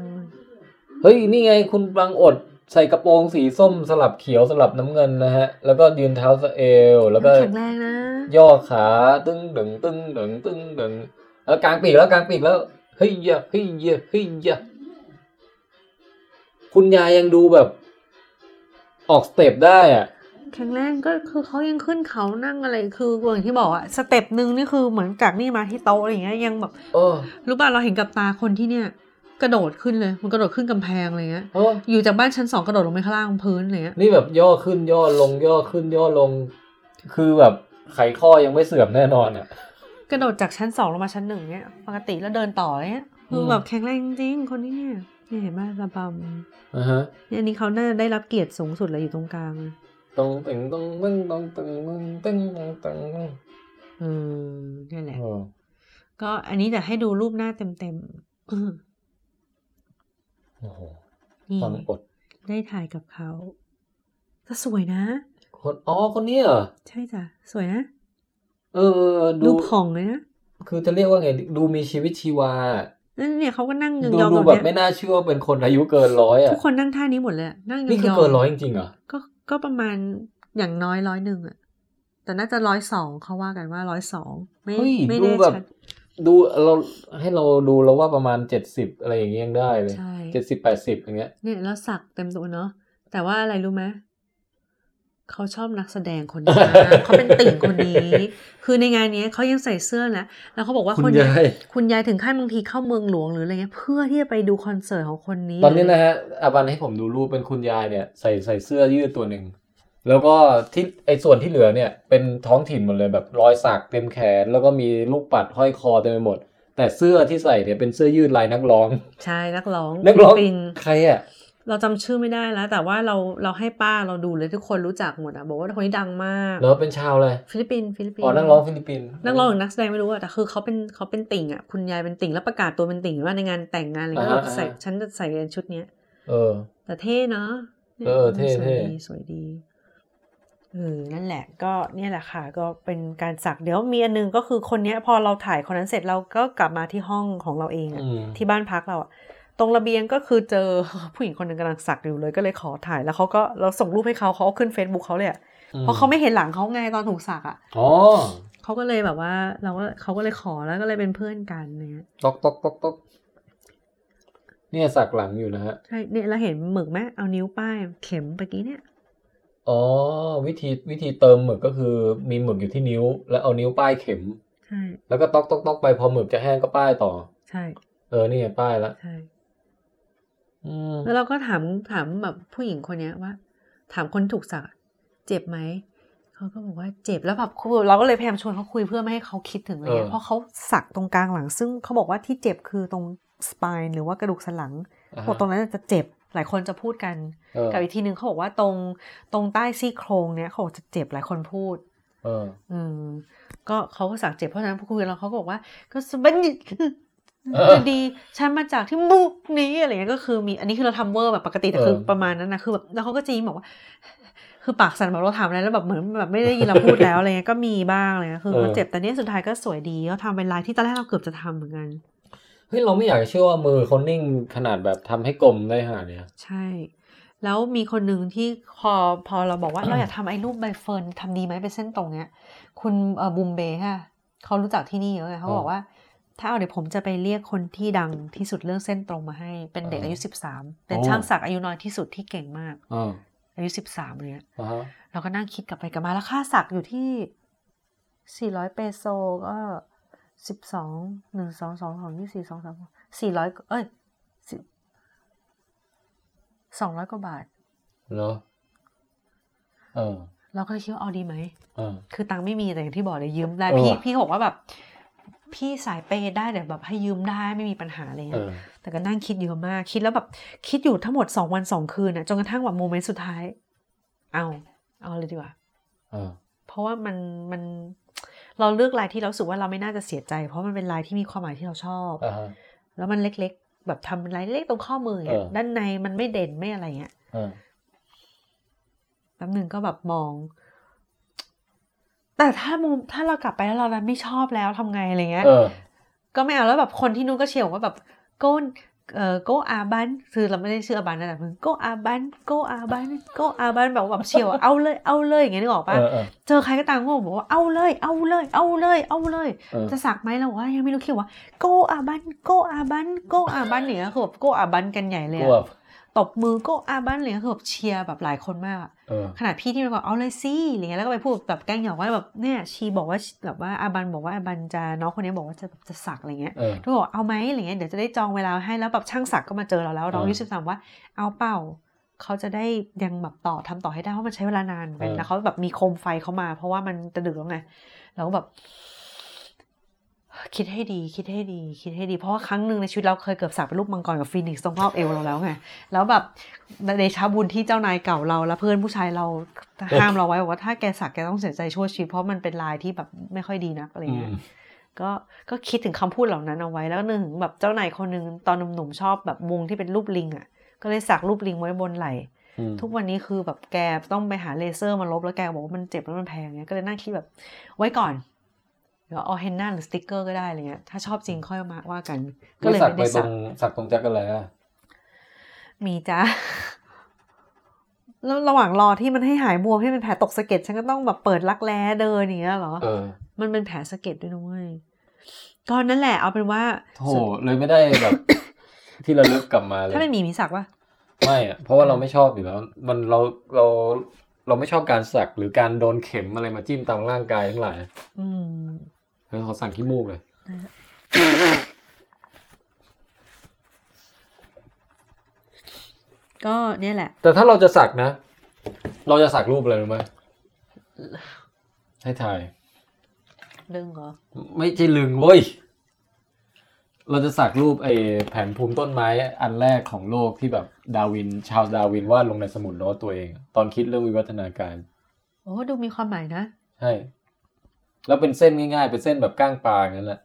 เฮ้ย นี่ไงคุณบังอด ใส่กระโปรงสีส้มสลับเขียวสลับน้ำเงินนะฮะ แล้วก็ยืนเท้าสะเอว แล้วก็แข็งแรงนะ ย่อขาตึ้งดึงตึ้งดึงตึ้งดึงแล้วกลางปีกแล้วกลางปีกแล้วเฮ้ยยะเฮ้ยยะเฮ้ยยะคุณยายยังดูแบบ ออก step ได้อะแข็งแรงก็คือเขายังขึ้นเขานั่งอะไรคืออย่างที่บอกอะ step หนึ่งนี่คือเหมือนจากนี่มาที่โต๊ะอะไรอย่างเงี้ยยังแบบเออรู้ป่ะเราเห็นกับตาคนที่เนี่ย กระโดดขึ้นเลย มันกระโดดขึ้นกำแพงอะไรเงี้ยเอออยู่จากบ้านชั้นสองกระโดดลงไปข้างล่างพื้นอะไรเงี้ยนี่แบบย่อขึ้นย่อลงย่อขึ้นย่อลง คือแบบไขข้อยังไม่เสื่อมแน่นอนอะกระโดดจากชั้นสองลงมาชั้นหนึ่งเนี่ยปกติแล้วเดินต่ออะไรเงี้ยคือมแบบแข็งแรงจริงๆคนนี้เนี่ยเนี่ยเห็นไหมระบำอ่าฮะเนี่ยอันนี้เขาน่าจะได้รับเกียรติสูงสุดเลยอยู่ตรงกลางเลยตรงตึงตรงตึงตรงตึงตึงตึงตึงเออเนี่ยแหละเออก็อันนี้เดี๋ยวให้ดูรูปหน้าเต็มๆอื้อ โอ้โหนี่ฟังอด ได้ถ่ายกับเขาก็สวยนะ คนอ๋อคนนี้เหรอ ใช่จ้ะ สวยนะ เออดูดูผ่องเลยนะ คือจะเรียกว่าไง ดูมีชีวิตชีวานั่นเนี่ยเขาก็นั่งยดูองๆดูแบบแบบเนี้ไม่ยน่าเชื่อว่าเป็นคนอายุเกินร้อยอะ ทุกคนนั่งท่านี้หมดเลยอะนั่งยองๆนี่คือเกินร้อยจริงๆเหรอ ก็ก็ประมาณอย่างน้อยร้อยหนึ่งอะแต่น่าจะร้อยสองเขาว่ากันว่าร้อยสองไม่เฮ้ยไม่ดูแน่แบบชัด ดูเราให้เราดูแล้วว่าประมาณเจ็ดสิบอะไรอย่างเงี้ยยังได้เลยใช่เจ็ดสิบแปดสิบอย่างเงี้ยเนี่ยแล้วสักเต็มตัวเนาะแต่ว่าอะไรรู้ไหมเขาชอบนักแสดงคนนี้มากเขาเป็นติ่งคนนี้ คือในงานเนี้ยเขายังใส่เสื้อนะแล้วเขาบอกว่าคุณคนเนี้ยายคุณยายถึงขั้นบางทีเข้าเมืองหลวงหรืออะไรเงี้ยเพื่อที่จะไปดูคอนเสิร์ตของคนนี้ ตอนนี้นะฮะอาบันให้ผมดูรูปเป็นคุณยายเนี่ย ใส่ใส่เสื้อยืดตัวหนึ่ง แล้วก็ที่ไอ้ส่วนที่เหลือเนี่ยเป็นท้องถิ่นหมดเลยแบบรอยสักเต็มแขน แล้วก็มีลูกปัดห้อยคอเต็มไปหมด แต่เสื้อที่ใส่เนี่ยเป็นเสื้อยืดลายนักร้อง ใช่นักร้องนักร้องฟิลิปปินส์ใครอะเราจำชื่อไม่ได้แล้ว แต่ว่าเราเราให้ป้าเราดูเลยทุกคนรู้จักหมดอะบอกว่าคนนี้ดังมากแล้วเป็นชาวอะไรฟิลิปปินส์ฟิลิปปินส์อ๋อนักร้องฟิลิปปินส์นักร้องหรือนักแสดงไม่รู้อะแต่คือเขาเป็นเขาเป็นติ่งอะคุณยายเป็นติ่งแล้วประกาศตัวเป็นติ่งว่าในงานแต่งงานอะไรก็อ่าฮะใส่อ่าฮะฉันจะใส่ชุดเนี้ยเออ แต่เท่เนาะนี่ยเออเท่สวยเท่ดีสวยดีเออนั่นแหละก็เนี่ยแหละค่ะ ก็เป็นการสักเดี๋ยวมีอันนึงก็คือคนเนี้ย พอเราถ่ายคนนั้นเสร็จเราก็กลับมาที่ห้องของเราเองอะอืมที่บ้านพักเราอะตรงระเบียงก็คือเจอผู้หญิงคนหนึ่งกำลังสักอยู่เลยก็เลยขอถ่ายแล้วเขาก็เราส่งรูปให้เขาเขาเอาขึ้น Facebook เขาเลยอะเพราะเขาไม่เห็นหลังเขาไงตอนถูกสักอะอ๋อเขาก็เลยแบบว่า เราก็เขาก็เลยขอแล้วก็เลยเป็นเพื่อนกันเนี่ยตอกตอกตอกตอกเนี่ยสักหลังอยู่นะฮะใช่เนี่ยเราเห็นหมึกไหมเอานิ้วป้ายเข็มเมื่อกี้เนี่ย อ๋อ วิธีวิธีเติมหมึกก็คือมีหมึกอยู่ที่นิ้ว แล้วเอานิ้วป้ายเข็ม ใช่ แล้วก็ตอกตอกตอกไปพอหมึกจะแห้งก็ป้ายต่อ ใช่ เออ นี่ไงป้ายแล้วใช่อืมแล้วเราก็ถามถามแบบผู้หญิงคนเนี้ยว่า ถามคนถูกสักอะเจ็บไหมเขาก็บอกว่าเจ็บแล้วแบบคือเราก็เลยพยายามชวนเขาคุยเพื่อไม่ให้เขาคิดถึงอะไรเงี้ยเพราะเขาสักตรงกลางหลัง ซึ่งเขาบอกว่าที่เจ็บคือตรง spine หรือว่ากระดูกสันหลังอ่าบอกตรงนั้นจะเจ็บ หลายคนจะพูดกันเออกับอีกทีหนึ่งเขาบอกว่าตรงตรงใต้ซี่โครงเนี้ยเขาบอกจะเจ็บหลายคนพูดเอออืมก็เขาก็สักเจ็บเพราะฉะนั้นพอคุยกับเราเขาก็บอกว่า ก็สบันเออจะดีฉันมาจากที่มุกนี้อะไรเงี้ยก็คือมีอันนี้คือเราทำเวอร์แบบปกติแต่คือเออประมาณนั้นนะคือแบบแล้วเขาก็จะยิ้มบอกว่า คือปากสั่นแบบเราถามอะไรแล้วแบบเหมือนแบบไม่ได้ยินเราพูดแล้วอะไรเงี้ยก็มีบ้างอะไรเลยคือมันเจ็บแต่เนี้ยสุดท้ายก็สวยดีเขาทำเป็นลายที่ตอนแรกเราเกือบจะทำเหมือนกัน เฮ้ยเราไม่อยากจะเชื่อว่ามือเขานิ่งขนาดแบบทำให้กลมได้ขนาดเนี้ยใช่ แล้วมีคนหนึ่งที่พอพอเราบอกว่าเราอยากทำไอ้รูปใบเฟิร์นทำดีไหมเป็นเส้นตรงเนี้ย คุณเอ่อบูมเบย์ค่ะเขารู้จักที่นี่เยอะไงเขาบอกว่า ถ้าเอาเดี๋ยวผมจะไปเรียกคนที่ดังที่สุดเรื่องเส้นตรงมาให้ เป็นเด็กอายุสิบสามเป็นช่างสักอายุน้อยที่สุดที่เก่งมากอ่าอายุสิบสามเลยอ่าฮะเราก็นั่งคิดกลับไปกลับมาแล้วค่าสักอยู่ที่สี่ร้อยเปโซก็ สิบสองหนึ่งสองสองสองยี่สี่สองสามสี่ร้อยเอ้ยสองร้อยกว่าบาทเหรอเออเราก็เลยคิดว่าเอาดีไหมเออคือตังค์ไม่มีแต่อย่างที่บอกเลยยืมได้เออพี่ว่ะพี่ก็บอกว่าแบบ พี่สายเปย์ได้แต่แบบให้ยืมได้ไม่มีปัญหาอะไรเอเงี้ยอแต่ก็นั่งคิดเยอะมาก คิดแล้วแบบคิดอยู่ทั้งหมดสองวันสองคืนอะจนกระทั่งแบบโมเมนต์สุดท้าย เอา เอาเลยดีกว่าเออเพราะว่ามันมัน เราเลือกลายที่เรารู้สึกว่าเราไม่น่าจะเสียใจ เพราะมันเป็นลายที่มีความหมายที่เราชอบอ่าฮะแล้วมันเล็กๆ แบบทำเป็นลายเล็กตรงข้อมือเนี่ยเออด้านในมันไม่เด่นไม่อะไรเงี้ยเออแป๊บหนึ่งก็แบบมอง แต่ถ้ามุมถ้าเรากลับไปแล้วเราไม่ชอบแล้วทำไงอะไรเงี้ยเออก็ไม่เอาแล้วแบบคนที่นู้นก็เชียร์ว่าแบบโกน เอ่อโกอาบันคือเราไม่ได้ชื่ออาบันนั่นแหละมัน go อาบัน go อาบัน go อาบันแบบว่าแบบเชียร์ว่าเอาเลยเอาเลยอย่างเงี้ยนึกออกปะเออเออเจอใครก็ตามก็บอกว่าเอาเลย เอาเลย เอาเลย เอาเลยเออจะสักไหมเราบอกว่ายังไม่รู้เขียนว่า go อาบัน go อาบัน go อาบันเนี่ยคือแบบ go อาบันกันใหญ่เลยกูอะแบบ ตบมือ go อาบันเลยคือแบบเชียร์แบบหลายคนมากอะเออขนาดพี่ที่มันบอกเอาเลยสิอะไรเงี้ยแล้วก็ไปพูดแบบแกล้งหยอกว่าแบบเนี่ยชีบอกว่าแบบว่าอาบันบอกว่าอาบันจะน้องคนนี้บอกว่าจะแบบจะสักอะไรเงี้ยเออทุกคนบอกเอาไหมอะไรเงี้ยเดี๋ยวจะได้จองเวลาให้แล้วแบบช่างสักก็มาเจอเราแล้วน้องเอออายุสิบสามว่าเอาเปล่าเขาจะได้ยังแบบต่อทำต่อให้ได้เพราะมันใช้เวลานานไปเออแล้วเขาแบบมีโคมไฟเขามา เพราะว่ามันจะดึกแล้วไงเราก็แบบ คิดให้ดีคิดให้ดี คิดให้ดี เพราะว่าครั้งหนึ่งในชีวิตเราเคยเกือบสักเป็นรูปมังกรกับฟีนิกซ์ตรงรอบเอวเราแล้วไง แล้วแบบเดชาบุญที่เจ้านายเก่าเรา และเพื่อนผู้ชายเราห้ามเราไว้บอกว่าถ้าแกสักแกต้องเสียใจชั่วชีวิตเพราะมันเป็นลายที่แบบไม่ค่อยดีนักอะไรอืเงี้ยมก็ก็คิดถึงคำพูดเหล่านั้นเอาไว้แล้วก็นึกถึงแบบเจ้านายคนหนึ่งตอนหนุ่มๆชอบแบบวงที่เป็นรูปลิงอะก็เลยสักรูปลิงไว้บนไหล่อืมทุกวันนี้คือแบบแกต้องไปหาเลเซอร์มาลบแล้วแกบอกว่ามันเจ็บแล้วมันแพงเงี้ยก็เลยนั่งคิดแบบไว้ก่อนเดี๋ยวเอาเฮนน่าหรือสติกเกอร์ก็ได้อะไรเงี้ยถ้าชอบจริงค่อยมาว่ากัน ก็ไม่เลยสักไม่ไปได้ตรสักงสักตรงจั๊กกะแร้เลยอะมีจ้าแล้วระหว่างรอที่มันให้หายบวมให้เป็นแผลตกสะเก็ดฉันก็ต้องแบบเปิดรักแร้เดินอย่างเงี้ยเหรอเออมันเป็นแผลสะเก็ดด้วยนะเว้ยก็นั่นแหละเอาเป็นว่าโถเลยไม่ได้แบบ ที่ระลึกกลับมาเลยถ้าเป็นหมีมีสักปะไม่อะเพราะว่าเราไม่ชอบอยู่แล้ว มันเราเราเราไม่ชอบการสักหรือการโดนเข็มอะไรมาจิ้มตามร่างกายทั้งหลายอืม เฮ้ยขอสั่งขี้มูกเลยก็เนี่ยแหละ แต่ถ้าเราจะสักนะ เราจะสักรูปอะไรรู้ไหมให้ถ่ายเรื่องเหรอ ไม่ใช่ลึงเว้ย เราจะสักรูปไอ้แผนภูมิต้นไม้อันแรกของโลกที่แบบดาวิน ชาวดาวินวาดลงในสมุดโน้ตตัวเอง ตอนคิดเรื่องวิวัฒนาการ โอ้ดูมีความหมายนะ ใช่ แล้วเป็นเส้นง่ายๆ เป็นเส้นแบบก้างปลาอย่างนั้นแหละ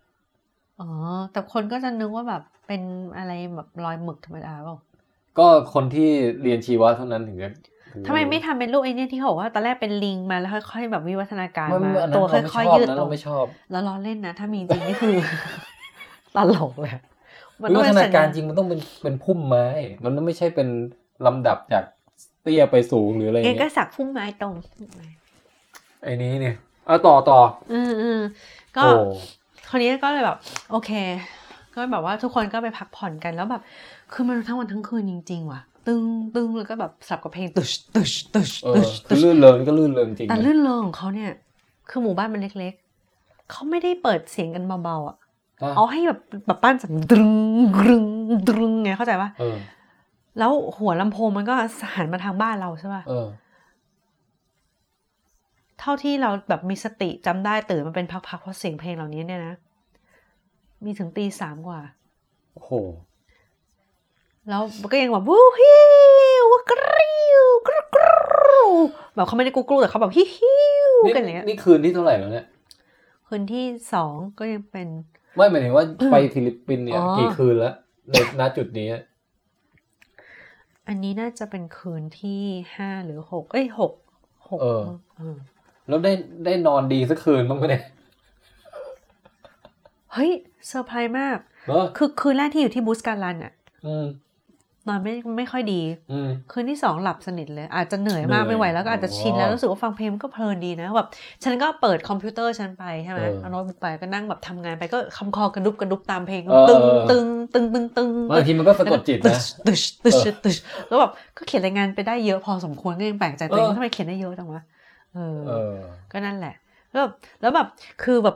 อ๋อ แต่คนก็จะนึกว่าแบบเป็นอะไรแบบรอยหมึกธรรมดาเปล่าก็คนที่เรียนชีวะเท่านั้นถึงจะถึงจะทำไมไม่ทำเป็นรูปไอ้เนี่ยที่เขาบอกว่าตอนแรกเป็นลิงมาแล้วค่อยๆแบบวิวัฒนาการไม่มาไม่อันนั้นตัวเราไม่ชค่อยอบๆยืดนะตัเราวไม่ชอบ แล้วล้อเล่นนะ ถ้ามีจริงนี่คือตลกเลยมัวิต้อวังฒเป็นาสัญการญณจริงมันต้องเป็นเป็นพุ่มไม้ มันไม่ใช่เป็นลำดับจากเตี้ยไปสูงหรืออะไรอเกย่างก็เงี้ยสักพุ่มไม้ตรงไอ้นี้เนี่ย เอาต่อต่อ อืมอืมก็โอ้คนนี้ก็เลยแบบ โอเค ก็แบบว่าทุกคนก็ไปพักผ่อนกันแล้วแบบ คือมันทั้งวันทั้งคืนจริง ๆ ว่ะ ตึงตึงแล้วก็แบบสับกับเพลงตึชตึชตึชเอตึอชคืตึอชลื่นเริงก็ลื่นเริงจริงแต่นะลื่นเริงของเขาเนี่ย คือหมู่บ้านมันเล็กๆเขาไม่ได้เปิดเสียงกันเบาๆอะอะเอาให้แบบแบบปั้นสั่นดึงกรึงดึงไงเข้าใจปะเออแล้วหัวลำโพงมันก็หันมาทางบ้านเราใช่ปะ เออเท่าที่เราแบบมีสติจำได้ตื่นมาเป็นพักๆเพราะเสียงเพลงเหล่านี้เนี่ยนะ มีถึงตีสามกว่า โอ้โห แล้วมันก็ยังแบบวู้ฮิววกริวกรุกรูแบบเขาไม่ได้กรุกรูแต่เขาแบบฮิวฮิวนี่กันอย่างเงี้ยนี่คืนที่เท่าไหร่แล้วเนี่ย คืนที่สองก็ยังเป็น ไม่หมายถึงว่าไปฟิลิปปินส์เนี่ยอ๋อกี่คืนแล้วในณจุดนี้อันนี้น่าจะเป็นคืนที่ห้าหรือหกเอ้ยหกหกเออเออ แล้วได้ได้นอนดีสักคืนบ้างไหมเนี่ย เฮ้ยเซอร์ไพรส์มากเนอะคือคืนแรกที่อยู่ที่บูสการันอะอืม นอนไม่ไม่ค่อยดี อืม คืนที่สองหลับสนิทเลย อาจจะเหนื่อยมากเหนื่อยไม่ไหวแล้วก็อาจจะชินแล้วอ๋อรู้สึกว่าฟังเพลงมันก็เพลินดีนะแบบฉันก็เปิดคอมพิวเตอร์ฉันไปใช่ไหมเออเอาโน้ตบุ๊กไปก็นั่งแบบทำงานไปก็คำคอกระดุบกระดุบตามเพลง เออตึงเออ ตึงตึงตึงตึงบางทีมันก็สะกดจิตนะตึชตึชเออตึชแล้วแบบก็เขียนรายงานไปได้เยอะพอสมควรก็ยังแปลกใจตัวเองเออ ว่าทำไมเขียนได้เยอะจังวะ เออเออ ก็นั่นแหละ แล้วแบบแล้วแบบคือแบบ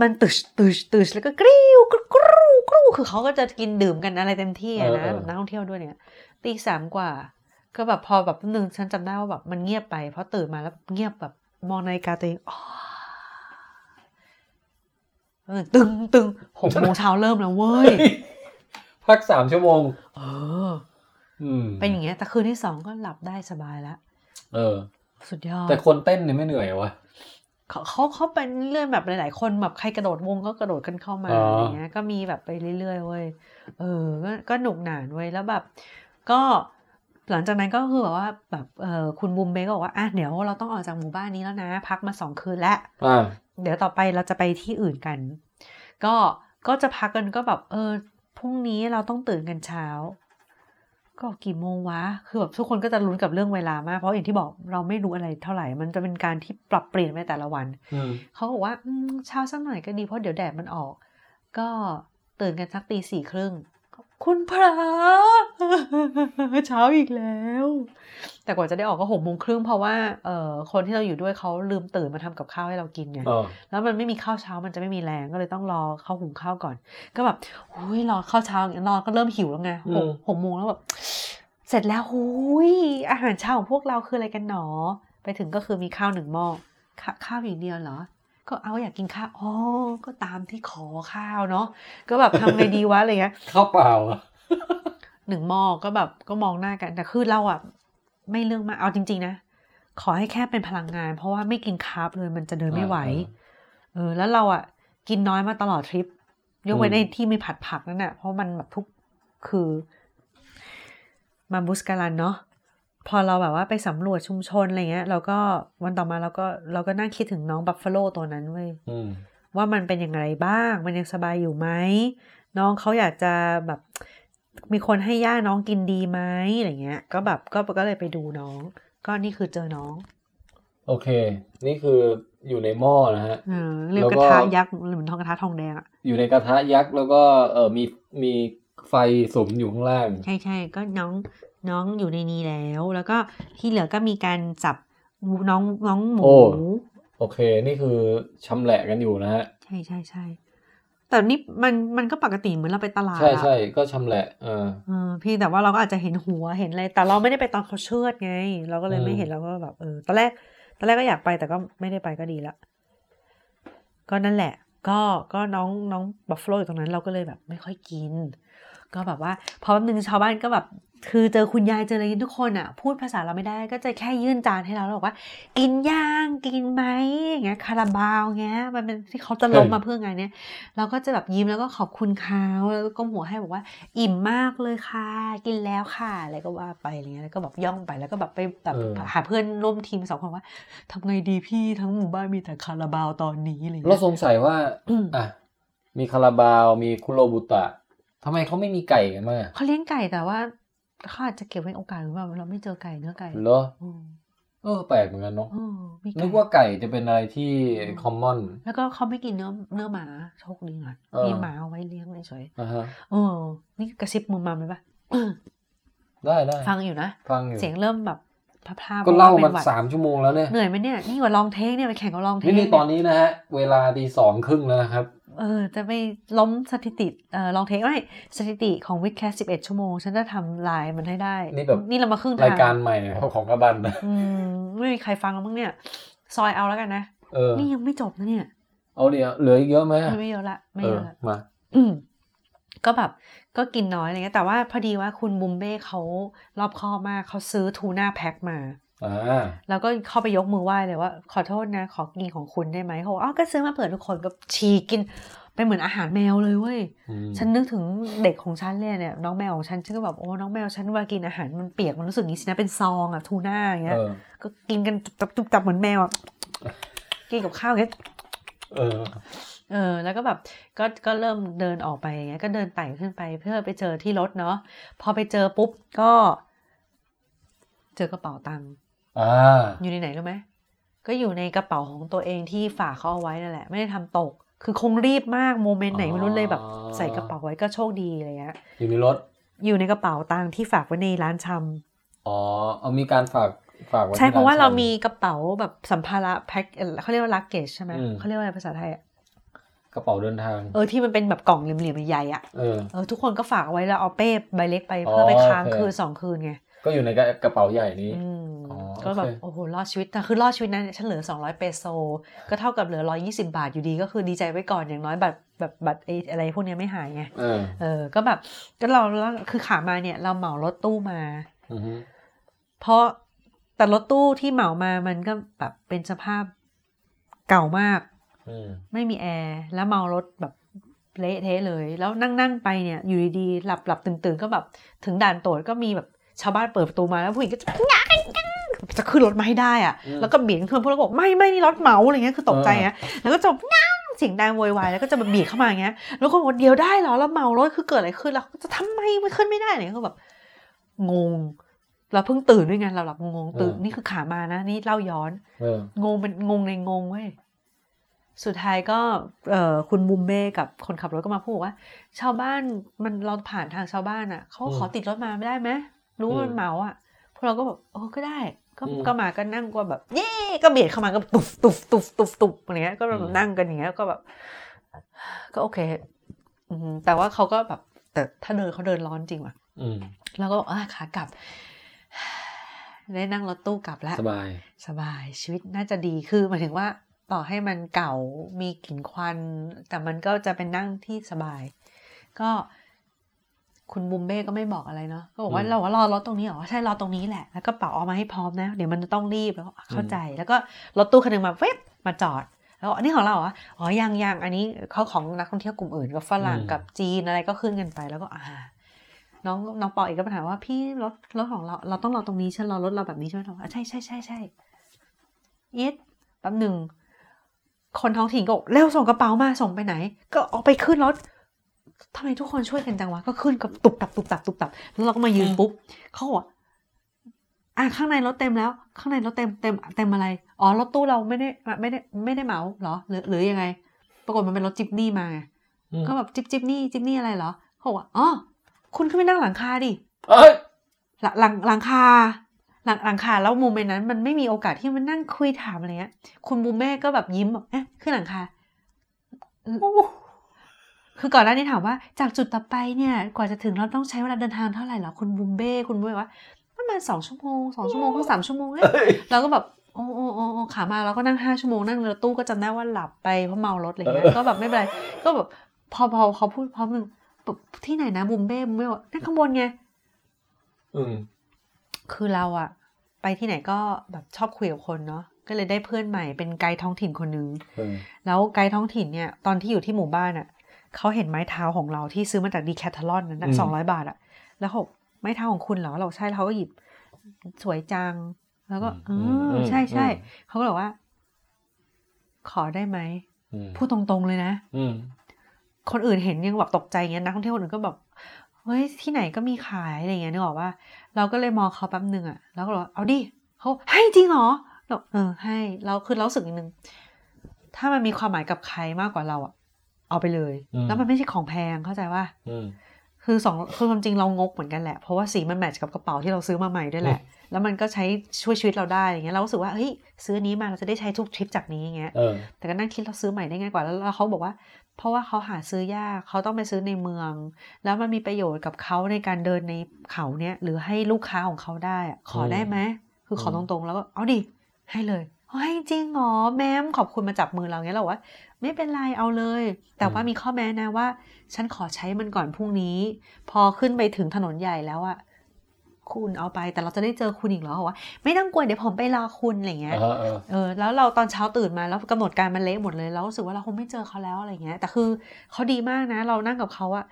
มันตึชตึชตึชแล้วก็กริ้วกรูกรูกรูคือเขาก็จะกินดื่มกันอะไรเต็มที่อะนะเออเออแบบนักท่องเที่ยวด้วยเนี่ยตีสามกว่า ก็แบบพอแบบนึงฉันจำได้ว่าแบบมันเงียบไปเพราะตื่นมาแล้วเงียบแบบมองนาฬิกาตัวเองอ๋อเออตึงตึงหกโมงเช้าเริ่มแล้วเว้ย พักสามชั่วโมง เอออืมเป็นอย่างเงี้ย แต่คืนที่สองก็หลับได้สบายแล้ว เออ สุดยอดแต่คนเต้นเนี่ยไม่เหนื่อยเหรอวะเขาเขาเขาเป็นเรื่องแบบหลาย ๆ คนแบบใครกระโดดวงก็กระโดดกันเข้ามาอ๋อออะไรเงี้ย ก็มีแบบไปเรื่อยๆเว้ยเออก็ก็หนุกหนานเว้ยแล้วแบบ ก็หลังจากนั้นก็คือแบบว่าแบบเออคุณบุมเบก็บอกว่าอะเดี๋ยวเราต้องออกจากหมู่บ้านนี้แล้วนะ พักมาสองคืนแล้วอ่าเดี๋ยวต่อไปเราจะไปที่อื่นกัน ก็ก็จะพักกันก็แบบ เออพรุ่งนี้เราต้องตื่นกันเช้า ก็กี่โมงวะ คือแบบทุกคนก็จะลุ้นกับเรื่องเวลามาก เพราะอย่างที่บอกเราไม่รู้อะไรเท่าไหร่ มันจะเป็นการที่ปรับเปลี่ยนไปแต่ละวันอืมเขาบอกว่าอืมเช้าสักหน่อยก็ดีเพราะเดี๋ยวแดดมันออก ก็ตื่นกันสักตีสี่ครึ่ง คุณพระเช้าอีกแล้ว แต่กว่าจะได้ออกก็หกโมงครึ่งเพราะว่าเอ่อคนที่เราอยู่ด้วยเขาลืมตื่นมาทำกับข้าวให้เรากินไงเออแล้วมันไม่มีข้าวเช้ามันจะไม่มีแรงก็เลยต้องรอเข้าหุงข้าวก่อน ก็แบบหุยรอข้าวเช้าอย่างเงี้ยรอก็เริ่มหิวแล้วไงหกอืมหกโมงแล้วแบบเสร็จแล้วหุยอาหารเช้าของพวกเราคืออะไรกันหนอ ไปถึงก็คือมีข้าวหนึ่งหม้อข้าข้าวอย่างเดียวเหรอ ก็เอาอยากกินข้าวอ๋อก็ตามที่ขอข้าวเนาะก็แบบทำไงดีวะอะไรเงี้ยข้าวเปล่าอะหนึ่งหม้อก็แบบก็มองหน้ากัน แต่คือเราอะไม่เรื่องมากเอาจริง ๆ นะ ขอให้แค่เป็นพลังงาน เพราะว่าไม่กิน carb เลยมันจะเดินไม่ไหว เออ แล้วเราอะ กินน้อยมาตลอดทริป ยกเว้นไอ้ที่มีผัดผักนั่นแหละเพราะมันแบบทุกคือมาบุสการันเนาะ พอเราแบบว่าไปสำรวจชุมชนอะไรเงี้ยเราก็วันต่อมาเราก็เราก็นั่งคิดถึงน้อง buffalo ตัวนั้นเว้ยอืมว่ามันเป็นอย่างไรบ้าง มันยังสบายอยู่ไหมน้องเขาอยากจะแบบมีคนให้หญ้าน้องกินดีไหมอะไรเงี้ย ก็แบบก็ก็เลยไปดูน้อง ก็นี่คือเจอน้อง โอเค นี่คืออยู่ในหม้อนะฮะเออเรียกแล้วกก็ระทะยักษ์หรือเหมือนทองกระทะทองแดงอะอยู่ในกระทะยักษ์แล้วก็เออมีมีไฟสุมอยู่ข้างล่าง ใช่ใช่ก็น้อง น้องอยู่ในนี้แล้ว แล้วก็ที่เหลือก็มีการจับน้องน้องหมูโอ้โอเค นี่คือชำแหละกันอยู่นะฮะ ใช่ใช่ใช่แต่นี่มันมันก็ปกติเหมือนเราไปตลาด ใช่อะใช่ก็ชำแหละเออเออพี่แต่ว่าเราก็อาจจะเห็นหัวเห็นอะไร แต่เราไม่ได้ไปตอนเขาเชือดไง เราก็เลยอืมไม่เห็นเราก็แบบเออตอนแรกตอนแรกก็อยากไปแต่ก็ไม่ได้ไปก็ดีละก็นั่นแหละ ก็ก็น้องน้องบัฟฟาโลอยู่ตรงนั้นเราก็เลยแบบไม่ค่อยกิน ก็แบบว่าพอแป๊บนึงชาวบ้านก็แบบคือเจอคุณยายเจออะไรทุกคนอะ พูดภาษาเราไม่ได้ก็จะแค่ยื่นจานให้เราแล้วบอกว่า กินย่างกินไหมอย่างเงี้ยคาราบาวเงี้ย มันเป็นที่เขาจะล้มมาเพื่องานเนี้ยเราก็จะแบบยิ้มแล้วก็ขอบคุณเขาแล้วก็ก้มหัวให้บอกว่า อิ่มมากเลยค่ะ กินแล้วค่ะอะไรก็ว่าไปอะไรเงี้ยแล้วก็แบบย่องไปแล้วก็แบบไปแบบเออหาเพื่อนร่วมทีมสองคนว่าทำไงดีพี่ทั้งหมู่บ้านมีแต่คาราบาวตอนนี้อะไรเราเงี้ยสงสัยว่าอืมอะมีคาราบาวมีคุโรบุตะ ทำไมเขาไม่มีไก่กันมั้างอะเขาเลี้ยงไก่แต่ว่าเขาอาจจะเก็บไว้โอกาสหรือเปล่าเราไม่เจอไก่เนื้อไก่เหรออืมเออแปลกเหมือนกันเนาะอืมมีไก่นึกว่าไก่จะเป็นอะไรที่คอมมอน แล้วก็เขาไม่กินเนื้อเนื้อหมาโชคดีหน่อยเออมีหมาเอาไว้เลี้ยงเฉยอ่าฮะๆเออ นี่กระซิบมุมมามเลยปะได้ได้ฟังอยู่นะฟังอยู่เสียงเริ่มแบบพลาๆก็เล่าพระมาป็หวัดสามชั่วโมงแล้วเนี่ยเหนื่อยไหมเนี่ยนี่กว่าลองเทคเนี่ยไปแข่งกับลองเทคนี่นี่ตอนนี้นะฮะ เวลาตีสองครึ่งแล้วนะครับ เออจะไปล้มสถิติเอ่อลองเทคไม่สถิติของวิดแคสสิบเอ็ดชั่วโมง ฉันจะทำลายมันให้ได้ นี่แบบนี่เรามาครึ่งทางรายการใหม่ของกระบันนะอืมไม่มีใครฟังแล้วมั้งเนี่ย ซอยเอาแล้วกันนะเออนี่ยังไม่จบนะเนี่ย เอาเดี๋ยวเหลืออีกเยอะไหมไม่เยอะละไม่เอเยออะละมาอืมก็แบบก็กินน้อยอะไรเงี้ยแต่ว่าพอดีว่าคุณบุมเบ้เขารอบคอบมากเขาซื้อทูน่าแพ็คมาอ่า แล้วก็เข้าไปยกมือไหว้เลยว่า ขอโทษนะ ขอกินของคุณได้ไหมเขาบอกอ้าวก็ซื้อมาเผื่อทุกคนก็ฉีกกินเป็นเหมือนอาหารแมวเลยเว้ยอืมฉันนึกถึงเด็กของฉันเลยเนี่ยน้องแมวของฉันฉันก็แบบโอ้น้องแมวฉันเวลากินอาหารมันเปียกมันรู้สึกอย่างนี้สินะเป็นซองอะทูน่าอย่างเงี้ยเออก็กินกันตุบตุบตับเหมือนแมวอะกินกับข้าวอย่างเงี้ยเออ เออ แล้วก็แบบก็ก็เริ่มเดินออกไปอย่างเงี้ยก็เดินไต่ขึ้นไปเพื่อไปเจอที่รถเนาะพอไปเจอปุ๊บก็ เจอกระเป๋าตังค์ อ่าอยู่ในไหนรู้ไหมก็อยู่ในกระเป๋าของตัวเองที่ฝากเขาเอาไว้นั่นแหละ ไม่ได้ทำตก คือคงรีบมากโมเมนต์ไหนไม่รู้เลยแบบ ใส่กระเป๋าไว้ก็โชคดีอะไรเงี้ยอยู่ในรถ อยู่ในกระเป๋าตังค์ที่ฝากไว้ในร้านชำอ๋อเอามีการฝากฝากไว้ใช่ที่เพราะว่าชำเรามีกระเป๋าแบบสัมภาระแพ็คเขาเรียกว่าลักเกจใช่ไหมอืมเขาเรียกว่าอะไรภาษาไทยอะกระเป๋าเดินทาง เออที่มันเป็นแบบกล่องเหลี่ยมๆใหญ่ๆอะเออเออทุกคนก็ฝากเอาไว้แล้วเอาเป้ใบเล็กไปอ๋อเพื่อไปค้างโอเคคืนสองคืนไง ก็อยู่ในกระเป๋าใหญ่นี้อืมอ๋อก็แบบโอเคโอ้โหรอดชีวิตแต่คือรอดชีวิตนั้นฉันเหลือ 200 เปโซ ก็เท่ากับเหลือ 120 บาทอยู่ดีก็คือดีใจไว้ก่อนอย่างน้อยบัตรแบบบัตรไอ้อะไรพวกเนี้ยไม่หายไงเออเออก็แบบก็เราเราคือขามาเนี่ย เราเหมารถตู้มาอือฮึเพราะแต่รถตู้ที่เหมามามันก็แบบเป็นสภาพเก่ามากอืมไม่มีแอร์แล้วเมารถแบบเละเทะเลย แล้วนั่งนั่งๆไปเนี่ย อยู่ดีๆหลับหลับตื่นตื่นๆก็แบบถึงด่านตรวจก็มีแบบ ชาวบ้านเปิดประตูมาแล้วผู้หญิงก็จะจะขึ้นรถมาให้ได้อะแล้วก็เบียดขึ้นพวกเราบอกไม่ไม่นี่รถเหมาอะไรเงี้ยคือตกใจอะแล้วก็จะนั่งเสียงดังโวยวายแล้วก็จะมาเบียดเข้ามาอย่างเงี้ย แล้วก็บอกเดียวได้เหรอแล้วเมารถคือเกิดอะไรขึ้นแล้วจะทำไมมันขึ้นไม่ได้เนี่ยก็แบบงงเราเพิ่งตื่นด้วยไงเราหลับงงๆตื่นนี่คือขามานะนี่เล่าย้อนเอองงเป็นงงในงงเว้ยสุดท้ายก็เอ่อคุณมุมเบ้กับคนขับรถก็มาพูดว่า ชาวบ้านมันเราผ่านทางชาวบ้านอะเขาขอติดรถมาไม่ได้ไหม รู้ว่ามันเมาอะพวกเราก็แบบโอ้ก็ได้ ก็ก็มาก็นั่งก็แบบ เย่ก็เบียดเข้ามาก็ตุบตุบตุบตุบตุบอะไรเงี้ย ก็แบบนั่งกันอย่างเงี้ยก็แบบ ก็โอเคอืมแต่ว่าเขาก็แบบ แต่ถ้าเดินเขาเดินร้อนจริงว่ะอืมแล้วก็บอกอะขากลับได้นั่งรถตู้กลับแล้วสบาย สบายชีวิตน่าจะดีคือหมายถึงว่าต่อให้มันเก่ามีกลิ่นควัน แต่มันก็จะเป็นนั่งที่สบาย ก็ คุณบุมเบ้ก็ไม่บอกอะไรเนาะก็บอกว่าอืมเราว่ารอรถตรงนี้เหรอใช่รอตรงนี้แหละแล้วก็เป๋าเอามาให้พร้อมนะ เดี๋ยวมันจะต้องรีบแล้วก็เข้าใจ แล้วก็รถตู้คันหนึงมาเว็บมาจอดแล้วอันนี้ของเราเหรออ๋อยังยังอันนี้เขาของนักท่องเที่ยวกลุ่มอื่นกับฝรั่งกับจีนอะไรก็ขึ้นกันไปแล้วก็อ่าน้องน้องปออีกก็มาถามว่าพี่รถรถของเราเราต้องรอตรงนี้ใช่ไหมรอรถเราแบบนี้ใช่ไหมเราบอกอะใช่ใช่ใช่ใช่อีทแป๊บหนึ่งคนท้องถิ่นก็บอกเร็วส่งกระเป๋ามาส่งไปไหน ก็เอาไปขึ้นรถ ทำไมทุกคนช่วยกันจังวะ ก็ขึ้นกับตุบตับตุบตับตุบตับ แล้วเราก็มายืนปุ๊บเขาบอกว่าอะข้างในรถเต็มแล้ว ข้างในรถเต็มเต็มเต็มอะไร อ๋อรถตู้เราไม่ได้ไม่ได้ไม่ได้เหมาเหรอ หรือหรือยังไง ปรากฏมันเป็นรถจิปนี่มาไงอืมก็แบบจิบจิบนี่จิบนี่อะไรเหรอเขาบอกว่าอ๋อคุณขึ้นไปนั่งหลังคาดิเอ้ยหลังหลังหลังคาหลังหลังคาแล้วโมเมนต์นั้น มันไม่มีโอกาสที่มันนั่งคุยถามอะไรเงี้ยคุณบูมแม่ก็แบบยิ้มแบบเอ๊ะขึ้นหลังคา คือก่อนหน้านี้ถามว่าจากจุดต่อไปเนี่ยกว่าจะถึงเราต้องใช้เวลาเดินทางเท่าไหร่เหรอคุณบูมเบ้คุณบูมเบ้ว่าประมาณสองชั่วโมงสองชั่วโมงถึงสามชั่วโมงเอ้ยเราก็แบบโอ้โอ้โอ้โอ้ขามาเราก็นั่งห้าชั่วโมงนั่งรถตู้ก็จำได้ว่าหลับไปเพราะเมารถอะไรเงี้ยก็แบบไม่เป็นไรก็แบบพอพอเขาพูดพร้อมหนึ่งแบบที่ไหนนะบูมเบ้บูมเบ้บอกนั่นข้างบนไงอืมคือเราอะไปที่ไหนก็แบบชอบคุยกับคนเนาะก็เลยได้เพื่อนใหม่เป็นไกด์ท้องถิ่นคนนึงเออแล้วไกด์ท้องถิ่นเนี่ย ตอนที่อยู่ที่หมู่บ้านอะ เขาเห็นไม้เท้าของเราที่ซื้อมาจากดีแคทเทลอนนั้นสองร้อยบาทอะแล้วเขาบอกไม้เท้าของคุณเหรอเราบอกใช่แล้วเขาก็หยิบสวยจัง แล้วก็เออใช่ใช่เขาก็บอกว่า ขอได้ไหมอืมพูดตรงๆเลยนะอืมคนอื่นเห็นยังแบบตกใจเงี้ยนักท่องเที่ยวคนอื่นก็แบบเฮ้ยที่ไหนก็มีขายอะไรเงี้ยนึกออกว่า เราก็เลยมองเขาแป๊บหนึ่งอะแล้วก็บอกว่าเอาดิเขาให้จริงเหรอเราเออให้เราคือเรารู้สึกนิดนึงถ้ามันมีความหมายกับใครมากกว่าเราอะ เอาไปเลย แล้วมันไม่ใช่ของแพงเข้าใจว่าอืมคือสองคือความจริงเรางกเหมือนกันแหละ เพราะว่าสีมันแมทช์กับกระเป๋าที่เราซื้อมาใหม่ด้วยแหละ แล้วมันก็ใช้ช่วยชีวิตเราได้อย่างเงี้ยเรารู้สึกว่าเฮ้ยซื้ออันนี้มาเราจะได้ใช้ทุกทริปจากนี้อย่างเงี้ยเออแต่ก็นั่งคิดเราซื้อใหม่ได้ง่ายกว่าแล้วแล้วเขาบอกว่า เพราะว่าเขาหาซื้อยากเขาต้องไปซื้อในเมือง แล้วมันมีประโยชน์กับเขาในการเดินในเขาเนี้ยหรือให้ลูกค้าของเขาได้อะขอได้ไหมคือขอตรงๆ แล้วก็เอาดิให้เลยเฮ้ยจริงเหรอแม่มขอบคุณมาจับมือเราเงี้ยเราว่า ไม่เป็นไรเอาเลย แต่ว่าอืมมีข้อแม้นะว่า ฉันขอใช้มันก่อนพรุ่งนี้ พอขึ้นไปถึงถนนใหญ่แล้วอะคุณเอาไปแต่เราจะได้เจอคุณอีกเหรอเขาบอกว่าไม่ต้องกลัวเดี๋ยวผมไปรอคุณอะไรเงี้ยอ่าฮะเออเออแล้วเราตอนเช้าตื่นมาแล้วกำหนดการมันเละหมดเลยเรารู้สึกว่าเราคงไม่เจอเขาแล้วอะไรเงี้ยแต่คือเขาดีมากนะ เรานั่งกับเขาอะ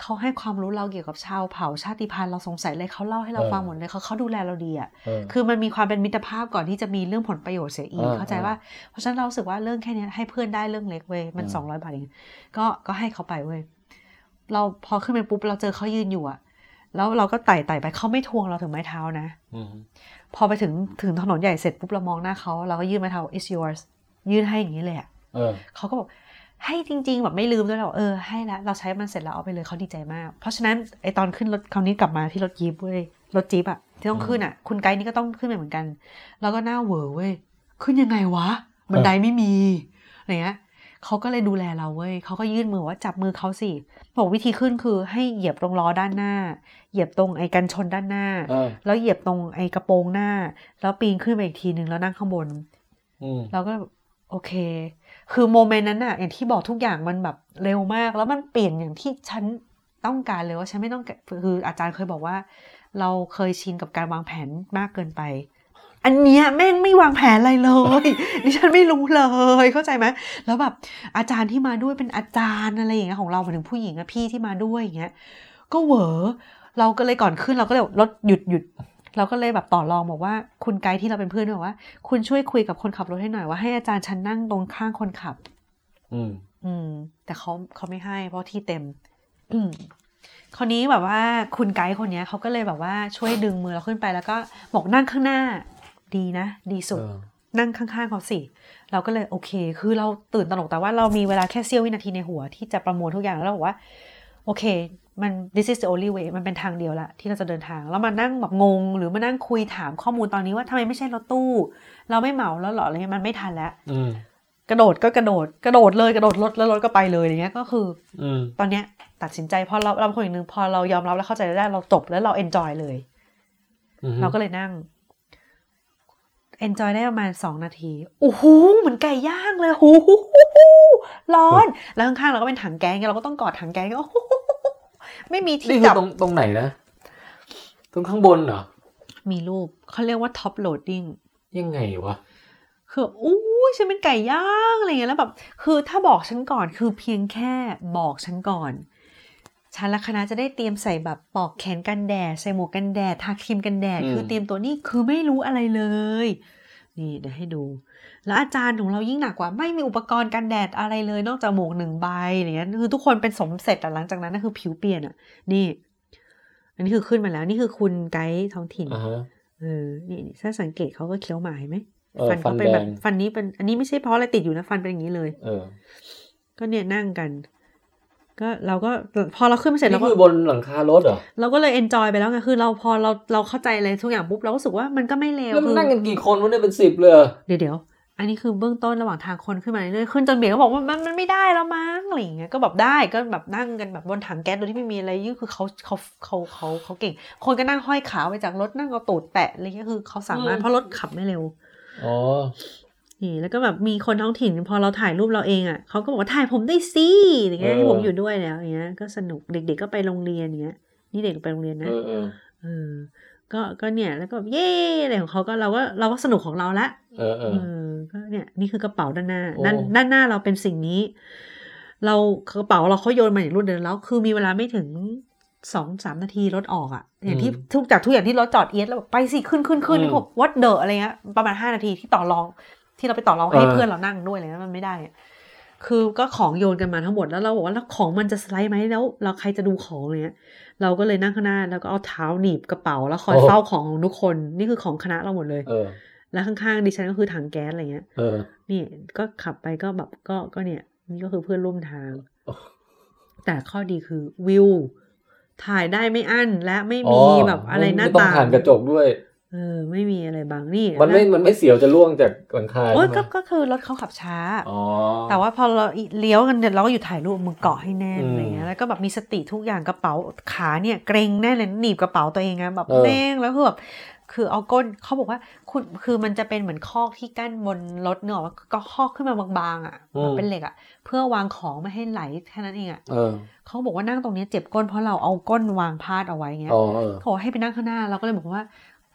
เขาให้ความรู้เราเกี่ยวกับชาวเผ่าชาติพันธุ์เราสงสัยเลยเขาเล่าให้เราเออฟังหมดเลยเขาเขาดูแลเราดีอะเออคือมันมีความเป็นมิตรภาพก่อนที่จะมีเรื่องผลประโยชน์เสียอีกอ่าเข้าใจว่า เพราะฉะนั้นเรารู้สึกว่าเรื่องแค่เนี้ยให้เพื่อนได้เรื่องเล็กเว้ยมันอืมสองร้อยบาทเองก็ก็ให้เขาไปเว้ยเราพอขึ้นไปปุ๊บเราเจอเขายืนอยู่อะแล้วเราก็ไต่ไต่ไปเขาไม่ทวงเราถึงไม้เท้านะอืมพอไปถึงถึงถนนใหญ่เสร็จปุ๊บเรามองหน้าเขาเราก็ยื่นไม้เท้า is yours ยื่นให้อย่างนี้เลยอะเออเขาก็บอก ให้จริง ๆ แบบไม่ลืมด้วยเราบอกเออให้แล้วเราใช้มันเสร็จแล้วเอาไปเลยเขาดีใจมาก เพราะฉะนั้นไอตอนขึ้นรถคราวนี้กลับมาที่รถจี๊ปเว้ยรถจี๊ปอะที่ต้องขึ้นอะคุณไกด์นี่ก็ต้องขึ้นไปเหมือนกัน แล้วก็หน้าเหวอเว้ยขึ้นยังไงวะบันไดไม่มีอะไรเงี้ยเขาก็เลยดูแลเราเว้ยเขาก็ยื่นมือว่าจับมือเขาสิบอกวิธีขึ้นคือให้เหยียบตรงล้อด้านหน้า เหยียบตรงไอ้กันชนด้านหน้าเออแล้วเหยียบตรงไอ้กระโปรงหน้า แล้วปีนขึ้นไปอีกทีหนึ่งแล้วนั่งข้างบนอืมเราก็แบบโอเค คือโมเมนต์นั้นอะอย่างที่บอกทุกอย่างมันแบบเร็วมาก แล้วมันเปลี่ยนอย่างที่ฉันต้องการเลยว่าฉันไม่ต้องคืออาจารย์เคยบอกว่า เราเคยชินกับการวางแผนมากเกินไป อันเนี้ยแม่งไม่วางแผนอะไรเลยดิฉันไม่รู้เลยเข้าใจไหมแล้วแบบอาจารย์ที่มาด้วยเป็นอาจารย์อะไรอย่างเงี้ยของเราหมายถึงผู้หญิงอะพี่ที่มาด้วยอย่างเงี้ยก็เหวอเราก็เลยก่อนขึ้นเราก็เลยรถหยุดหยุด เราก็เลยแบบต่อรองบอกว่าคุณไกด์ที่เราเป็นเพื่อนด้วยบอกว่า คุณช่วยคุยกับคนขับรถให้หน่อยว่าให้อาจารย์ฉันนั่งตรงข้างคนขับ อืม อืม แต่เขาเขาไม่ให้ เพราะที่เต็ม อืมคราวนี้แบบว่าคุณไกด์คนเนี้ยเขาก็เลยแบบว่าช่วยดึงมือเราขึ้นไปแล้วก็บอกนั่งข้างหน้า ดีนะ ดีสุดเออนั่งข้างๆเขาสิ เราก็เลยโอเค คือเราตื่นตระหนกแต่ว่าเรามีเวลาแค่เสี้ยววินาทีในหัวที่จะประมวลทุกอย่างแล้วเราบอกว่า โอเค มัน this is the only way มันเป็นทางเดียวละที่เราจะเดินทาง แล้วมานั่งแบบงง หรือมานั่งคุยถามข้อมูลตอนนี้ว่าทำไมไม่ใช่รถตู้ เราไม่เหมาแล้วเหรออะไรเงี้ยมันไม่ทันแล้วอืมกระโดดก็กระโดด กระโดดเลยกระโดดรถแล้วรถก็ไปเลยอย่างเงี้ยก็คืออืมตอนเนี้ยตัดสินใจพอเราเราเป็นคนอีกหนึ่งพอเรายอมรับแล้วเข้าใจได้เราจบแล้วเรา enjoy เลยอืมเราก็เลยนั่ง enjoy ได้ประมาณสองนาทีโอ้โหเหมือนไก่ย่างเลยโอ้โหร้อน แล้วข้างๆเราก็เป็นถังแก๊สไงเราก็ต้องกอดถังแก๊สก็โอ้โห ไม่มีนี่ที่คือจับตรงตรงไหนนะ ตรงข้างบนเหรอ มีรูปเขาเรียกว่า top loading ยังไงวะ คืออู้ยฉันเป็นไก่ย่างอะไรเงี้ยแล้วแบบ คือถ้าบอกฉันก่อนคือเพียงแค่บอกฉันก่อน ฉันและคณะจะได้เตรียมใส่แบบปอกแขนกันแดด ใส่หมวกกันแดด ทาครีมกันแดดอืมคือเตรียมตัวนี่คือไม่รู้อะไรเลย นี่เดี๋ยวให้ดู แล้วอาจารย์ของเรายิ่งหนักกว่าไม่มีอุปกรณ์กันแดดอะไรเลยนอกจากหมวกหนึ่งใบอะไรเงี้ยคือทุกคนเป็นสมเสร็จแต่หลังจากนั้นนะคือผิวเปลี่ยนอะ นี่ อันนี้คือขึ้นมาแล้ว นี่คือคุณไกด์ท้องถิ่นอ่าฮะเออนี่นี่ถ้าสังเกตเขาก็เคี้ยวหมาเห็นไหมเออฟันฟัเขานเป็นแดแบบงฟันนี้เป็น อันนี้ไม่ใช่เพราะอะไรติดอยู่นะฟันเป็นอย่างนี้เลย เออ ก็เนี่ยนั่งกันก็เราก็พอเราขึ้นมาเสร็จนี่เราก็คือบนหลังคารถเหรอเราก็เลยเอนจอยไปแล้วไงคือเราพอเราเราเข้าใจอะไรทุกอย่างปุ๊บเราก็รู้สึกว่ามันก็ไม่เลวแล้วมันคือนั่งกันกี่คนวะเนี่ยเป็นสิบเลยเหรอเดี๋ยวเดี๋ยว อันนี้คือเบื้องต้นระหว่างทางคนขึ้นมาเรื่อยๆขึ้นจนเบียร์ก็บอกว่ามันมันไม่ได้แล้วมั้งอะไรอย่างเงี้ยก็แบบได้ก็แบบนั่งกันแบบบนถังแก๊สโดยที่ไม่มีอะไรยิ่งคือเขาเขาเขาเขาเขาเก่ง คนก็นั่งห้อยขาไปจากรถนั่งเอาตูดแตะอะไรเงี้ยคือเขาสามารถเพราะรถขับไม่เร็วอ๋อนี่แล้วก็แบบมีคนท้องถิ่นพอเราถ่ายรูปเราเองอะเขาก็บอกว่าถ่ายผมได้สิอย่างเงี้ยเออที่ผมอยู่ด้วยแล้วอย่างเงี้ยก็สนุกเด็กๆก็ไปโรงเรียนอย่างเงี้ยนี่เด็กไปโรงเรียนนะเออเออเออ ก็ก็เนี่ยแล้วก็แบบเย่อะไรของเขาก็เราก็เราก็สนุกของเราละเออเออเออก็เนี่ยนี่คือกระเป๋าด้านหน้าโอ้ด้านด้านหน้าเราเป็นสิ่งนี้ เรากระเป๋าเราเขาโยนมาอย่างรวดเร็วแล้ว คือมีเวลาไม่ถึงสองสามนาทีรถออกอะ่ะอย่างที่ทุกจากทุกอย่างที่รถจอดเอียดแล้วแบบไปสิขึ้นขึ้นขึ้นบอกวัดเดออะไรเงี้ยประมาณห้านาทีที่ต่อรอง ที่เราไปต่อรองให้เพื่อนเรานั่งด้วยอะไรเลยมันไม่ได้อะคือก็ของโยนกันมาทั้งหมดแล้วเราบอกว่าแล้วของมันจะสไลด์ไหมแล้ว เราใครจะดูของอะไรเงี้ย เราก็เลยนั่งข้างหน้าแล้วก็เอาเท้าหนีบกระเป๋าแล้วคอยเฝ้าของของทุกคนนี่คือของคณะเราหมดเลยเออแล้วข้างๆดิฉันก็คือถังแก๊สอะไรเงี้ยเออนี่ก็ขับไปก็แบบก็ก็เนี่ย นี่ก็คือเพื่อนร่วมทางโอ้แต่ข้อดีคือวิวถ่ายได้ไม่อั้นและไม่มีแบบอะไรหน้าไม่ต้องต่างผ่านกระจกด้วย เออไม่มีอะไรบางนี่มันไม่แล้วมันไม่เสียวจะล่วงจากหลังคาโอ้ยใช่ไหมก็ก็คือรถเขาขับช้าอ๋อแต่ว่าพอเราเลี้ยวกันเนี่ยเราก็อยู่ถ่ายรูปมือเกาะให้แน่นอืมอะไรเงี้ยแล้วก็แบบมีสติทุกอย่างกระเป๋าขาเนี่ยเกรงแน่เลยหนีบกระเป๋าตัวเองอะแบบเออแน่งแล้วคือแบบคือเอาก้นเขาบอกว่าคุณคือมันจะเป็นเหมือนคอกที่กั้นบนรถเนอะว่าก็คอกขึ้นมาบางๆอะแบบเป็นเหล็กอะเพื่อวางของไม่ให้ไหลแค่นั้นเองอะเออเขาบอกว่านั่งตรงเนี้ยเจ็บก้นเพราะเราเอาก้นวางพาดเอาไว้เงี้ยอ๋อเออเขาบอกให้ไปนั่งข้างหน้าเราก็เลยบอกว่า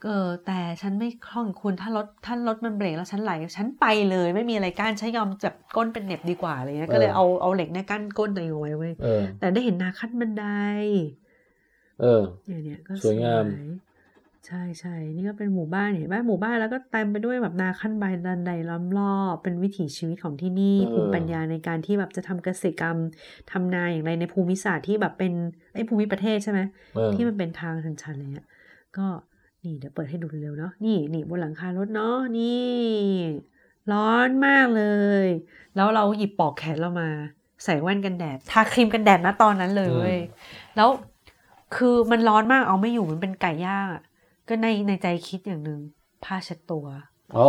เออแต่ฉันไม่คล่องคุณถ้ารถถ้ารถมันเบรกแล้วฉันไหลฉันไปเลยไม่มีอะไรกั้นฉันยอมจับก้นเป็นเหน็บดีกว่าอะไรเงี้ยก็เลยเออเอาเอาเหล็กเนี่ยกั้นก้นตัวเองเอาไว้เว้ยเออแต่ได้เห็นนาขั้นบันได เออเนี่ยเนี่ยก็สวยงามใช่ใช่นี่ก็เป็นหมู่บ้านเห็นบ้านหมู่บ้านแล้วก็เต็มไปด้วยแบบนาขั้นบันไดล้อมรอบเป็นวิถีชีวิตของที่นี่เออภูมิปัญญาในการที่แบบจะทำเกษตรกรรมทำนาอย่างไรในภูมิศาสตร์ที่แบบเป็นไอ้ภูมิประเทศใช่ไหมเออที่มันเป็นทางชันๆอะไรเงี้ยก็ นี่เดี๋ยวเปิดให้ดูเร็วๆเนาะนี่นี่บนหลังคารถเนาะนี่ ร้อนมากเลย แล้วเราหยิบปลอกแขนเรามา ใส่แว่นกันแดดทาครีมกันแดดนะตอนนั้นเลยเว้ยแล้วคือมันร้อนมากเอาไม่อยู่มันเป็นไก่ย่างอะก็ในในใจคิดอย่างหนึ่งผ้าเช็ดตัวอ๋อ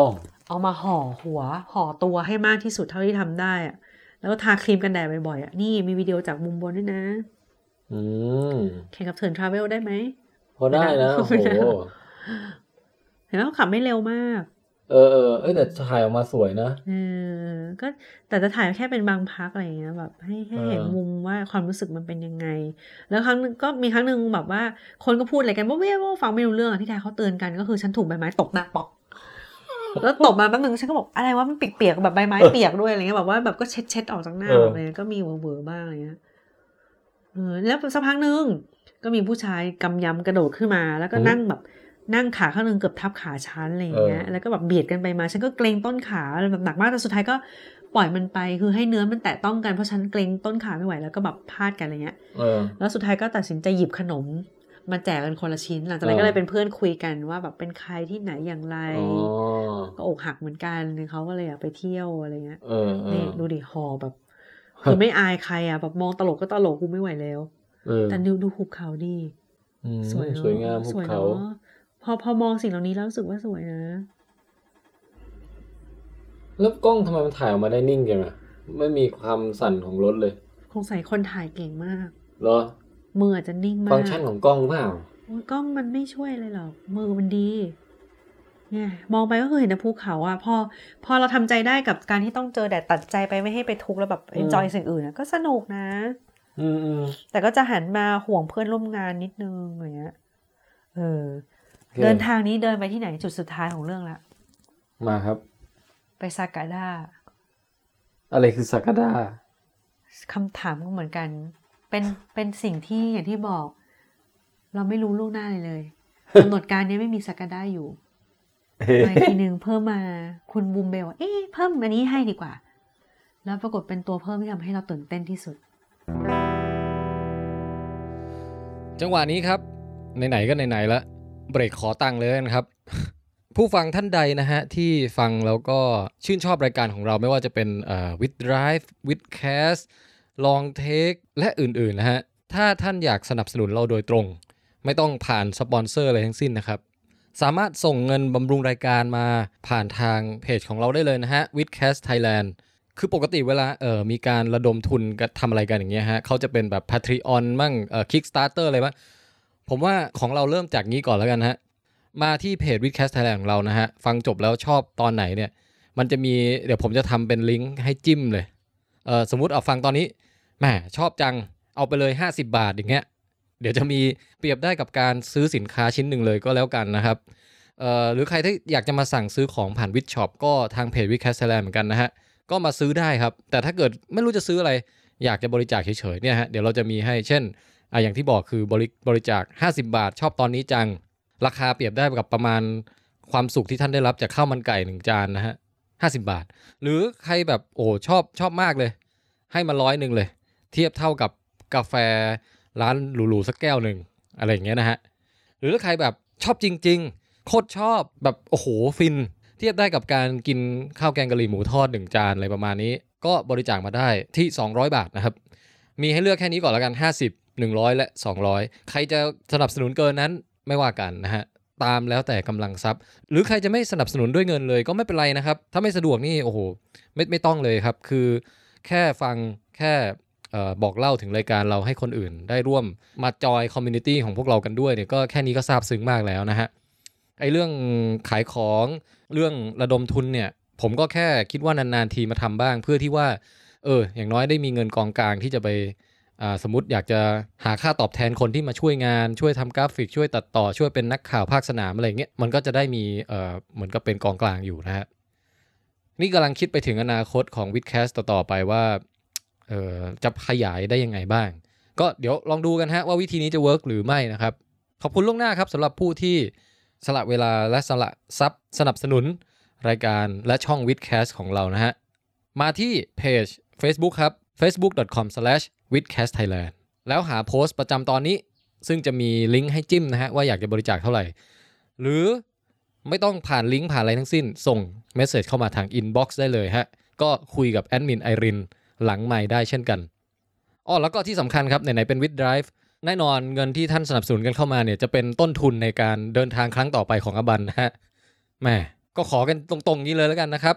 เอามาห่อหัว ห่อตัวให้มากที่สุดเท่าที่ทำได้อะแล้วก็ทาครีมกันแดดบ่อยๆอะนี่มีวิดีโอจากมุมบนด้วยนะ อืมแข่งกับเทิร์นทราเวลได้ไหมพอได้นะไม่โอ้ได้โห เห็นไหมเขาขับไม่เร็วมาก เออเออเอ้ยแต่ถ่ายออกมาสวยนะเออก็แต่จะถ่ายแค่เป็นบางพักอะไรอย่างเงี้ยแบบให้ให้เห็นเออมุมว่าความรู้สึกมันเป็นยังไง แล้วครั้งหนึงก็มีครั้งหนึ่งแบบว่า คนก็พูดอะไรกันว่าเว้ยว่าฟังไม่รู้เรื่องอะที่แท้เขาเตือนกันก็คือฉันถูกใบไม้ตกหน้าปอกแล้วตกมาแป๊บนึงฉันก็บอกอะไรว่ามันเปียกๆแบบใบไม้เปียกด้วยอะไรเงี้ยแบบว่าแบบก็เช็ดเช็ดๆออกจากหน้าเอออะไรเงี้ยก็มีเวอร์ๆบ้างอะไรเงี้ยเออแล้วสักพักหนึ่งก็มีผู้ชายกำยำกระโดดขึ้นมา แล้วก็นั่งแบบ นั่งขาข้างหนึงเกือบทับขาฉันอะไรอย่างเงี้ย แล้วก็แบบเบียดกันไปมา ฉันก็เกรงต้นขาแบบหนักมาก แต่สุดท้ายก็ปล่อยมันไป คือให้เนื้อมันแตะต้องกัน เพราะฉันเกรงต้นขาไม่ไหว แล้วก็แบบพลาดกันอะไรเงี้ยเออแล้วสุดท้ายก็ตัดสินใจหยิบขนมมาแจกกันคนละชิ้น หลังจากนั้นเออก็เลยเป็นเพื่อนคุยกันว่าแบบเป็นใครที่ไหนอย่างไรอ๋อก็อกหักเหมือนกันเขาก็เลยอยากไปเที่ยวอะไรเงี้ยเออเอนี่อดูดิหอแบบคือไม่อายใครอะแบบมองตลกก็ตลกกูไม่ไหวแล้วเออแต่ดูดูหุบเขาดีอืมสวยเนอะสวยงามภูสวยเขาเนอะ พอพอมองสิ่งเหล่านี้แล้วรู้สึกว่าสวยนะแล้วกล้องทำไมมันถ่ายออกมาได้นิ่งจังอะไม่มีความสั่นของรถเลย คงใส่คนถ่ายเก่งมากเหรอมืออาจจะนิ่งมากฟังก์ชันของกล้องเปล่าโอ้ยกล้องมันไม่ช่วยเลยหรอกมือมันดีเนี่ยมองไปก็คือเห็นแต่ภูเขาอะพอ พอเราทำใจได้กับการที่ต้องเจอแดดตัดใจไปไม่ให้ไปทุกข์แล้วแบบอืมเอนจอยสิ่งอื่นอะก็สนุกนะอืมอืมแต่ก็จะหันมาห่วงเพื่อนร่วมงานนิดนึงอะไรเงี้ยเออโอค เดินทางนี้เดินไปที่ไหนจุดสุดท้ายของเรื่องละมาครับ ไปซากาดาอะไรคือสักดาคำถามก็เหมือนกัน เป็นเป็นสิ่งที่อย่างที่บอก เราไม่รู้ล่วงหน้าเลยเลยกำหนดการเนี้ยไม่มีซากาดาอยู่มาอีกทีหนึ่งเพิ่มมาคุณบูมเบลว่าเอ๊ะเพิ่มอันนี้ให้ดีกว่า แล้วปรากฏเป็นตัวเพิ่มที่ทำให้เราตื่นเต้นที่สุด จังหวะนี้ครับ ไหนๆก็ไหนๆละ เบรกขอตังค์เลยนะครับ ผู้ฟังท่านใดนะฮะ ที่ฟังแล้วก็ชื่นชอบรายการของเราไม่ว่าจะเป็นเอ่อ with drive with cast ลองเทคและอื่นๆนะฮะ ถ้าท่านอยากสนับสนุนเราโดยตรง ไม่ต้องผ่านสปอนเซอร์อะไรทั้งสิ้นนะครับ สามารถส่งเงินบำรุงรายการมาผ่านทางเพจของเราได้เลยนะฮะ w i t c a s t Thailand คือปกติเวลาเออมีการระดมทุนทำอะไรกันอย่างเงี้ยฮะเขาจะเป็นแบบ Patreon มั่งเอ่อ Kickstarter อะไรบ้าง ผมว่าของเราเริ่มจากนี้ก่อนแล้วกันฮะ มาที่เพจ w i t c a s t Thailand ของเรานะฮะ ฟังจบแล้วชอบตอนไหนเนี่ย มันจะมีเดี๋ยวผมจะทำเป็นลิงก์ให้จิ้มเลย เออสมมุติเอาฟังตอนนี้แหมชอบจังเอาไปเลย 50 บาทอย่างเงี้ย เดี๋ยวจะมีเปรียบได้กับการซื้อสินค้าชิ้นหนึ่งเลยก็แล้วกันนะครับเอ่อหรือใครที่อยากจะมาสั่งซื้อของผ่านวิชช็อปก็ทางเพจวิค a s t แลนเหมือนกันนะฮะ ก็มาซื้อได้ครับ แต่ถ้าเกิดไม่รู้จะซื้ออะไรอยากจะบริจาคเฉยๆเนี่ยฮะเดี๋ยวเราจะมีให้เช่น อะอย่างที่บอกคือบริบริจาค 50 บาท ชอบตอนนี้จัง ราคาเปรียบได้กับประมาณความสุขที่ท่านได้รับจากข้าวมันไก่หนึ่งจานนะฮะ50บาท หรือใครแบบโอ้ชอบชอบมากเลย ให้มาร้อยหนึ่งเลย เทียบเท่ากับกาแฟร้านหรูๆสักแก้วหนึ่งอะไรอย่างเงี้ยนะฮะ หรือถ้าใครแบบชอบจริง ๆ โคตรชอบแบบโอ้โหฟิน เทียบได้กับการกินข้าวแกงกะหรี่หมูทอดหนึ่งจานอะไรประมาณนี้ ก็บริจาคมาได้ที่ 200 บาทนะครับ มีให้เลือกแค่นี้ก่อนแล้วกัน 50 100 และ 200 ใครจะสนับสนุนเกินนั้นไม่ว่ากันนะฮะตามแล้วแต่กำลังทรัพย์ หรือใครจะไม่สนับสนุนด้วยเงินเลยก็ไม่เป็นไรนะครับ ถ้าไม่สะดวกนี่โอ้โหไม่ไม่ต้องเลยครับ คือแค่ฟังแค่บอกเล่าถึงรายการเราให้คนอื่น ได้ร่วมมา join community ของพวกเรากันด้วยเนี่ยก็แค่นี้ก็ซาบซึ้งมากแล้วนะฮะไอ้เรื่องขายของเรื่องระดมทุนเนี่ย ผมก็แค่คิดว่านานๆทีมาทำบ้าง เพื่อที่ว่า เออ อย่างน้อยได้มีเงินกองกลางที่จะไป สมมติอยากจะหาค่าตอบแทนคนที่มาช่วยงาน ช่วยทำกราฟิกช่วยตัดต่อช่วยเป็นนักข่าวภาคสนามอะไรเงี้ยมันก็จะได้มีเออเหมือนกับเป็นกองกลางอยู่นะฮะนี่กำลังคิดไปถึงอนาคตของ WiTcast ต่อไปว่าเออจะขยายได้ยังไงบ้าง ก็เดี๋ยวลองดูกันฮะว่าวิธีนี้จะ work หรือไม่นะครับ ขอบคุณล่วงหน้าครับสำหรับผู้ที่สละเวลาและสละทรัพย์สนับสนุนรายการและช่อง WiTcast ของเรานะฮะมาที่เพจ Facebook ครับ w i t h c a s t Thailand แล้วหาโพสต์ประจำตอนนี้ ซึ่งจะมีลิงก์ให้จิ้มนะฮะว่าอยากจะบริจาคเท่าไหร่ หรือไม่ต้องผ่านลิงก์ผ่านอะไรทั้งสิ้น ส่งเมสเซจเข้ามาทาง inbox ได้เลยฮะ ก็คุยกับแอดมินไอรินหลังไมค์ได้เช่นกันอ๋อแล้วก็ที่สำคัญครับไหนๆเป็น with drive แน่นอนเงินที่ท่านสนับสนุนกันเข้ามาเนี่ยจะเป็นต้นทุนในการเดินทางครั้งต่อไปของอบันนะฮะแม่ก็ขอกันตรงๆนี้เลยแล้วกันนะครับ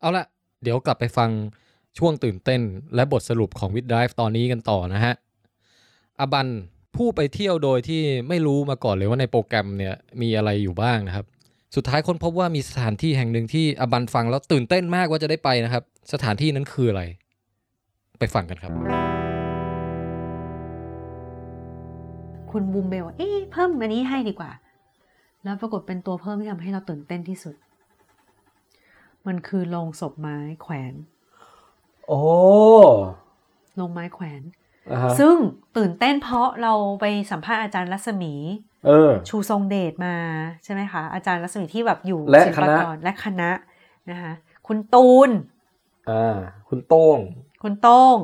เอาละเดี๋ยวกลับไปฟัง ช่วงตื่นเต้นและบทสรุปของ with drive ตอนนี้กันต่อนะฮะอบันผู้ไปเที่ยวโดยที่ไม่รู้มาก่อนเลยว่าในโปรแกรมเนี่ยมีอะไรอยู่บ้างนะครับ สุดท้ายค้นพบว่ามีสถานที่แห่งหนึ่งที่อบันฟังแล้วตื่นเต้นมากว่าจะได้ไปนะครับ สถานที่นั้นคืออะไร ไปฟังกันครับ คุณบูมเบลเอ๊ะเพิ่มอันนี้ให้ดีกว่า แล้วปรากฏเป็นตัวเพิ่มที่ทำให้เราตื่นเต้นที่สุด มันคือโลงศพไม้แขวน โอ้โลงไม้แขวนอ่าฮะซึ่งตื่นเต้นเพราะเราไปสัมภาษณ์อาจารย์รัศมีเออชูทรงเดชมาใช่ไหมคะ อาจารย์รัศมีที่แบบอยู่และศิลคปาณะกรและคณะนะคะคุณตูนอ่าคุณโต้ง คุณโต้ง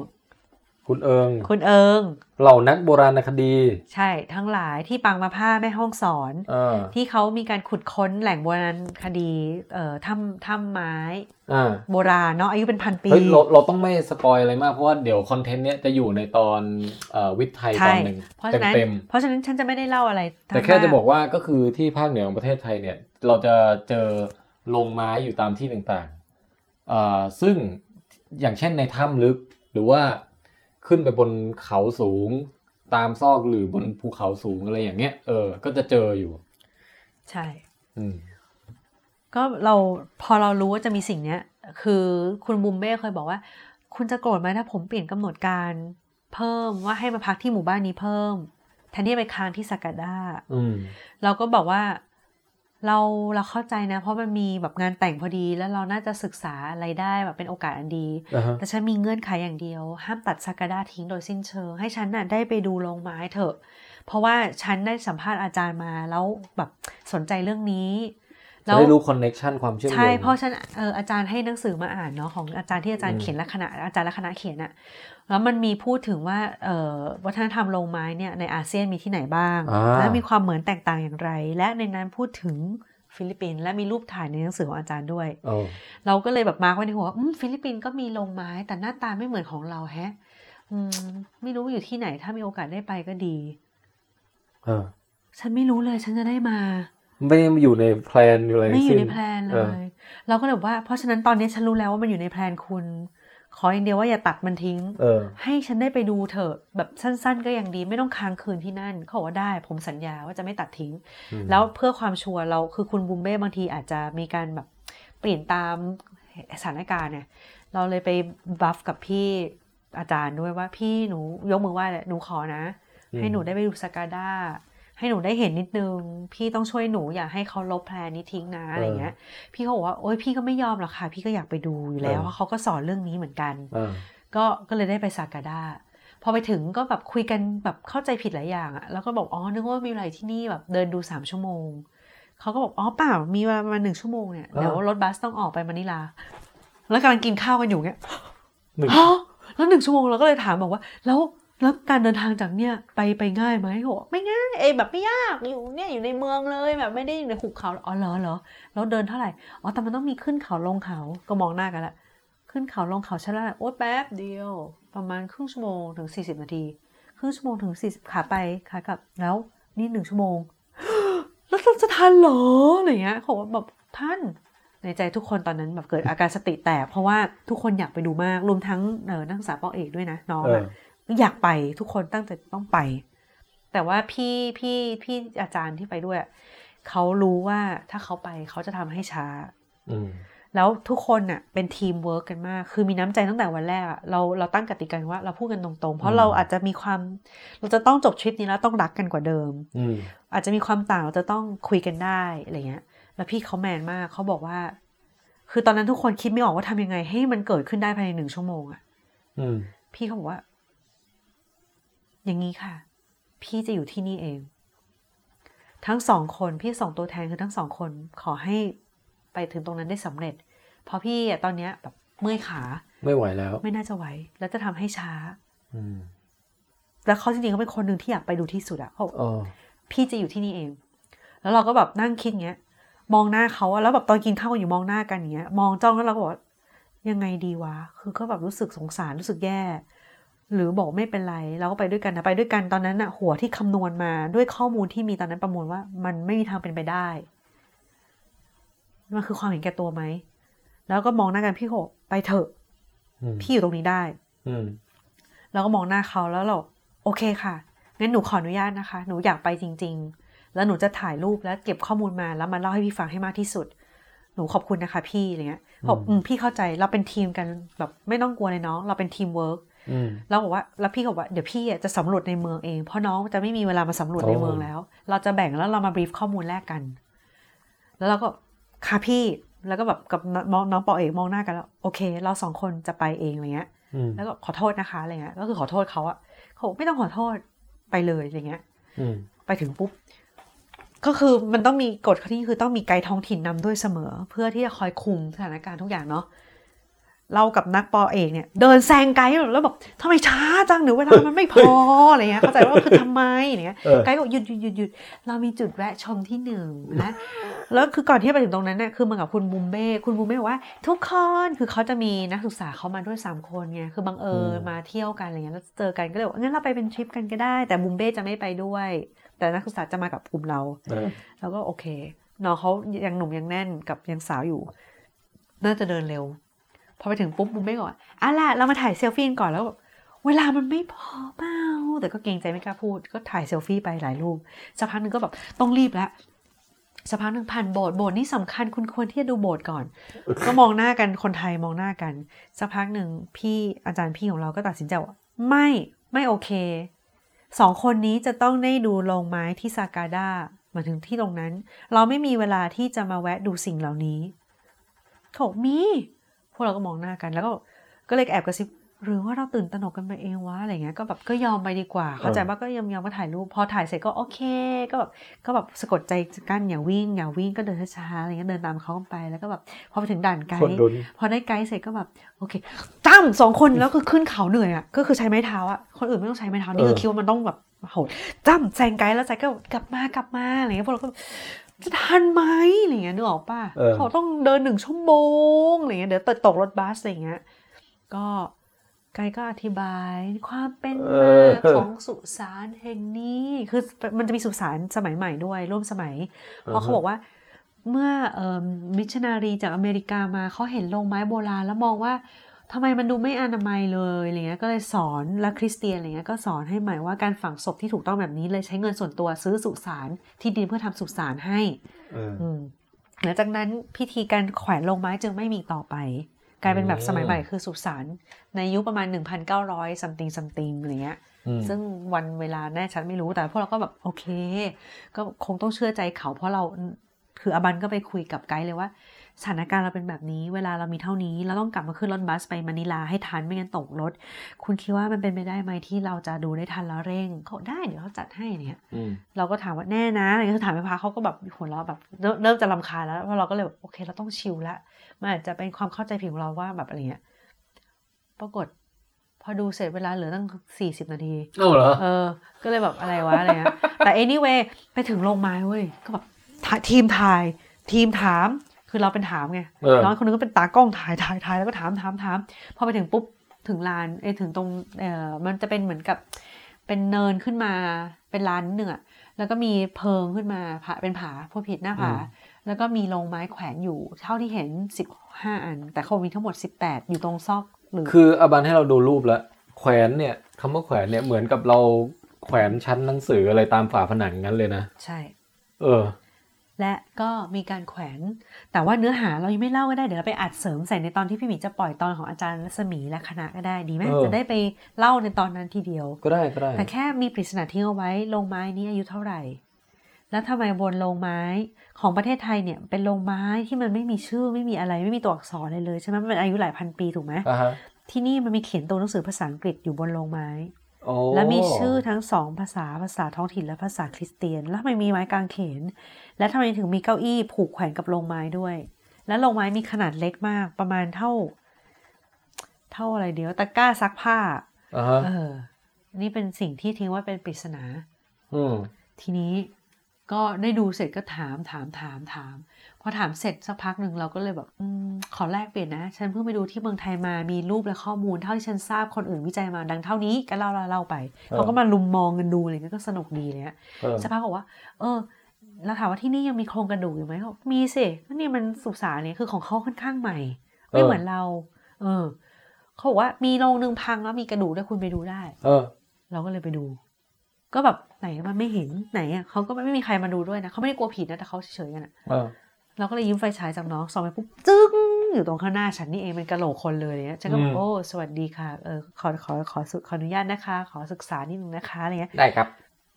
คุณเอิง คุณเอิง เหล่านักโบราณคดี ใช่ทั้งหลายที่ปังมาผ้าแม่ห้องสอนเออที่เขามีการขุดค้นแหล่งโบราณคดีเอ่อถ้ำถ้ำไม้อ่าโบราณเนาะอายุเป็นพันปีเฮ้ยเราเราต้องไม่สปอยอะไรมาก เพราะว่าเดี๋ยวคอนเทนต์เนี้ยจะอยู่ในตอนเอ่อวิทย์ไทยตใช่อนหนึ่งเพราะฉะนั้นเต็มเพราะฉะนั้นฉันจะไม่ได้เล่าอะไรๆแต่แค่จะบอกว่าก็คือที่ภาคเหนือของประเทศไทยเนี่ย เราจะเจอโรงไม้อยู่ตามที่ต่างๆอ่าซึ่งอย่างเช่นในถ้ำลึกหรือว่า ขึ้นไปบนเขาสูง ตามซอกหรือบนภูเขาสูงอะไรอย่างเงี้ย เออ ก็จะเจออยู่ ใช่ อืมก็เราพอเรารู้ว่าจะมีสิ่งเนี้ย คือคุณบุมเบ้เคยบอกว่า คุณจะโกรธไหมถ้าผมเปลี่ยนกำหนดการเพิ่มว่าให้มาพักที่หมู่บ้านนี้เพิ่มแทนที่จะไปค้างที่สากาดาอืมเราก็บอกว่า เราเราเข้าใจนะ เพราะมันมีแบบงานแต่งพอดีแล้วเราน่าจะศึกษาอะไรได้แบบเป็นโอกาสอันดีอ่าฮะแต่ฉันมีเงื่อนไขอย่างเดียว ห้ามตัดซากาดาทิ้งโดยสิ้นเชิง ให้ฉันน่ะได้ไปดูโรงไม้เถอะ เพราะว่าฉันได้สัมภาษณ์อาจารย์มาแล้วแบบสนใจเรื่องนี้ จะได้รู้ connectionน็ชันความเชื่อมโยงใช่เพราะฉฉันเอออาจารย์ให้หนังสือมาอ่านเนาะของอาจารย์ที่อาจารอืย์มเขียนและคณะอาจารย์และคณะเขียนอะแล้วมันมีพูดถึงว่าเอ่อวัฒนธรรมโรงไม้เนี่ยในอาเซียนมีที่ไหนบ้างอ่าและมีความเหมือนแตกต่างอย่างไร และในนั้นพูดถึงฟิลิปปินส์และมีรูปถ่ายในหนังสือของอาจารย์ด้วยโอ้เราก็เลยแบบ mark ไว้ในหัวว่าอืมฟิลิปปินส์ก็มีโรงไม้แต่หน้าตาไม่เหมือนของเราแฮะอืมไม่รู้อยู่ที่ไหนถ้ามีโอกาสได้ไปก็ดี เออ ฉันไม่รู้เลยฉันจะได้มา ไม่ได้อยู่ใน plan อยู่อะไรไม่อยู่ใน plan เลยเราก็เลยบอกว่าเพราะฉะนั้นตอนนี้ฉันรู้แล้วว่ามันอยู่ใน plan คุณ ขออย่างเดียวว่าอย่าตัดมันทิ้งเออ ให้ฉันได้ไปดูเถอะแบบสั้น ๆ ก็ยังดีไม่ต้องค้างคืนที่นั่นเขาบอกว่าได้ ผมสัญญาว่าจะไม่ตัดทิ้งอืมแล้วเพื่อความชัวร์เราคือคุณบูมเบ้บางทีอาจจะมีการแบบเปลี่ยนตามสถานการณ์เนี่ย เราเลยไปบัฟกับพี่อาจารย์ด้วยว่าพี่หนูยกมือไหว้เลยหนูขอนะ ให้หนูได้ไปดูสกาด้า ให้หนูได้เห็นนิดนึง พี่ต้องช่วยหนูอย่าให้เขาลบแพลนนี้ทิ้งนะอะไรเงี้ย พี่เขาบอกว่าโอ๊ยพี่ก็ไม่ยอมหรอกค่ะ พี่ก็อยากไปดูอยู่แล้วเพราะเขาก็สอนเรื่องนี้เหมือนกันเออก็ก็เลยได้ไปซากาดาพอไปถึงก็แบบคุยกันแบบเข้าใจผิดหลายอย่างอะแล้วก็บอกอ๋อนึกว่ามีอะไรที่นี่แบบเดินดูสามชั่วโมงเขาก็บอกอ๋อเปล่ามีเวลาประมาณหนึ่งชั่วโมงเนี่ยเดี๋ยวรถบัสต้องออกไปมะนิลา แล้วกำลังกินข้าวกันอยู่เงี้ยหนึ่งฮะแล้วหนึ่งชั่วโมงเราก็เลยถามบอกว่า แล้ว แล้วการเดินทางจากเนี่ยไปไปง่ายไหมเขาบอกไม่ง่ายเอยแบบไม่ยากอยู่เนี่ยอยู่ในเมืองเลยแบบไม่ได้อยู่ในหุบเขาอ๋อเหรอเหรอแล้วเดินเท่าไหร่อ๋อแต่มันต้องมีขึ้นเขาลงเขาก็มองหน้ากันละขึ้นเขาลงเขาชั้นละโอ๊ยแป๊บเดียว ประมาณครึ่งชั่วโมงถึง 40 นาทีครึ่งชั่วโมงถึง 40 ขาไปขากลับแล้วนี่หนึ่งชั่วโมงแล้วเราจะทันเหรออะไรเงี้ยเขาแบบท่านในใจทุกคนตอนนั้นแบบเกิดอาการสติแตกเพราะว่าทุกคนอยากไปดูมากรวมทั้งเออนักศึกษาปอเอกด้วยนะน้องออะ ออยากไปทุกคนตั้งใจต้องไป แต่ว่าพี่พี่พี่อาจารย์ที่ไปด้วยอะเขารู้ว่าถ้าเขาไปเขาจะทำให้ช้าอืมแล้วทุกคนน่ะเป็นทีมเวิร์กกันมาก คือมีน้ำใจตั้งแต่วันแรกอะเราเราตั้งกติกาว่าเราพูดกันตรงๆ เพอืราะมเราอาจจะมีความเราจะต้องจบทริปนี้แล้วต้องรักกันกว่าเดิมอืมอาจจะมีความต่างเราจะต้องคุยกันได้อะไรเงี้ย แล้วพี่เขาแมนมากเขาบอกว่า คือตอนนั้นทุกคนคิดไม่ออกว่าทำยังไง ให้มันเกิดขึ้นได้ภายในหนึ่งชั่วโมงอะอืมพี่เขาบอกว่า อย่างนี้ค่ะ พี่จะอยู่ที่นี่เอง ทั้งสองคนพี่ส่งตัวแทนคือทั้งสองคนขอให้ไปถึงตรงนั้นได้สำเร็จ เพราะพี่อะตอนเนี้ยแบบเมื่อยขา ไม่ไหวแล้ว ไม่น่าจะไหว แล้วจะทำให้ช้า อืมแล้วเขาจริงๆเขาเป็นคนหนึ่งที่อยากไปดูที่สุดอะเขาบอกเออพี่จะอยู่ที่นี่เอง แล้วเราก็แบบนั่งคิดเงี้ย มองหน้าเขาอะแล้วแบบตอนกินข้าวกันอยู่มองหน้ากันอย่างเงี้ย มองจ้องแล้วเราก็บอกว่ายังไงดีวะ คือก็แบบรู้สึกสงสารรู้สึกแย่ หรือบอกไม่เป็นไรเราก็ไปด้วยกันนะไปด้วยกันตอนนั้นอะหัวที่คำนวณมาด้วยข้อมูลที่มีตอนนั้นประมวลว่า มันไม่มีทางเป็นไปได้มันคือความเห็นแก่ตัวไหมแล้วก็มองหน้ากันพี่โหไปเถอะอืมพี่อยู่ตรงนี้ได้ อืมแล้วก็มองหน้าเขาแล้วเราโอเคค่ะงั้นหนูขออนุญาตนะคะ หนูอยากไปจริง ๆ แล้วหนูจะถ่ายรูปแล้วเก็บข้อมูลมาแล้วมาเล่าให้พี่ฟังให้มากที่สุด หนูขอบคุณนะคะ พี่อะไรเงี้ยบอกอืมอืมพี่เข้าใจเราเป็นทีมกันแบบไม่ต้องกลัวเลยน้องเราเป็นทีมเวิร์ก อืมแล้วบอกว่าแล้วพี่ก็บอกว่าเดี๋ยวพี่อะจะสำรวจในเมืองเองเพราะน้องจะไม่มีเวลามาสำรวจในเมืองแล้ว เราจะแบ่งแล้วเรามา brief ข้อมูลแลกกัน แล้วเราก็ค่ะพี่แล้วก็แบบกับน้องน้อง ป.เอกมองหน้ากันแล้วโอเค เราสองคนจะไปเองอะไรเงี้ยอืมแล้วก็ขอโทษนะคะอะไรเงี้ยก็คือขอโทษเขาอะเขาบอกไม่ต้องขอโทษไปเลยอะไรเงี้ยอืมไปถึงปุ๊บก็คือมันต้องมีกฎข้อที่คือต้องมีไกด์ท้องถิ่นนำด้วยเสมอ เพื่อที่จะคอยคุมสถานการณ์ทุกอย่างเนาะ เรากับนักปอเอกเนี่ยเดินแซงไกด์แล้วแบบทำไมช้าจังหรือเวลามันไม่พออะไรเงี้ยเข้าใจว่าคือทำไมอย่างเงี้ยเออไกด์ก็หยุดหยุดหยุดหยุดเรามีจุดแวะชมที่หนึ่งนะแล้วคือก่อนที่จะไปถึงตรงนั้นเนี่ยคือมากับคุณบุมเบ้คุณบุมเบ้บอกว่า ทุกคนคือเขาจะมีนักศึกษาเขามาด้วยสามคนไงคือบังเอิญอืมมาเที่ยวกันอะไรเงี้ยแล้วเจอกันก็เลยบอกว่างั้นเราไปเป็นทริปกันก็ได้ แต่บุมเบ้จะไม่ไปด้วย แต่นักศึกษาจะมากับกลุ่มเราเออแล้วก็โอเคน้องเขายังหนุ่มยังแน่นกับยังสาวอยู่ น่าจะเดินเร็ว พอไปถึงปุ๊บบุมเบ้ก่อนอะล่ะเรามาถ่ายเซลฟี่ก่อนแล้วแบบเวลามันไม่พอเปล่าแต่ก็เกรงใจไม่กล้าพูด ก็ถ่ายเซลฟี่ไปหลายรูปสักพักหนึ่งก็แบบต้องรีบแล้วสักพักหนึ่งผ่านโบสถ์โบสถ์นี่สำคัญคุณควรที่จะดูโบสถ์ก่อน ก็มองหน้ากันคนไทยมองหน้ากันสักพักหนึ่งพี่อาจารย์พี่ของเราก็ตัดสินใจว่าไม่ไม่โอเคสองคนนี้จะต้องได้ดูโรงไม้ที่ซากาดามาถึงที่ตรงนั้น เราไม่มีเวลาที่จะมาแวะดูสิ่งเหล่านี้เขาบอกมี พวกเราก็มองหน้ากัน แล้วก็ก็เลยแอบกระซิบหรือว่าเราตื่นตระหนกกันไปเองวะอะไรเงี้ยก็แบบก็ยอมไปดีกว่า เข้าใจว่าก็ยอมยอมมาถ่ายรูปพอถ่ายเสร็จก็โอเค ก็แบบก็แบบสะกดใจกั้นอย่าวิ่งอย่าวิ่งก็เดินช้าๆอะไรเงี้ยเดินตามเขาไปแล้วก็แบบพอไปถึงด่านไกคนด์ดุนพอได้ไกด์เสร็จก็แบบโอเคจ้ำสองคนแล้วคือขึ้นเขาเหนื่อยอะก็คือใช้ไม้เท้าอะคนอื่นไม่ต้องใช้ไม้เท้านี่คือคิดว่ามันต้องแบบโหดจ้ำแซงไกด์แล้วใจก็กลับมากลับมาอะไรเงี้ยพวกเราก็ จะทันไหมอะไรเงี้ยนึกออกป่ะเออเขาต้องเดินหนึ่งชั่วโมงอะไรเงี้ยเดี๋ยวตกตกรถบัสอะไรเงี้ยก็ไกด์ก็อธิบายความเป็นเอมาอของสุสานแห่งนี้ คือมันจะมีสุสานสมัยใหม่ด้วย ร่วมสมัย เพราะเขาบอกว่าเมื่อเอ่อมิชชันนารีจากอเมริกามาเขาเห็นโรงไม้โบราณแล้วมองว่า ทำไมมันดูไม่อนามัยเลยอะไรเงี้ยก็เลยสอนและคริสเตียนอะไรเงี้ยก็สอนให้ใหม่ว่าการฝังศพที่ถูกต้องแบบนี้เลยใช้เงินส่วนตัวซื้อสุสานที่ดินเพื่อทำสุสานให้เอออืมหลังจากนั้นพิธีการแขวนลงไม้จึงไม่มีต่อไป กลายเป็นแบบสมัยใหม่คือสุสานในยุคประมาณ 1,900 something something อะไรเงี้ยอืมซึ่งวันเวลาแน่ชัดไม่รู้แต่พวกเราก็แบบโอเค ก็คงต้องเชื่อใจเขาเพราะเราคืออบันก็ไปคุยกับไกด์เลยว่า สถานการณ์เราเป็นแบบนี้ เวลาเรามีเท่านี้ เราต้องกลับมาขึ้นรถบัสไปมะนิลาให้ทันไม่งั้นตกรถ คุณคิดว่ามันเป็นไปได้ไหมที่เราจะดูได้ทันแล้วเร่งเขาได้เดี๋ยวเขาจัดให้เนี่ยอืมเราก็ถามว่าแน่นะอะไรเงี้ยคือถามไปพาเขาก็แบบหัวเราะแบบเริ่มเริ่มจะรำคาญแล้วเพราะเราก็เลยแบบโอเค เราต้องชิลละมันอาจจะเป็นความเข้าใจผิดของเราว่าแบบอะไรเงี้ยปรากฏพอดูเสร็จเวลาเหลือตั้งสี่สิบนาทีเอ้าเหรอ เออ ก็เลยแบบอะไรวะอะไรเงี้ย แต่ anyway ไปถึงโรงไม้เว้ย ก็แบบถ่ายทีมถ่าย ทีมถาม คือเราเป็นถามไงเออน้องคนนึงก็เป็นตากล้องถ่ายถ่ายถ่ายแล้วก็ถามถามถามพอไปถึงปุ๊บถึงลานเอยถึงตรงเออมันจะเป็นเหมือนกับเป็นเนินขึ้นมาเป็นลานนิดหนึ่งอะแล้วก็มีเพิงขึ้นมาผาเป็นผาผู้ผิดหน้าผา แล้วก็มีโรงไม้แขวนอยู่ เท่าที่เห็นสิบห้าอัน แต่เขามีทั้งหมดสิบแปดอยู่ตรงซอกหรือคืออบันให้เราดูรูปแล้วแขวนเนี่ยคำว่าแขวนเนี่ยเหมือนกับเราแขวนชั้นหนังสืออะไรตามฝาผนังงั้นเลยนะ ใช่ เออ และก็มีการแขวน แต่ว่าเนื้อหาเรายังไม่เล่าก็ได้ เดี๋ยวเราไปอัดเสริมใส่ในตอนที่พี่หมีจะปล่อยตอนของอาจารย์รัศมีและคณะก็ได้ดีไหมเออจะได้ไปเล่าในตอนนั้นทีเดียว ก็ได้ก็ได้ แต่แค่มีปริศนาทิ้งเอาไว้โรงไม้นี้อายุเท่าไหร่ แล้วทำไมบนโรงไม้ของประเทศไทยเนี่ยเป็นโรงไม้ที่มันไม่มีชื่อไม่มีอะไรไม่มีตัวอักษรอะไรเลยใช่ไหมมันเป็นอายุหลายพันปีถูกไหมอ่าฮะที่นี่มันมีเขียนตัวหนังสือภาษาอังกฤษอยู่บนโรงไม้โอ้และมีชื่อทั้งสองภาษาภาษาท้องถิ่นและภาษาคริสเตียน แล้วทำไมมีไม้กางเขน และทำไมถึงมีเก้าอี้ผูกแขวนกับโรงไม้ด้วย และโรงไม้มีขนาดเล็กมาก ประมาณเท่า เท่าอะไรเดียวตะกร้าซักผ้าอ่าฮะเออ นี่เป็นสิ่งที่ทิ้งไว่าเป็นปริศนาอืมทีนี้ก็ได้ดูเสร็จก็ถามถามถามถาม พอถามเสร็จสักพักหนึ่งเราก็เลยแบบอมขอแลกเปลี่ยนนะ ฉันเพิ่งไปดูที่เมืองไทยมามีรูปและข้อมูล เท่าที่ฉันทราบคนอื่นวิจัยมาดังเท่านี้ก็เล่าเล่าเล่าไปเออเขาก็มาลุมมองกันดูอะไรเงี้ยก็สนุกดีเลยอะเออสักพักบอกว่า เออ แล้วถามว่าที่นี่ยังมีโครงกระดูกอยู่ไหมเขาบอกมีสิก็นี่มันสุสานเนี่ยคือของเขาค่อนข้างใหม่ ไม่เหมือนเรา เออเขาบอกว่ามีโรงนึงพังแล้วมีกระดูกด้วยคุณไปดูได้ เออ เราก็เลยไปดู ก็แบบไหนมันไม่เห็นไหนอะเขาก็ไม่มีใครมาดูด้วยนะเขาไม่ได้กลัวผีนะแต่เขาเฉยๆกันอะเออเราก็เลยยิ้มไฟฉายจากน้องส่องไปปุ๊บจึ้งอยู่ตรงข้างหน้าฉันนี่เองเป็นกระโหลกคนเลยเนี่ยฉันก็บอกอืมโอ้สวัสดีค่ะเออขอขอขอขอขออนุญาตนะคะ ขอศึกษานิดนึงนะคะอะไรเงี้ยได้ครับ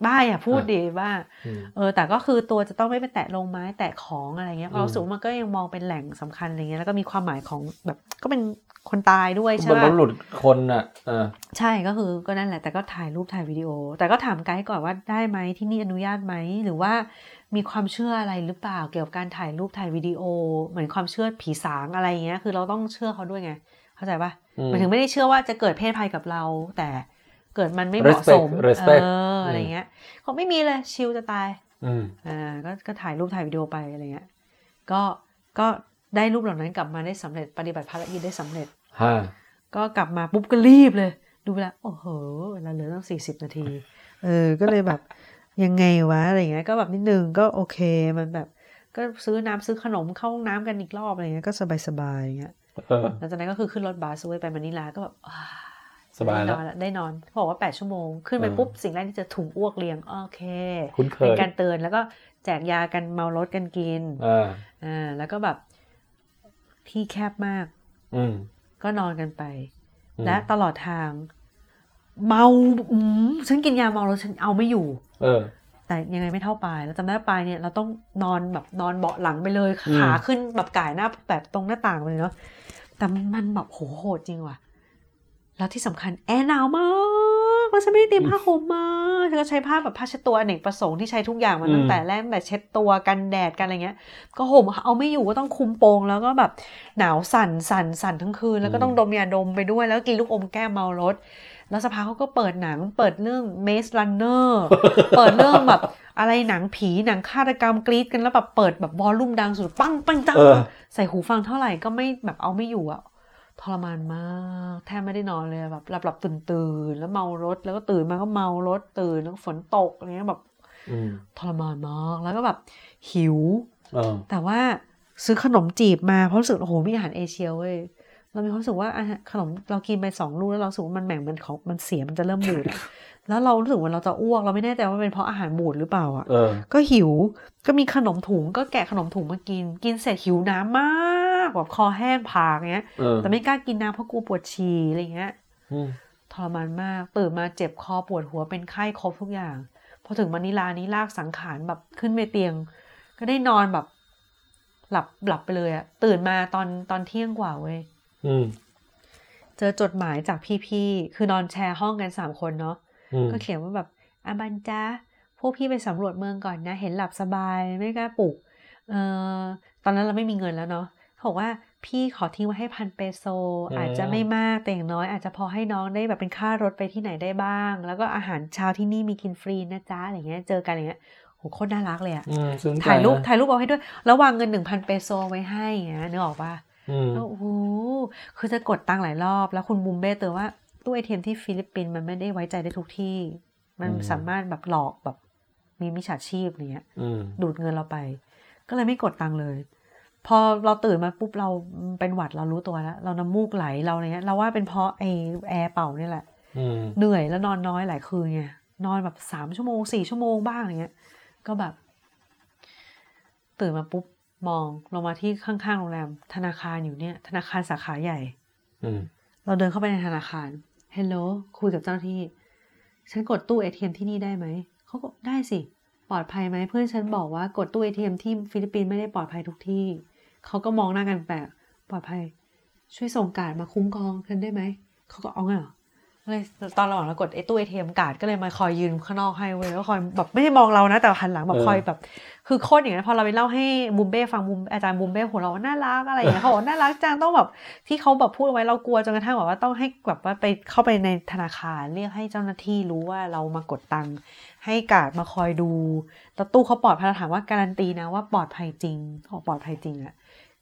บ้าอย่าพูดดีบ้าอืมเออ แต่ก็คือตัวจะต้องไม่ไปแตะลงไม้แตะของอะไรเงี้ยเพอืราะมรู้สึกว่ามันก็ยังมองเป็นแหล่งสำคัญอะไรเงี้ยแล้วก็มีความหมายของแบบก็เป็นคนตายด้วยใช่บนไหมรถหลุดคนอะเออใช่ก็คือก็นั่นแหละ แต่ก็ถ่ายรูปถ่ายวิดีโอ แต่ก็ถามไกด์ก่อนว่าได้ไหมที่นี่อนุญาตไหมหรือว่ามีความเชื่ออะไรหรือเปล่าเกี่ยวกับการถ่ายรูปถ่ายวิดีโอ เหมือนความเชื่อผีสางอะไรเงี้ย คือเราต้องเชื่อเขาด้วยไง เข้าใจปะอืมหมายถึงไม่ได้เชื่อว่าจะเกิดเพศภัยกับเราแต่ เกิดมันไม่เหมาะสม Respect respect เอออะไรเงี้ยเขาไม่มีเลยชิลจะตายอืมอ่าก็ก็ถ่ายรูปถ่ายวิดีโอไปอะไรเงี้ยก็ก็ได้รูปเหล่านั้นกลับมาได้สำเร็จปฏิบัติภารกิจได้สำเร็จฮะก็กลับมาปุ๊บก็รีบเลย ดูเวลาโอ้โหเวลาเหลือตั้งสี่สิบนาที เออ ก็เลยแบบยังไงวะอะไรเงี้ยก็แบบนิดนึงก็โอเคมันแบบ ก็ซื้อน้ำซื้อขนมเข้าห้องน้ำกันอีกรอบอะไรเงี้ยก็สบายสบายๆอย่างเงี้ยเออหลังจากนั้นก็คือขึ้นรถบัสเว้ยไปมะนิลาก็แบบอ่า สบายแล้วได้นอนละได้นอนเขาบอกว่าแปดชั่วโมง ขึ้นไปเออปุ๊บ สิ่งแรกที่เจะถุงอ้วกเรียง โอเคคุ้นเคเป็นยการเตือนแล้วก็แจกยากันเมารถกันกินอ่าอ่าแล้วก็แบบที่แคบมาก อืมก็นอนกันไปอืมและตลอดทาง เมาอืมฉันกินยาเมาแล้วฉันเอาไม่อยู่ เออ แต่ยังไงไม่เท่าปลายแล้วจำได้ว่าปลายเนี่ย เราต้องนอนแบบนอนเบาะหลังไปเลยอืมขาขึ้นแบบก่ายหน้าแบบตรงหน้าต่างไปเลยเนาะแต่มันแบบโหโหดจริงว่ะ แล้วที่สำคัญแอร์หนาวมากแล้วฉันไม่ได้เตรียมผ้าห่มมาฉันก็ใช้ผ้าแบบผ้าเช็ดตัวอเนกประสงค์ที่ใช้ทุกอย่างมาตั้งแต่แรกตั้งแต่เช็ดตัวกันแดดกันอะไรเงี้ย ก็ห่มเอาไม่อยู่ก็ต้องคุมโปงแล้วก็แบบหนาวสั่นสั่นสั่นทั้งคืน แล้วก็ต้องดมยาดมไปด้วย แล้วก็กินลูกอมแก้มเมารถ แล้วสภาเขาก็เปิดหนังเปิดเรื่อง Maze Runner เปิดเรื่องแบบอะไรหนังผีหนังฆาตกรรมกรีดกันแล้วแบบเปิดแบบวอลลุ่มดังสุด ปังปังจังเออใส่หูฟังเท่าไหร่ก็ไม่แบบเอาไม่อยู่อะ ทรมานมากแทบไม่ได้นอนเลยแบบหลับหลับตื่นตื่นๆแล้วเมารถ แล้วก็ตื่นมาก็เมารถตื่นแล้วก็ฝนตกอะไรเงี้ยแบบอืมทรมานมากแล้วก็แบบหิวเออแต่ว่าซื้อขนมจีบมาเพราะรู้สึกโอ้โหมีอาหารเอเชียเว้ยเรามีความรู้สึกว่าอาหารขนมเรากินไปสองลูกแล้วเรารู้สึกว่ามันแหม่งมันของมันเสียมันจะเริ่มบูดอะแล้วเรารู้สึกว่าเราจะอ้วกเราไม่แน่ใจว่าเป็นเพราะอาหารบูดหรือเปล่าอะเออก็หิวก็มีขนมถุงก็แกะขนมถุงมากิน กินเสร็จหิวน้ำมาก แบบคอแห้งผากเงี้ยเออแต่ไม่กล้ากินน้ำเพราะกลัวปวดฉี่อะไรเงี้ยอืมทรมานมากตื่นมาเจ็บคอปวดหัวเป็นไข้ครบทุกอย่างพอถึงมะนิลานี้ลากสังขารแบบขึ้นไปเตียง ก็ได้นอนแบบ หลับหลับไปเลยอะตื่นมาตอนตอนเที่ยงกว่าเว้ยอืมเจอจดหมายจากพี่ๆคือนอนแชร์ห้องกันสามคนเนาะอืมก็เขียนว่าแบบอาบันจ้าพวกพี่ไปสำรวจเมืองก่อนนะ เห็นหลับสบายไม่กล้าปลุกเอ่อตอนนั้นเราไม่มีเงินแล้วเนาะเขา บอกว่าพี่ขอทิ้งไว้ให้พันเปโซ อาจจะไม่มากแต่อย่างน้อย อาจจะพอให้น้องได้แบบเป็นค่ารถไปที่ไหนได้บ้าง แล้วก็อาหารเช้าที่นี่มีกินฟรีนะจ๊ะอะไรเงี้ยเจอกันอะไรเงี้ยโหโคตรน่ารักเลยอะอืมซึ้งใจถ่ายรูปนะถ่ายรูปเอาให้ด้วยแล้ววางเงินหนึ่งพันเปโซไว้ให้อย่างเงี้ยนึกออกปะอืมแล้วโอ้โหคือจะกดตังค์หลายรอบ แล้วคุณบุมเบ้เตือนว่าตู้ไอเทมที่ฟิลิปปินส์มันไม่ได้ไว้ใจได้ทุกที่ มันสามารถแบบหลอกแบบมีมิจฉาชีพอย่างเนี้ยอืมดูดเงินเราไป ก็เลยไม่กดตังค์เลย พอเราตื่นมาปุ๊บเราเป็นหวัดเรารู้ตัวแล้วเราน้ำมูกไหลเราอะไรเงี้ยเราว่าเป็นเพราะไอแอร์เป่าเนี่ยแหละอืมเหนื่อยแล้วนอนน้อยหลายคืนไงนอนแบบสามชั่วโมงสี่ชั่วโมงบ้างอะไรเงี้ย ก็แบบ ตื่นมาปุ๊บมองลงมาที่ข้างๆโรงแรม ธนาคารอยู่เนี่ย ธนาคารสาขาใหญ่อืมเราเดินเข้าไปในธนาคารhello คุยกับเจ้าหน้าที่ ฉันกดตู้ ATM ที่นี่ได้ไหมเขาก็ได้สิ ปลอดภัยไหมเพื่อนฉันบอกว่ากดตู้ ATM ที่ฟิลิปปินส์ไม่ได้ปลอดภัยทุกที่ เขาก็มองหน้ากันแปลกปลอดภัย ช่วยส่งการ์ดมาคุ้มครองฉันได้ไหม เขาก็เอาไงเหรอเลยตอนระหว่างเรากดไอ้ตู้ ATM guard ก็เลยมาคอยยืนข้างนอกให้เว้ยแล้วคอยแบบไม่ได้มองเรานะ แต่หันหลังแบบคอยแบบ คือโคตรอย่างนี้พอเราไปเล่าให้บุมเบ้ฟังบุมอาจารย์บุมเบ้หัวเราะว่าน่ารักอะไรอย่างเงี้ยเขาบอกว่าน่ารักจังต้องแบบที่เขาแบบพูดเอาไว้เรากลัวจนกระทั่งแบบว่าต้องให้แบบว่าไปเข้าไปในธนาคารเรียกให้เจ้าหน้าที่รู้ว่าเรามากดตังค์ให้การ์ดมาคอยดูแล้วตู้เขาปลอดภัยเราถามว่าการันตีนะว่าปลอดภัยจริงเขาบอกปลอดภัยจริงอะ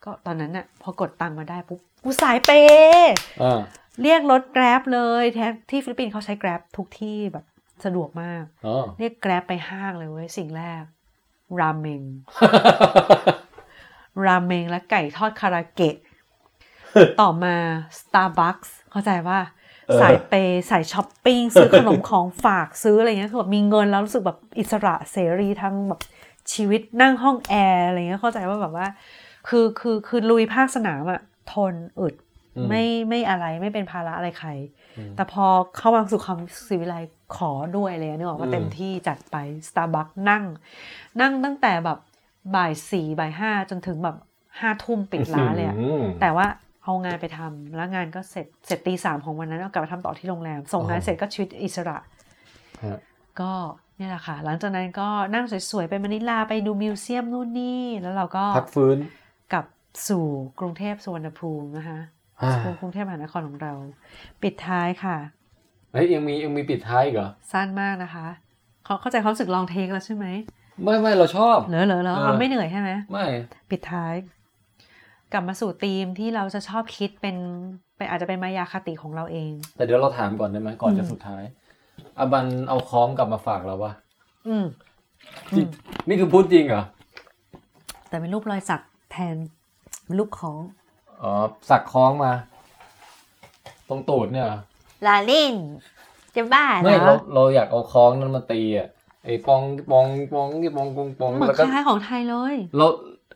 ก็ตอนนั้นอะพอกดตังค์มาได้ปุ๊บกูสายเปย์อ่าเรียกรถแกร็บเลยแทนที่ฟิลิปปินส์เขาใช้แกร็บทุกที่แบบสะดวกมากอ๋อเรียกแกร็บไปห้างเลยเว้ยสิ่งแรก ราเมง ราเมงและไก่ทอดคาราเกะ ต่อมา Starbucks เข้าใจว่าเออสายเปย์สายช้อปปิ้ง ซื้อขนมของฝากซื้ออะไรเงี้ยคือแบบมีเงินแล้วรู้สึกแบบอิสระเสรีทั้งแบบชีวิตนั่งห้องแอร์อะไรเงี้ยเข้าใจว่าแบบว่า คือคือคือลุยภาคสนามอะทนอึดอืมไม่ไม่อะไรไม่เป็นภาระอะไรใครอืมแต่พอเข้ามาสู่คำสิวิไลขอด้วยเลยนึกออกว่าอืมเต็มที่จัดไป Starbucks นั่ง นั่งตั้งแต่แบบบ่ายสี่บ่ายห้าจนถึงแบบห้าทุ่มปิดร้านเลยอะอืมแต่ว่าเอางานไปทำแล้วงานก็เสร็จเสร็จตีสามของวันนั้นเอากลับไปทำต่อที่โรงแรม ส่งงานอ๋อเสร็จก็ชีวิตอิสระฮะก็เนี่ยแหละค่ะ หลังจากนั้นก็นั่งสวยๆ ไปมะนิลาไปดูมิวเซียมนู่นนี่ แล้วเราก็พักฟื้น กลับสู่กรุงเทพสุวรรณภูมินะคะอ่ากรุงเทพมหานครของเรา ปิดท้ายค่ะเฮ้ยยังมียังมีปิดท้ายอีกเหรอสั้นมากนะคะเขาเข้าใจความรู้สึกลองเทคแล้วใช่ไหมไม่ไม่เราชอบเหรอเหรอเหรอเออเราไม่เหนื่อยใช่ไหมไม่ ปิดท้าย กลับมาสู่ธีมที่เราจะชอบคิดเป็นเป็นอาจจะเป็นมายาคติของเราเอง แต่เดี๋ยวเราถามก่อนได้ไหมก่อนจะอืมสุดท้ายอาบันเอาคล้องกลับมาฝากเราปะอืมจริงนี่คือพูดจริงเหรอแต่เป็นรูปรอยสักแทนเป็นรูปของอ๋อสักคล้องมา ตรงตูดเนี่ยเหรอลาลินจะบ้าเหรไม่เราอเราอยากเอาคล้องนั้นมาตีอะไอ้ปองปองปองที่ปองปองปองเหมือนแล้วคก็ล้ายๆของไทยเลย เรา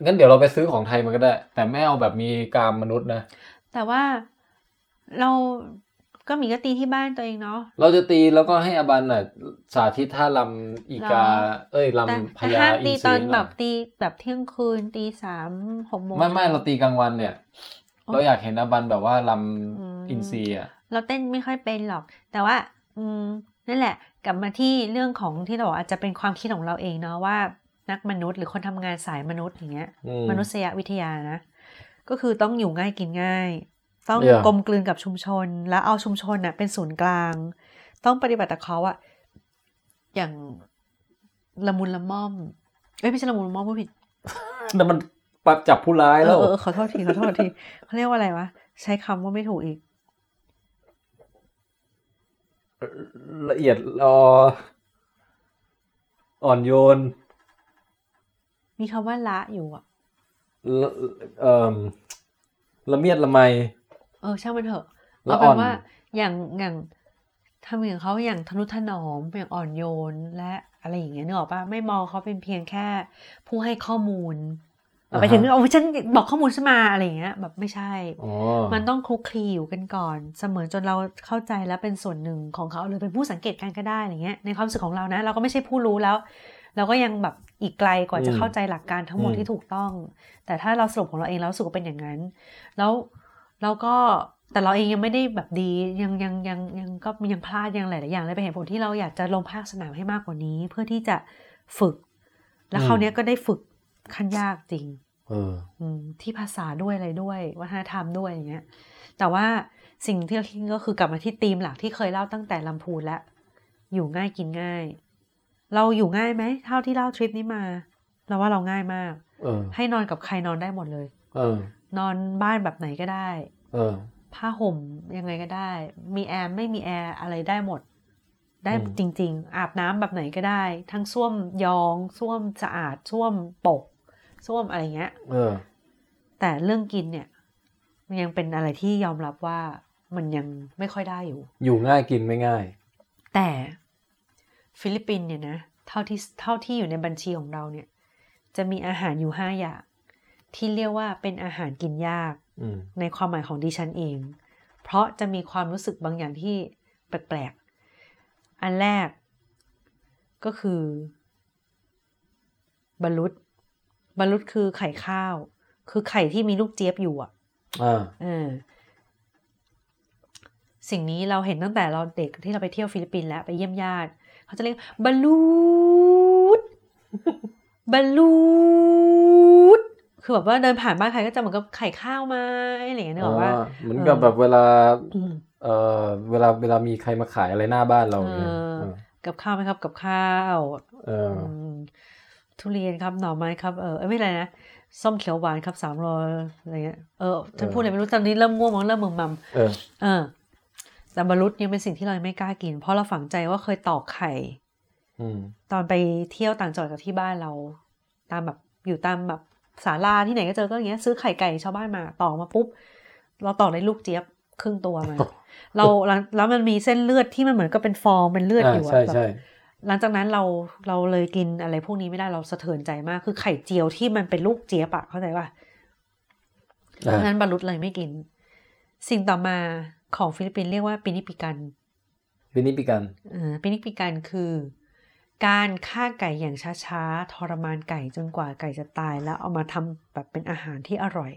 งั้นเดี๋ยวเราไปซื้อของไทยมาก็ได้ แต่ไม่เอาแบบมีกรามมนุษย์นะ แต่ว่าเรา ก็มีก็ตีที่บ้านตัวเองเนาะเราจะตีแล้วก็ให้อาบันอะสาธิตท่าลำอีกาเหรอเอ้ยแต่ลำพแต่ญาห้ามอินตีทตอนรีแบบตีแบบเที่ยงคืนตีสามหกโมงไม่ไม่เราตีกลางวันเนี่ยอ๋อเราอยากเห็นอาบันแบบว่าลอืมำอินทรีอะเราเต้นไม่ค่อยเป็นหรอก แต่ว่า อืมนั่นแหละ กลับมาที่เรื่องของที่เราบอกอาจจะเป็นความคิดของเราเองเนาะว่านักมนุษย์หรือคนทำงานสายมนุษย์อย่างเงี้ยอืมมนุษยวิทยานะ ก็คือต้องอยู่ง่ายกินง่าย ต้อง Yeah. กลมกลืนกับชุมชน แล้วเอาชุมชนน่ะเป็นศูนย์กลาง ต้องปฏิบัติต่อเขาอะอย่างละมุนละม่อมเอ้ยไม่ใช่ละมุนละม่อมพูดผิดนั่นมันปรับจับผู้ร้ายเอแล้อวเออขอโทษทีขอโทษทีเขาเรียกว่าอะไรวะใช้คำว่าไม่ถูกอีก ละเอียดรออ่อนโยน มีคำว่าละอยู่อะละเอ่อละเมียดละไม เออช่างมันเถอะละเอาอ่เป็อนนว่าอย่างอย่างทำอย่างเขาอย่างทนุถนอมอย่างอ่อนโยนและอะไรอย่างเงี้ยนึกออกปะไม่มองเขาเป็นเพียงแค่ผู้ให้ข้อมูลอ่าฮะไปถึงโอ้ฉันบอกข้อมูลฉันมาอะไรอย่างเงี้ยแบบไม่ใช่อ๋อมันต้องคลุกคลีอยู่กันก่อน เสมอจนเราเข้าใจแล้วเป็นส่วนหนึ่งของเขาหรือเป็นผู้สังเกตการณ์ก็ได้อะไรเงี้ยในความรู้สึกของเรานะ เราก็ไม่ใช่ผู้รู้แล้ว เราก็ยังแบบอีกไกลกว่าจะเข้าใจหลักการทั้งหมดที่ถูกต้อง แต่ถ้าเราสรุปของเราเองแล้วรู้สึกว่าเป็นอย่างนั้น แล้ว เราก็แต่เราเองยังไม่ได้แบบดียังยังยังยังก็ยังพลาดยังหลายๆอย่างเลยเป็นเหตุผลที่เราอยากจะลงภาคสนามให้มากกว่านี้ เพื่อที่จะฝึก แล้วคราวเนี้ยก็ได้ฝึกขั้นยากจริงเอออืมที่ภาษาด้วยอะไรด้วย วัฒนธรรมด้วยอย่างเงี้ย แต่ว่าสิ่งที่เราคิดก็คือกลับมาที่ธีมหลักที่เคยเล่าตั้งแต่ลำพูนแล้วอยู่ง่ายกินง่าย เราอยู่ง่ายไหมเท่าที่เล่าทริปนี้มา เราว่าเราง่ายมากเออให้นอนกับใครนอนได้หมดเลย เออ นอนบ้านแบบไหนก็ได้ เออ ผ้าห่มยังไงก็ได้ มีแอร์ไม่มีแอร์อะไรได้หมด ได้อืมจริง ๆ อาบน้ำแบบไหนก็ได้ ทั้งส้วมยองส้วมสะอาดส้วมปกส้วมอะไรเงี้ย เออ แต่เรื่องกินเนี่ย มันยังเป็นอะไรที่ยอมรับว่ามันยังไม่ค่อยได้อยู่ อยู่ง่ายกินไม่ง่าย แต่ฟิลิปปินส์เนี่ยนะเท่าที่เท่าที่อยู่ในบัญชีของเราเนี่ย จะมีอาหารอยู่ห้าอย่าง ที่เรียกว่าเป็นอาหารกินยากอืมในความหมายของดิฉันเอง เพราะจะมีความรู้สึกบางอย่างที่แปลกๆ อันแรกก็คือบรรลุดบรรลุดคือไข่ข้าว คือไข่ที่มีลูกเจี๊ยบอยู่อะอ่าเออสิ่งนี้เราเห็นตั้งแต่เราเด็กที่เราไปเที่ยวฟิลิปปินส์แล้วไปเยี่ยมญาติ เขาจะเรียกบาลูดบาลูด คือแบบว่าเดินผ่านบ้านใครก็จะเหมือนกับไข่ข้าวไหมาอะไรอย่างเงี้ยนึกออกว่าเหมือนกับแบบเวลาอืมเอ่อเวลาเวลามีใครมาขายอะไรหน้าบ้านเราเนี่ยเออเออกับข้าวไหมครับกับข้าวเออมทุเรียนครับหน่อไม้ครับเออเอ้ยไม่อะไรนะส้มเขียวหวานครับสามโลอะไรเงี้ยเออฉันพูดอะไรไม่รู้ตอนนี้เริ่มง่วงมั้งเริ่มมึนมัมเออเออแต่บรรลุยังเป็นสิ่งที่เราไม่กล้ากิน เพราะเราฝังใจว่าเคยตอกไข่อืมตอนไปเที่ยวต่างจังหวัดกับที่บ้านเรา ตามแบบอยู่ตามแบบ ศาลาที่ไหนก็เจอก็อย่างเงี้ยซื้อไข่ไก่ชาวบ้านมาตอกมาปุ๊บ เราตอกได้ลูกเจี๊ยบครึ่งตัวมาเราแล้วแล้วมันมีเส้นเลือดที่มันเหมือนกับเป็นฟองเป็นเลือดอยู่ใช่อะแบบใช่หลังจากนั้นเราเราเลยกินอะไรพวกนี้ไม่ได้เราสะเทือนใจมากคือไข่เจียวที่มันเป็นลูกเจี๊ยบอะเข้าใจป่ะเพอ่าราะฉะนั้นบรรลุเลยไม่กิน สิ่งต่อมาของฟิลิปปินส์เรียกว่าปินิปิกันวินิปิกันเออปินิปิกันคือ การฆ่าไก่อย่างช้าๆทรมานไก่จนกว่าไก่จะตายแล้วเอามาทำแบบเป็นอาหารที่อร่อย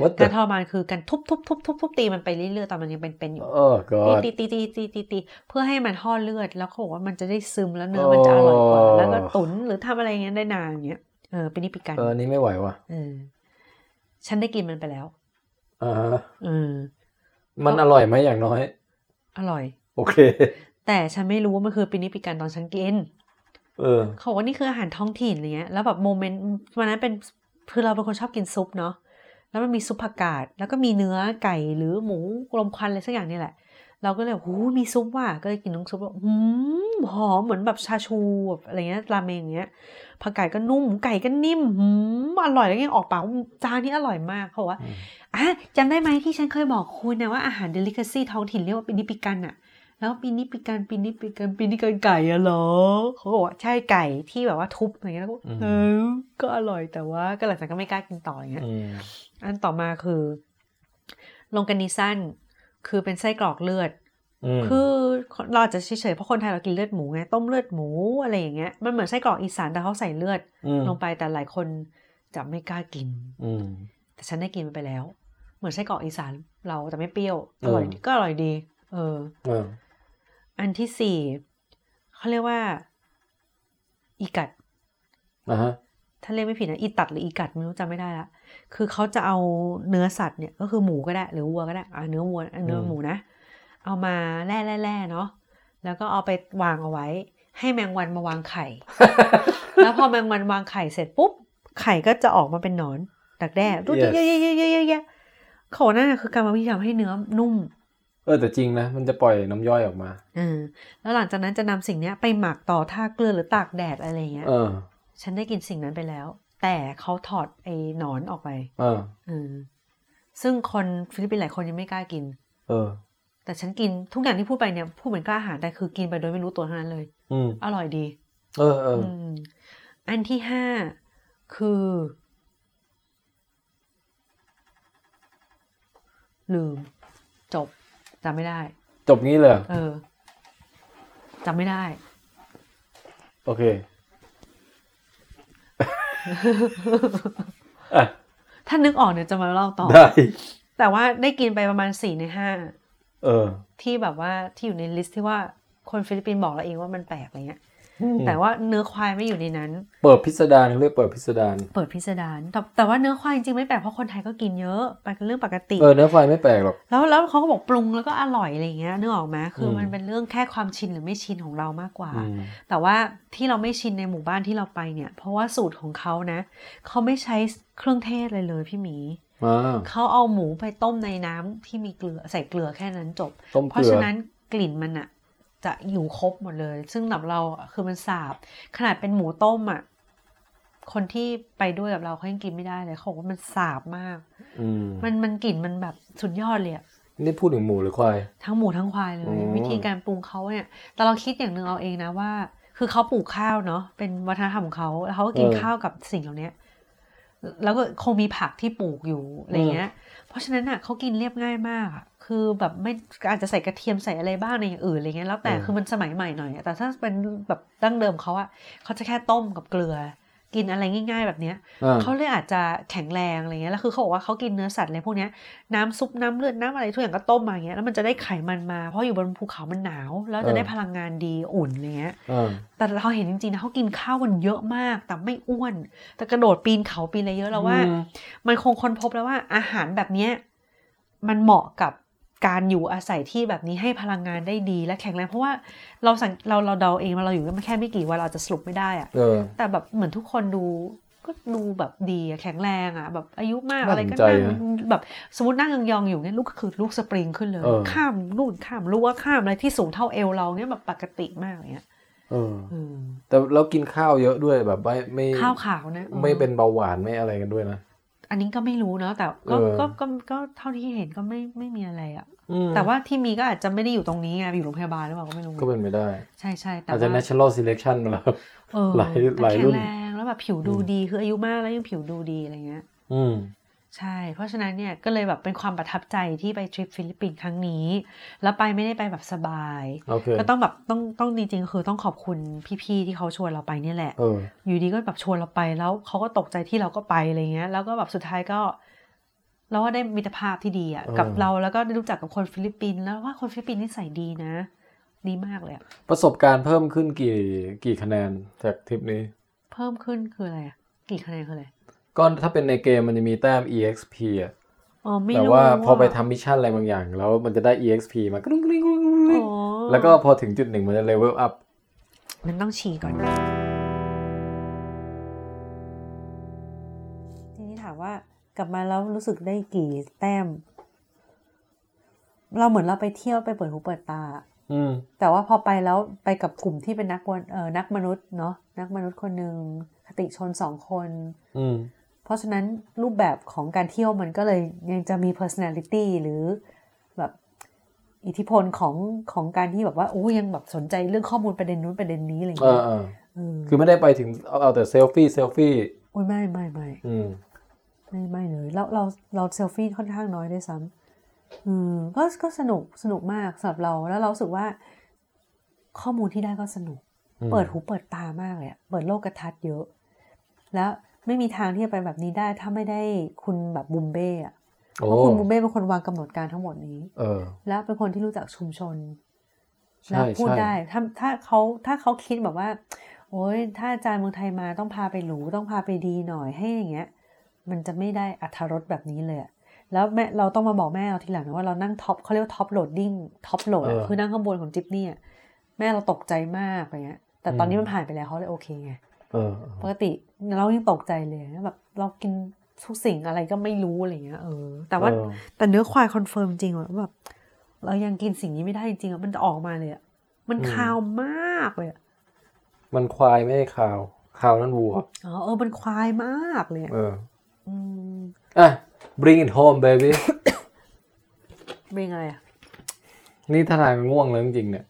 What การ the ทรมานคือการทุบทุบทุบทุบทุบตีมันไปเรื่อยๆตอนมันยังเป็นๆอยู่ oh god ตีตีตีตีตีตีเพื่อให้มันห่อเลือดแล้วเขาบอกว่ามันจะได้ซึมแล้วเนื้อมันจะอร่อยกว่าโอ้แล้วก็ตุ๋นหรือทำอะไรอย่างเงี้ยได้นานอย่างเงี้ยเออปินิปิกันเออนี่ไม่ไหวว่ะเออฉันได้กินมันไปแล้วอ่าฮะเออมันอร่อยไหมอย่างน้อย อร่อย โอเค แต่ฉันไม่รู้ว่ามันคือปินิปิกันตอนฉันกิน เออเขาบอกว่านี่คืออาหารท้องถิ่นอะไรเงี้ย แล้วแบบโมเมนต์วันนั้นเป็นคือเราเป็นคนชอบกินซุปเนาะแล้วมันมีซุปผักกาดแล้วก็มีเนื้อไก่หรือหมูลมควันอะไรสักอย่างนี่แหละ เราก็เลยหูมีซุปว่ะก็เลยกินน้ำซุปแล้วหืมหอมเหมือนแบบชาชูแบบอะไรเงี้ยราเมงอย่างเงี้ยผักกาดก็นุ่มไก่ก็นิ่มหืมอร่อยแล้วยังออกปากว่าจานนี้อร่อยมากเขาบอกว่าอืมอะจำได้ไหมที่ฉันเคยบอกคุณนะว่าอาหาร delicacy ท้องถิ่นเรียกว่าปินิปิกันอะ แล้วปินิปิกันปินิปิกันปินิกันไก่อะเหรอเขาบอกว่าใช่ไก่ที่แบบว่าทุบอะไรเงี้ยแล้วก็อืมเออก็อร่อยแต่ว่าก็หลังจากนั้นก็ไม่กล้ากินต่ออย่างเงี้ยอืมอันต่อมาคือลงกันนิซันคือเป็นไส้กรอกเลือดอืมคือเราอาจจะเฉยๆเพราะคนไทยเรากินเลือดหมูไงต้มเลือดหมูอะไรอย่างเงี้ยมันเหมือนไส้กรอกอีสานแต่เขาใส่เลือดอืมลงไปแต่หลายคนจะไม่กล้ากินอืมแต่ฉันได้กินมันไปแล้ว เหมือนไส้กรอกอีสานเราแต่ไม่เปรี้ยวเอออร่อยก็อร่อยดี เออเอออันที่สี่เขาเรียกว่า อีกัดอ่าฮะถ้าเรียกไม่ผิดนะอีตัดหรืออีกัดไม่รู้จำไม่ได้ละคือเขาจะเอาเนื้อสัตว์เนี่ยก็คือหมูก็ได้ หรือวัวก็ได้อ่าเนื้อวัวอะเนื้อหมูนะ เอามาแล่แล่แล่เนาะแล้วก็เอาไปวางเอาไว้ ให้แมงวันมาวางไข่ แล้วพอแมงวันวางไข่เสร็จปุ๊บไข่ก็จะออกมาเป็นหนอนดักแด้ดู Yes เยอะๆๆๆๆๆเขาบอกนั่นนะคือกรรมวิธีทำให้เนื้อนุ่ม เออแต่จริงนะ มันจะปล่อยน้ำย่อยออกมาเออแล้วหลังจากนั้นจะนำสิ่งเนี้ยไปหมักต่อท่าเกลือหรือตากแดดอะไรเงี้ยเออ ฉันได้กินสิ่งนั้นไปแล้ว แต่เขาถอดไอ้หนอนออกไป เออเออซึ่งคนฟิลิปปินส์หลายคนยังไม่กล้ากิน เออ แต่ฉันกินทุกอย่างที่พูดไปเนี่ยพูดเหมือนกล้าหาญแต่คือกินไปโดยไม่รู้ตัวเท่านั้นเลย อืมอร่อยดี เออเออมอันที่ห้าคือ ลืม จบ จำไม่ได้ จบงี้เลยเหรอเออจำไม่ได้ โอเคอะถ้านึกออกเนี่ยจะมาเล่าต่อ ได้ แต่ว่าได้กินไปประมาณสี่ในห้าเออ ที่แบบว่าที่อยู่ใน list ที่ว่าคนฟิลิปปินส์บอกเราเองว่ามันแปลกอะไรเงี้ยอืม แต่ว่าเนื้อควายไม่อยู่ในนั้น เปิบพิสดารเขาเรียกเปิบพิสดารเปิดพิสดารแต่แต่ว่าเนื้อควายจริงๆไม่แปลกเพราะคนไทยก็กินเยอะเป็นเรื่องปกติเออเนื้อควายไม่แปลกหรอกแล้วแล้วเขาก็บอกปรุงแล้วก็อร่อยอะไรเงี้ยนึกออกไหมคืออมมันเป็นเรื่องแค่ความชินหรือไม่ชินของเรามากกว่าอืมแต่ว่าที่เราไม่ชินในหมู่บ้านที่เราไปเนี่ย เพราะว่าสูตรของเขานะเขาไม่ใช้เครื่องเทศเลยเลยพี่หมีอ่าเขาเอาหมูไปต้มในน้ำที่มีเกลือใส่เกลือแค่นั้นจบต้มเพเกลืราะอฉะนั้นกลิ่นมันอะ จะอยู่ครบหมดเลย ซึ่งสำหรับเราอะคือมันสาบ ขนาดเป็นหมูต้มอะคนที่ไปด้วยกับเราเขายังกินไม่ได้เลยเขาบอกว่ามันสาบมาก อืมมันมันกลิ่นมันแบบสุดยอดเลยอะนี่พูดถึงหมูหรือควาย ทั้งหมูทั้งควายเลยอืมวิธีการปรุงเขาเนี่ย แต่เราคิดอย่างหนึ่งเอาเองนะว่า คือเขาปลูกข้าวเนาะเป็นวัฒนธรรมของเขาแล้วเขาก็กินข้าวกับสิ่งเหล่านี้แล้วก็คงมีผักที่ปลูกอยู่อะไรเงี้ย เพราะฉะนั้นอะเขากินเรียบง่ายมากอะ คือแบบไม่อาจจะใส่กระเทียมใส่อะไรบ้างในอย่างอื่นอะไรเงี้ยแล้วแต่เออคือมันสมัยใหม่หน่อยอะแต่ถ้าเป็นแบบดั้งเดิมเขาอะเขาจะแค่ต้มกับเกลือ กินอะไรง่าย ๆ แบบเนี้ยอ่าเขาเลยอาจจะแข็งแรงอะไรเงี้ยแล้วคือเขาบอกว่าเขากินเนื้อสัตว์อะไรพวกเนี้ยน้ำซุปน้ำเลือดน้ำอะไรทุกอย่างก็ต้มมาอย่างเงี้ยแล้วมันจะได้ไขมันมาเพราะอยู่บนภูเขามันหนาว แล้วจะได้พลังงานดีอุ่นอะไรเงี้ยอ่าแต่เราเห็นจริงๆนะเขากินข้าวกันเยอะมากแต่ไม่อ้วน แต่กระโดดปีนเขาปีนอะไรเยอะแล้วว่าอืมมันคงค้นพบแล้วว่าอาหารแบบเนี้ยมันเหมาะกับ การอยู่อาศัยที่แบบนี้ให้พลังงานได้ดีและแข็งแรงเพราะว่าเราสังเราเราเดาเองว่าเราอยู่กันมาแค่ไม่กี่วันเราจะสรุปไม่ได้อะเออแต่แบบเหมือนทุกคนดูก็ดูแบบดีอะแข็งแรงอะแบบอายุมากน่าอะไรก็สนใจนั่งนะแบบสมมตินั่งยองๆอยู่เนี่ยลูกก็คือลูกสปริงขึ้นเลยเออข้ามนู่นข้ามรั้วข้ามอะไรที่สูงเท่าเอวเราเนี่ยแบบปกติมากเลยเนี่ยเออเออแต่เรากินข้าวเยอะด้วยแบบไม่ไม่ข้าวขาวนะออไม่เป็นเบาหวานไม่อะไรกันด้วยนะ อันนี้ก็ไม่รู้เนาะแต่ก็เออก็ก็ก็เท่าที่เห็นก็ไม่ไม่มีอะไรอะอืมแต่ว่าที่มีก็อาจจะไม่ได้อยู่ตรงนี้ไงอยู่โรงพยาบาลหรือเปล่าก็ไม่รู้ ก็เป็นไปได้ ใช่ใช่แต่อาจจะว่า natural selection มาแล้วเออหลายแต่หลายรุ่นแข็งแรงแล้วแบบผิวดูอืมดีคืออายุมากแล้วยังผิวดูดีอะไรเงี้ย อืม ใช่ เพราะฉะนั้นเนี่ยก็เลยแบบเป็นความประทับใจที่ไปทริปฟิลิปปินส์ครั้งนี้ แล้วไปไม่ได้ไปแบบสบายโอเคก็ต้องแบบต้องต้องจริงๆคือต้องขอบคุณพี่ๆที่เขาชวนเราไปเนี่ยแหละเอออยู่ดีก็แบบชวนเราไปแล้วเขาก็ตกใจที่เราก็ไปอะไรเงี้ย แล้วก็แบบสุดท้ายก็เราว่าได้มิตรภาพที่ดีอะเออกับเราแล้วก็ได้รู้จักกับคนฟิลิปปินส์แล้วว่าคนฟิลิปปินส์นิสัยดีนะ ดีมากเลยอะประสบการณ์เพิ่มขึ้นกี่กี่คะแนนจากทริปนี้ เพิ่มขึ้นคืออะไรอะกี่คะแนนคืออะไร ก็ถ้าเป็นในเกมมันจะมีแต้ม exp อะอ๋อไม่แต่รู้ว่าพอไปะทำ mission อะไรบางอย่าง แล้วมันจะได้ exp มากรุ้งกริ้งกรุ้งกริ้งกริ้งอ๋อแล้วก็พอถึงจุดหนึ่งมันจะ level up มันต้องฉี่ก่อนทีนี้ถามว่ากลับมาแล้วรู้สึกได้กี่แต้ม เราเหมือนเราไปเที่ยวไปเปิดหูเปิดตาอืมแต่ว่าพอไปแล้วไปกับกลุ่มที่เป็นนักวนเออนักมนุษย์เนาะนักมนุษย์คนหนึ่งคติชนสองคนอืม เพราะฉะนั้นรูปแบบของการเที่ยวมันก็เลยยังจะมี personality หรือแบบอิทธิพลของของการที่แบบว่าโอ้ยังแบบสนใจเรื่องข้อมูลประเด็นนู้นประเด็นนี้อะไรอย่างเอเงี้อยเออเออคือไม่ได้ไปถึงเอาเอาแต่เซลฟี่เซลฟี่โอ้ยไม่ไม่ไม่อืมไม่ไม่เลยเราเราเราเซลฟี่ค่อนข้างน้อยด้วยซ้ำอืมก็ก็สนุกสนุกมากสำหรับเราแล้วเรารู้สึกว่า ข้อมูลที่ได้ก็สนุกอืมเปิดหูเปิดตามากเลยอะเปิดโลกกระทัดเยอะ แล้ว ไม่มีทางที่จะไปแบบนี้ได้ ถ้าไม่ได้คุณแบบบุมเบ้อะโอ้เพราะคุณบุมเบ้เป็นคนวางกำหนดการทั้งหมดนี้ เออ แล้วเป็นคนที่รู้จักชุมชนใช่แล้วพูดใช่ได้ถ้าถ้าเขาถ้าเขาคิดแบบว่า โอ้ยถ้าอาจารย์เมืองไทยมาต้องพาไปหรูต้องพาไปดีหน่อยให้อย่างเงี้ย มันจะไม่ได้อรรถรสแบบนี้เลยอะแล้วแม่เราต้องมาบอกแม่เราทีหลังนะว่าเรานั่ง top เขาเรียกว่า top loading top load เออคือนั่งข้างบนของจี๊ปเนี่ยแม่เราตกใจมากอะไรเงี้ยแต่ตอนนี้อืมมันผ่านไปแล้วเขาเลยโอเคไงเออปกติ เรายังตกใจเลยนะแบบเรากินทุกสิ่งอะไรก็ไม่รู้อะไรเงี้ยเออแต่ว่าเออแต่เนื้อควาย confirm จริงว่าแบบเรายังกินสิ่งนี้ไม่ได้จริงๆอะมันจะออกมาเลยอะมันคาวมากเลยอะมันควายไม่ใช่ข่าวข่าวนั่นวัวอ๋อเออมันควายมากเลยอะเอออืมอะ bring it home baby เป็นอะไรอะนี่ถ้าทางง่วงเลยจริงๆเนี่ย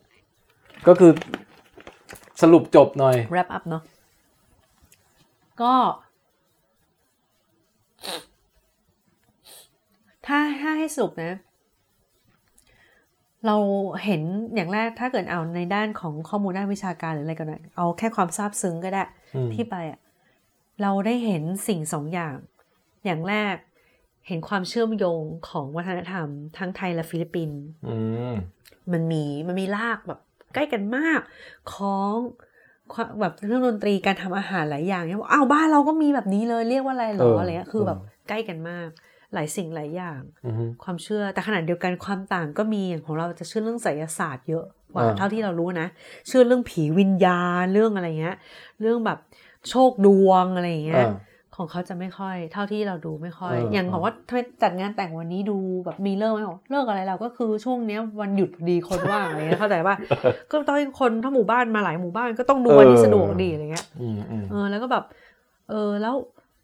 ก็คือสรุปจบหน่อย wrap up เนาะ ก็ ถ้าถ้าให้สรุปนะ เราเห็นอย่างแรกถ้าเกิดเอาในด้านของข้อมูลด้านวิชาการหรืออะไรก็ได้เอาแค่ความซาบซึ้งก็ได้อืมที่ไปอะเราได้เห็นสิ่งสองอย่าง อย่างแรกเห็นความเชื่อมโยงของวัฒนธรรม ทั้งไทยและฟิลิปปินส์อืมมันมีมันมีลากแบบใกล้กันมาก ของความ แบบเรื่องดนตรีการทำอาหารหลายอย่างเนี่ยบอกอ้าวบ้านเราก็มีแบบนี้เลยเรียกว่าอะไรเหรออะไรเงี้ยคือแบบใกล้กันมาก หลายสิ่งหลายอย่างอืมความเชื่อแต่ขณะเดียวกันความต่างก็มีอย่างของเราจะเชื่อเรื่องไสยศาสตร์เยอะกว่าอ่าเท่าที่เรารู้นะ เชื่อเรื่องผีวิญญาณเรื่องอะไรเงี้ย เรื่องแบบโชคดวงอะไรอย่างเงี้ยอ่า ของเขาจะไม่ค่อย เท่าที่เราดูไม่ค่อยเอออย่างเออบอกว่าทำไมจัดงานแต่งวันนี้ดูแบบมีเลิกไหมบอกเลิกอะไรเราก็คือช่วงเนี้ยวันหยุดพอดีคนว่างอะไรเงี้ยเข้าใจป่ะก็ต้องให้คนทั้งหมู่บ้านมาหลายหมู่บ้านก็ต้องดูวันที่สะดวกดีอะไรเงี้ยอืมอืมเออแล้วก็แบบ เออแล้ว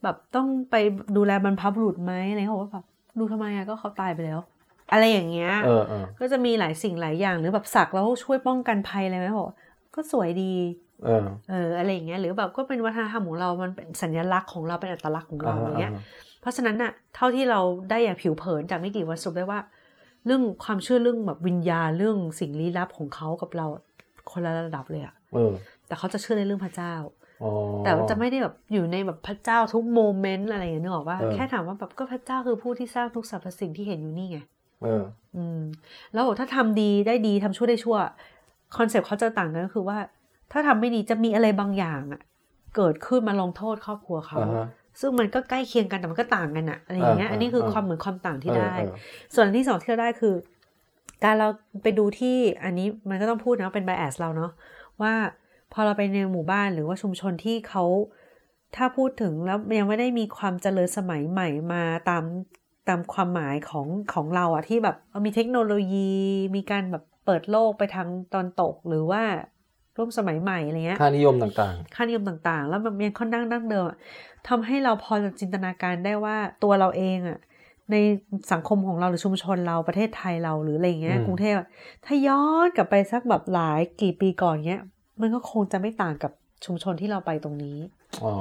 แบบต้องไปดูแลบรรพบุรุษไหมอะไรเขาบอกว่าแบบดูทำไมอะก็เขาตายไปแล้ว อะไรอย่างเงี้ยเออเออก็จะมีหลายสิ่งหลายอย่างหรือแบบสักแล้วช่วยป้องกันภัยอะไรไหมบอกว่าก็สวยดี เออเอออะไรอย่างเงี้ยหรือแบบก็เป็นวัฒนธรรมของเรา มันเป็นสัญลักษณ์ของเราเป็นอัตลักษณ์ของเราอะไรเงี้ย เพราะฉะนั้นน่ะเท่าที่เราได้อย่างผิวเผินจากไม่กี่วันสรุปได้ว่า เรื่องความเชื่อเรื่องแบบวิญญาณเรื่องสิ่งลี้ลับของเขากับเราคนละระดับเลยอะเออแต่เขาจะเชื่อในเรื่องพระเจ้าอ๋อแต่ว่าจะไม่ได้แบบอยู่ในแบบพระเจ้าทุก moment อะไรอย่างเงี้ยนึกออกว่าเออแค่ถามว่าแบบก็พระเจ้าคือผู้ที่สร้างทุกสรรพสิ่งที่เห็นอยู่นี่ไงเอออืมแล้วถ้าทำดีได้ดีทำชั่วได้ชั่ว concept เขาจะต่างกันก็คือว่า ถ้าทำไม่ดีจะมีอะไรบางอย่างอะเกิดขึ้นมาลงโทษครอบครัวเขาอ่าฮะซึ่งมันก็ใกล้เคียงกันแต่มันก็ต่างกันอะอะไรอย่างเงี้ยอ่าอันนี้คืออ่าความเหมือนความต่างที่เออได้เออส่วนอันที่สองที่เราได้คือ การเราไปดูที่อันนี้มันก็ต้องพูดนะเป็น bias เราเนาะว่าพอเราไปในหมู่บ้านหรือว่าชุมชนที่เขาถ้าพูดถึงแล้วยังไม่ได้มีความเจริญสมัยใหม่มาตามตามความหมายของของเราอะที่แบบเออมีเทคโนโลยีมีการแบบเปิดโลกไปทางตอนตกหรือว่า ร่วมสมัยใหม่อะไรเงี้ยค่านิยมต่างค่านิยมต่างๆ แล้วมันยังค่อนข้างดั้งเดิมอะทำให้เราพอจะจินตนาการได้ว่าตัวเราเองอะในสังคมของเราหรือชุมชนเราประเทศไทยเราหรืออะไรอย่างเงี้ยอืมกรุงเทพอะถ้าย้อนกลับไปสักแบบหลายกี่ปีก่อนเงี้ย มันก็คงจะไม่ต่างกับชุมชนที่เราไปตรงนี้ๆอ๋อ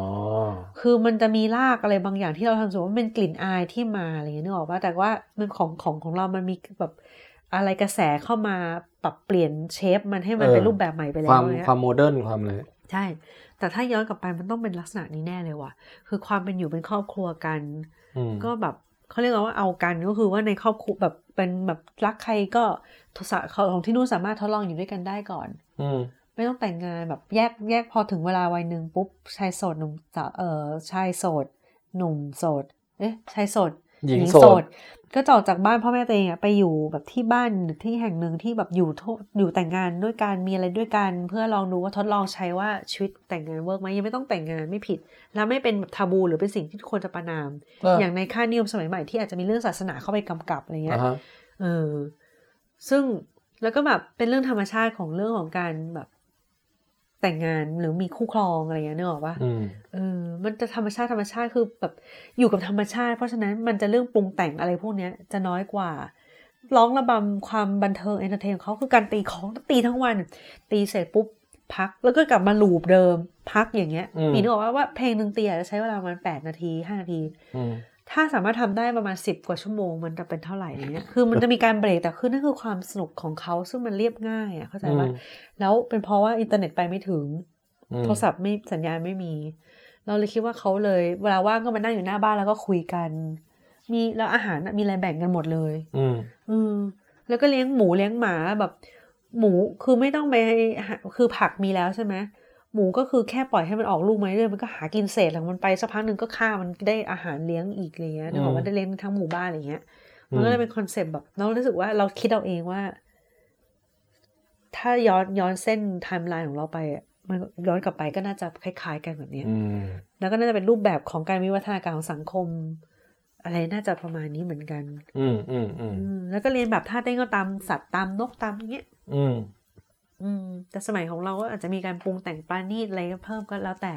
คือมันจะมีรากอะไรบางอย่างที่เราทำรู้สึกว่ามันเป็นกลิ่นอายที่มาอะไรเงี้ยนึกออกปะแต่ว่ามันของของของเรามันมีแบบอะไรกระแสเข้ามา ปรับเปลี่ยนเชฟมันให้มันเออเป็นรูปแบบใหม่ไปแล้ความวเนี่ยความmodern ความเลยใช่ แต่ถ้าย้อนกลับไปมันต้องเป็นลักษณะนี้แน่เลยว่ะ คือความเป็นอยู่เป็นครอบครัวกันอืมก็แบบเขาเรียกว่าเอากันก็คือว่าในครอบครัวแบบเป็นแบบรักใครก็ทศของที่นู่นสามารถทดลองอยู่ด้วยกันได้ก่อน อืมไม่ต้องแต่งงานแบบแยกแยกพอถึงเวลาวัยหนึ่งปุ๊บชายโสดหนุ่มสาวเออชายโสดหนุ่มโสดเอ๊ะชายโสด หญิงโสด ก็จะออกจากบ้านพ่อแม่ตัวเองอะไปอยู่แบบที่บ้านหรือที่แห่งหนึ่งที่แบบอยู่โทอยู่แต่งงานด้วยกันมีอะไรด้วยกัน เพื่อลองดูว่าทดลองใช้ว่าชีวิตแต่งงานเวิร์กไหมยังไม่ต้องแต่งงานไม่ผิด แล้วไม่เป็นทาบูหรือเป็นสิ่งที่ทุกคนจะประนามเอออย่างในค่านิยมสมัยใหม่ที่อาจจะมีเรื่องศาสนาเข้าไปกำกับอะไรเงี้อ่ายฮะเออซึ่งแล้วก็แบบเป็นเรื่องธรรมชาติของเรื่องของการแบบ แต่งงานหรือมีคู่ครองอะไรเงี้ยนึกออกปะอืมเออ มันจะธรรมชาติธรรมชาติคือแบบอยู่กับธรรมชาติ เพราะฉะนั้นมันจะเรื่องปรุงแต่งอะไรพวกเนี้ย จะน้อยกว่า ร้องระบำความบันเทิง entertain เขาคือการตีของตีทั้งวัน ตีเสร็จปุ๊บพักแล้วก็กลับมา loop เดิม พักอย่างเงี้ยอืมปีนึกออกว่าว่าเพลงหนึ่งตีอาจจะใช้เวลาประมาณแปดนาทีห้านาทีอืม ถ้าสามารถทำได้ประมาณสิบกว่าชั่วโมงมันจะเป็นเท่าไหร่อะไรเงี้ยคือมันจะมีการเบรกแต่คือนั่นคือความสนุกของเขาซึ่งมันเรียบง่ายอะเข้าใจปะอืมแล้วเป็นเพราะว่าอินเทอร์เน็ตไปไม่ถึงอืมโทรศัพท์ไม่สัญญาณไม่มี เราเลยคิดว่าเขาเลย เวลาว่างก็มานั่งอยู่หน้าบ้านแล้วก็คุยกัน มีแล้วอาหารน่ะมีอะไรแบ่งกันหมดเลย อืมอืมแล้วก็เลี้ยงหมูเลี้ยงหมาแบบ หมูคือไม่ต้องไปหาคือผักมีแล้วใช่ไหม หมูก็คือแค่ปล่อยให้มันออกลูกมาเรื่อยๆมันก็หากินเศษของมันไปสักพักหนึ่งก็ฆ่ามันได้อาหารเลี้ยงอีกอะไรเงี้ยนึกออกว่าได้เลี้ยงทั้งหมู่บ้านอะไรเงี้ย มันก็เลยเป็น concept แบบเรารู้สึกว่าเราคิดเอาเองว่า ถ้าย้อนย้อนเส้นไทม์ไลน์ของเราไปอะมันย้อนกลับไปก็น่าจะคล้าย ๆ กันแบบเนี้ยอืมแล้วก็น่าจะเป็นรูปแบบของการวิวัฒนาการของสังคม อะไรน่าจะประมาณนี้เหมือนกัน อืมอืมอืมอืมแล้วก็เรียนแบบท่าเต้นก็ตามสัตว์ตามนกตามอย่างเงี้ย อืม อืม แต่สมัยของเราก็อาจจะมีการปรุงแต่งปราณีตอะไรก็เพิ่มก็แล้วแต่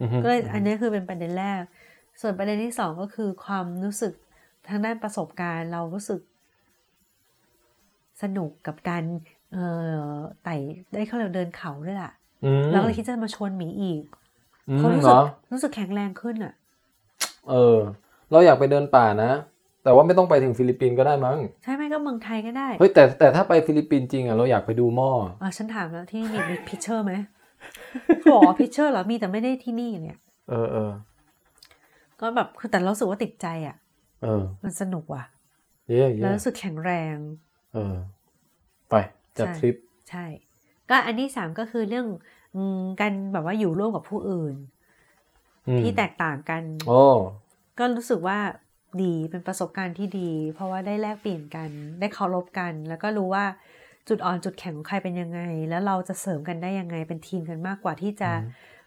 อืมก็เลยอันนี้คือเป็นประเด็นแรก ส่วนประเด็นที่สองก็คือความรู้สึกทางด้านประสบการณ์เรารู้สึก สนุกกับการ เอ่อไต่ได้เขาเรียกเดินเขาด้วยล่ะอืมแล้วก็เลยคิดจะมาชวนหมีอีกอืมเขารู้เหรสึกอรู้สึกแข็งแรงขึ้นอะ เออ เราอยากไปเดินป่านะ แต่ว่าไม่ต้องไปถึงฟิลิปปินส์ก็ได้มั้งใช่ไหมก็เมืองไทยก็ได้เฮ้ยแต่แต่ถ้าไปฟิลิปปินส์จริงอะเราอยากไปดูหม้ออ่าฉันถามแล้วที่นี่มี pitcher ไหมเขาบอกว่า pitcher เหรอมีแต่ไม่ได้ที่นี่เนี่ยเออเออก็แบบคือแต่เรารู้สึกว่าติดใจอะ เออ มันสนุกว่ะเย่แล้วเย่รู้สึกแข็งแรง เออ ไปจัดใช่ทริปใช่ ก็อันที่สามก็คือเรื่องอืมการแบบว่าอยู่ร่วมกับผู้อื่นอืมที่แตกต่างกันโอ้ก็รู้สึกว่า ดีเป็นประสบการณ์ที่ดี เพราะว่าได้แลกเปลี่ยนกัน ได้เคารพกัน แล้วก็รู้ว่าจุดอ่อนจุดแข็งของใครเป็นยังไง แล้วเราจะเสริมกันได้ยังไงเป็นทีมกันมากกว่าที่จะ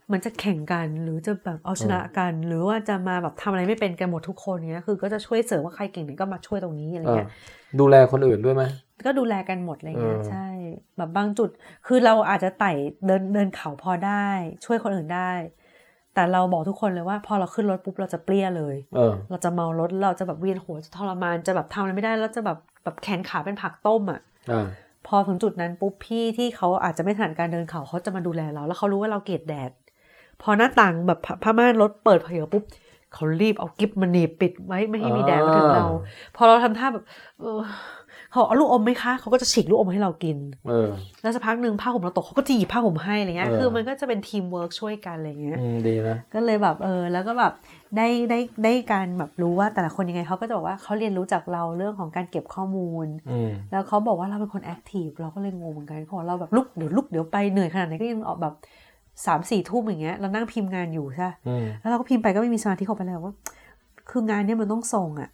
เหมือนจะแข่งกันหรือจะแบบเอาชนะกัน หรือว่าจะมาแบบทำอะไรไม่เป็นกันหมดทุกคนเนี้ยคือก็จะช่วยเสริมว่าใครเก่งไหนก็มาช่วยตรงนี้อะไรเออเงี้ยดูแลคนอื่นด้วยไหมก็ดูแลกันหมดอะไรเงี้ยเออใช่ แบบบางจุดคือเราอาจจะไต่เดินเดินเขาพอได้ ช่วยคนอื่นได้ แต่เราบอกทุกคนเลยว่าพอเราขึ้นรถปุ๊บเราจะเปรี้ยเลยเออเราจะเมารถเราจะแบบเวียนหัวจะทรมานจะแบบทำอะไรไม่ได้แล้วจะแบบแบบแขนขาเป็นผักต้มอะอ่าพอถึงจุดนั้นปุ๊บพี่ที่เขาอาจจะไม่ถนัดการเดินเขาเขาจะมาดูแลเรา แล้วเขารู้ว่าเราเกลียดแดด พอหน้าต่างแบบผ้าม่านรถเปิดเผยปุ๊บเขารีบเอากิ๊บมาหนีบปิดไว้ไม่ให้มีแดดมาถึงเรา พอเราทำท่าแบบ เออเขาเอาลูกอมไหมคะเขาก็จะฉีกลูกอมให้เรากินเออแล้วสักพักหนึ่งผ้าห่มเราตกเขาก็จะหยิบผ้าห่มให้อะไรเงี้ยเออคือมันก็จะเป็นทีมเวิร์กช่วยกันอะไรเงี้ยอืมดีนะก็เลยแบบเออแล้วก็แบบได้ได้ได้การแบบรู้ว่าแต่ละคนยังไงเขาก็จะบอกว่าเขาเรียนรู้จากเราเรื่องของการเก็บข้อมูลอืมแล้วเขาบอกว่าเราเป็นคน active เราก็เลยงงเหมือนกันเขาบอกเราแบบลุกเดี๋ยวลุกเดี๋ยวไปเหนื่อยขนาดไหนก็ยังออกแบบสามสี่ทุ่มอย่างเงี้ยเรานั่งพิมพ์งานอยู่ใช่ปะอืมแล้วเราก็พิมพ์ไปก็ไม่มีสมาธิเข้าไปเลยว่า คืองานเนี้ยมันต้องส่งอะ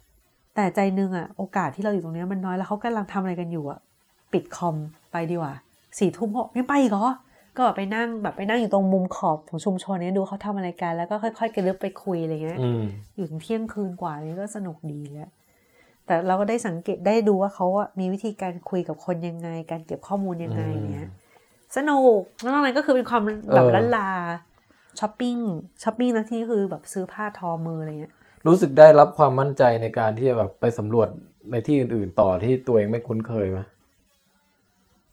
แต่ใจหนึงอะโอกาสที่เราอยู่ตรงเนี้ยมันน้อยแล้วเขากำลังทำอะไรกันอยู่อะปิดคอมไปดีกว่าสี่ทุ่มเขาบอกยังไปอีกเหรอก็แบบไปนั่งแบบไปนั่งอยู่ตรงมุมขอบของชุมชนเนี้ยดูเขาทำอะไรกัน แล้วก็ค่อยๆกระลึบไปคุยอะไรเงี้ยอืมอยู่ถึงเที่ยงคืนกว่านี้ก็สนุกดีแล้วแต่เราก็ได้สังเกตได้ดูว่าเขาอะมีวิธีการคุยกับคนยังไง การเก็บข้อมูลยังไงเนี่ยสนุกแล้วนอกนั้นก็คือเป็นความแบบเออลั้นลาช้อปปิ้งช้อปปิ้งนะที่นี่คือแบบซื้อผ้าทอมืออะไรเงี้ย รู้สึกได้รับความมั่นใจในการที่จะแบบไปสำรวจในที่อื่น ๆ ต่อที่ตัวเองไม่คุ้นเคยไหม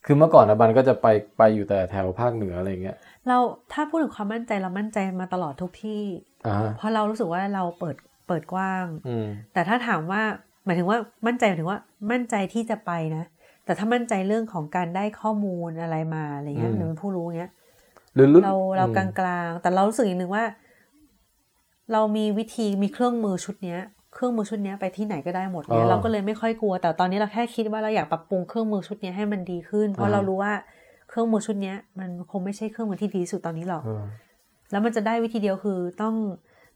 คือเมื่อก่อนนะบันก็จะไปไปอยู่แต่แถวภาคเหนืออะไรเงี้ย เราถ้าพูดถึงความมั่นใจเรามั่นใจมาตลอดทุกที่อ่าเพราะเรารู้สึกว่าเราเปิดเปิดกว้างอืมแต่ถ้าถามว่าหมายถึงว่ามั่นใจหมายถึงว่ามั่นใจที่จะไปนะ แต่ถ้ามั่นใจเรื่องของการได้ข้อมูลอะไรมาอะไรเงี้ยอืมหรือเป็นผู้รู้เงี้ยหรือลึกเราเราอืมกลางๆแต่เรารู้สึกอย่างหนึ่งว่า เรามีวิธีมีเครื่องมือชุดเนี้ย เครื่องมือชุดเนี้ยไปที่ไหนก็ได้หมดเนี่ยเราก็เลยไม่ค่อยกลัว แต่ตอนนี้เราแค่คิดว่าเราอยากปรับปรุงเครื่องมือชุดเนี้ยให้มันดีขึ้น เพราะเรารู้ว่าเครื่องมือชุดเนี้ยมันคงไม่ใช่เครื่องมือที่ดีที่สุดตอนนี้หรอกเออแล้วมันจะได้วิธีเดียวคือต้อง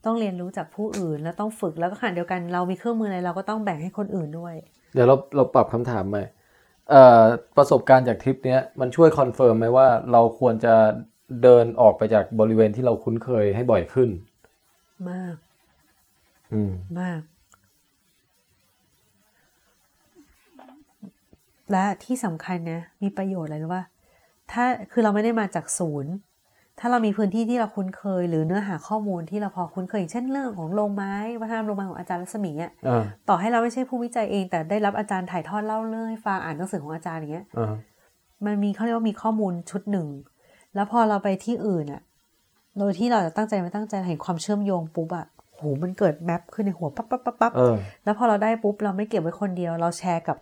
ต้องเรียนรู้จากผู้อื่น แล้วต้องฝึกแล้วก็ขณะเดียวกันเรามีเครื่องมืออะไรเราก็ต้องแบ่งให้คนอื่นด้วย เดี๋ยวเราเราปรับคำถามใหม่เอ่อประสบการณ์จากทริปเนี้ยมันช่วย confirm ไหมว่าเราควรจะเดินออกไปจากบริเวณที่เราคุ้นเคยให้บ่อยขึ้น มาก อืมมาก และที่สำคัญนะมีประโยชน์อะไรรู้ป่ะถ้าคือเราไม่ได้มาจากศูนย์ ถ้าเรามีพื้นที่ที่เราคุ้นเคย หรือเนื้อหาข้อมูลที่เราพอคุ้นเคยอย่างเช่นเรื่องของโรงไม้วัฒนธรรมโรงไม้ของอาจารย์รัศมีอะอ่าต่อให้เราไม่ใช่ผู้วิจัยเอง แต่ได้รับอาจารย์ถ่ายทอดเล่าเรื่องให้ฟังอ่านหนังสือของอาจารย์อย่างเงี้ยอ่ามันมีเขาเรียกว่ามีข้อมูลชุดหนึ่ง แล้วพอเราไปที่อื่นอะ โดยที่เราจะตั้งใจไม่ตั้งใจเห็นความเชื่อมโยงปุ๊บอะโหมันเกิดแมปขึ้นในหัวปั๊บปั๊บปั๊บปั๊บเออแล้วพอเราได้ปุ๊บเราไม่เก็บไว้คนเดียว เราแชร์กับ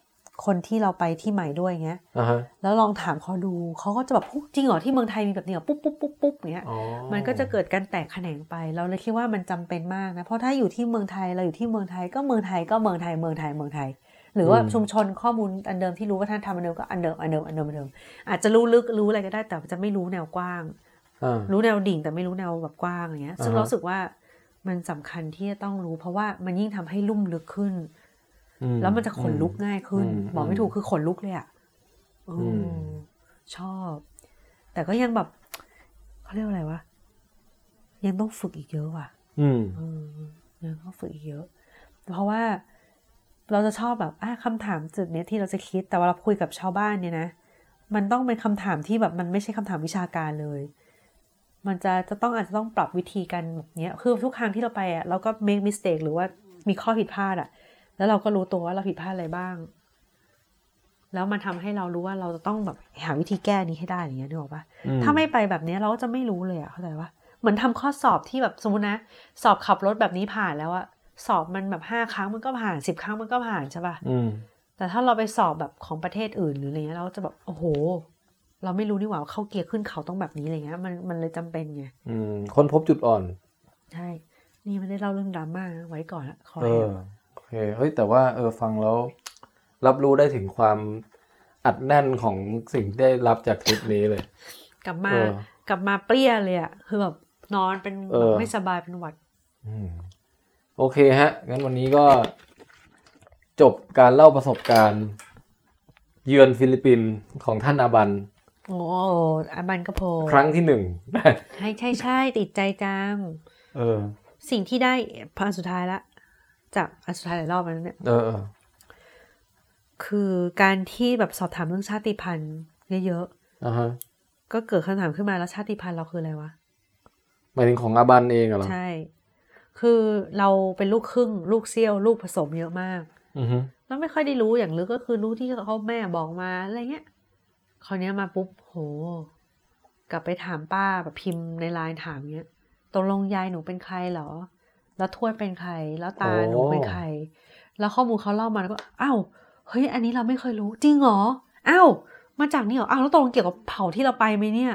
คนที่เราไปที่ใหม่ด้วยเงี้ยอ่าฮะแล้วลองถามเขาดูเขาก็จะแบบปุ๊บจริงเหรอที่เมืองไทยมีแบบนี้เหรอปุ๊บปุ๊บปุ๊บปุ๊บเงี้ยอ๋อมันก็จะเกิดการแตกแขนงไป เราเลยคิดว่ามันจำเป็นมากนะเพราะถ้าอยู่ที่เมืองไทยเราอยู่ที่เมืองไทยก็เมืองไทยก็เมืองไทยเมืองไทยเมืองไทย หรือว่าชุมชนข้อมูลอันเดิมที่รู้ว่าท่านทำอันเดิมก็อันเดิมอันเดิมอันเดิมอันเดิมอาจจะรู้ลึกรู้อะไรก็ได้แต่จะไม่รู้แนวกว้างอ่า รู้แนวดิ่งแต่ไม่รู้แนวแบบกว้างอย่างเงี้ย ซึ่งอ่าฮะเรารู้สึกว่ามันสำคัญที่จะต้องรู้ เพราะว่ามันยิ่งทำให้ลุ่มลึกขึ้นอืแล้วมันจะขนลุกง่ายขึ้นอืมบอกไม่ถูกคือขนลุกเลยอะอืมอืมชอบ แต่ก็ยังแบบเขาเรียกว่าอะไรวะยังต้องฝึกอีกเยอะว่ะอืมเออยังต้องฝึกอีกเยอะ เพราะว่าเราจะชอบแบบอะคำถามจุดเนี้ยที่เราจะคิดแต่ว่าเราคุยกับชาวบ้านเนี่ยนะมันต้องเป็นคำถามที่แบบมันไม่ใช่คำถามวิชาการเลย มันจะจะต้องอาจจะต้องปรับวิธีกันแบบเนี้ยคือทุกครั้งที่เราไปอะเราก็ make mistake หรือว่ามีข้อผิดพลาดอะ แล้วเราก็รู้ตัวว่าเราผิดพลาดอะไรบ้าง แล้วมันทำให้เรารู้ว่าเราจะต้องแบบหาวิธีแก้นี้ให้ได้อย่างเงี้ยนึกออกปะอืมถ้าไม่ไปแบบเนี้ยเราก็จะไม่รู้เลยอะเข้าใจปะเหมือนทำข้อสอบที่แบบสมมตินะ สอบขับรถแบบนี้ผ่านแล้วอะสอบมันแบบห้าครั้งมันก็ผ่านสิบครั้งมันก็ผ่านใช่ปะอืมแต่ถ้าเราไปสอบแบบของประเทศอื่นหรืออะไรเงี้ยเราจะแบบโอ้โห เราไม่รู้นี่หว่าว่าเข้าเกียร์ขึ้นเขาต้องแบบนี้อะไรเงี้ยมันมันเลยจำเป็นไงอืมค้นพบจุดอ่อน ใช่ นี่ไม่ได้เล่าเรื่องดราม่าไว้ก่อนละขอเอให้อโอเคเฮ้ยแต่ว่าเออฟังแล้ว รับรู้ได้ถึงความอัดแน่นของสิ่งที่ได้รับจากทริปนี้เลย กลับมาเออกลับมาเปลี้ยเลยอะคือแบบนอนเป็นเออแบบไม่สบายเป็นหวัดอืมโอเคฮะ งั้นวันนี้ก็จบการเล่าประสบการณ์ เยือนฟิลิปปินส์ของท่านอาบัน โอ้อาบันกระโพครั้งที่หนึ่งใช่ใช่ใช่ติดใจจังเออ สิ่งที่ได้พออันสุดท้ายละ จากอันสุดท้ายหลายรอบแล้วเนี่ยเออเออคือการที่แบบสอบถามเรื่องชาติพันธุ์เยอะอ่าฮะๆก็เกิดคำถามขึ้นมาแล้วชาติพันธุ์เราคืออะไรวะหมายถึงของอาบันเองอะเหรอใช่ คือเราเป็นลูกครึ่ง ลูกเซี่ยว ลูกผสมเยอะมาก อือฮึแล้วไม่ค่อยได้รู้อย่างลึกก็คือรู้ที่เขาแม่บอกมาอะไรเงี้ย คราวเนี้ยมาปุ๊บโห กลับไปถามป้าแบบพิมพ์ในไลน์ถามเงี้ยตกลงยายหนูเป็นใครเหรอ แล้วทวดเป็นใคร แล้วตาหนูเป็นใคร แล้วข้อมูลเขาเล่ามาแล้วก็อ้าวเฮ้ย อันนี้เราไม่เคยรู้ จริงเหรออ้าวมาจากนี่เหรออ้าวแล้วตกลงเกี่ยวกับเผ่าที่เราไปไหมเนี่ย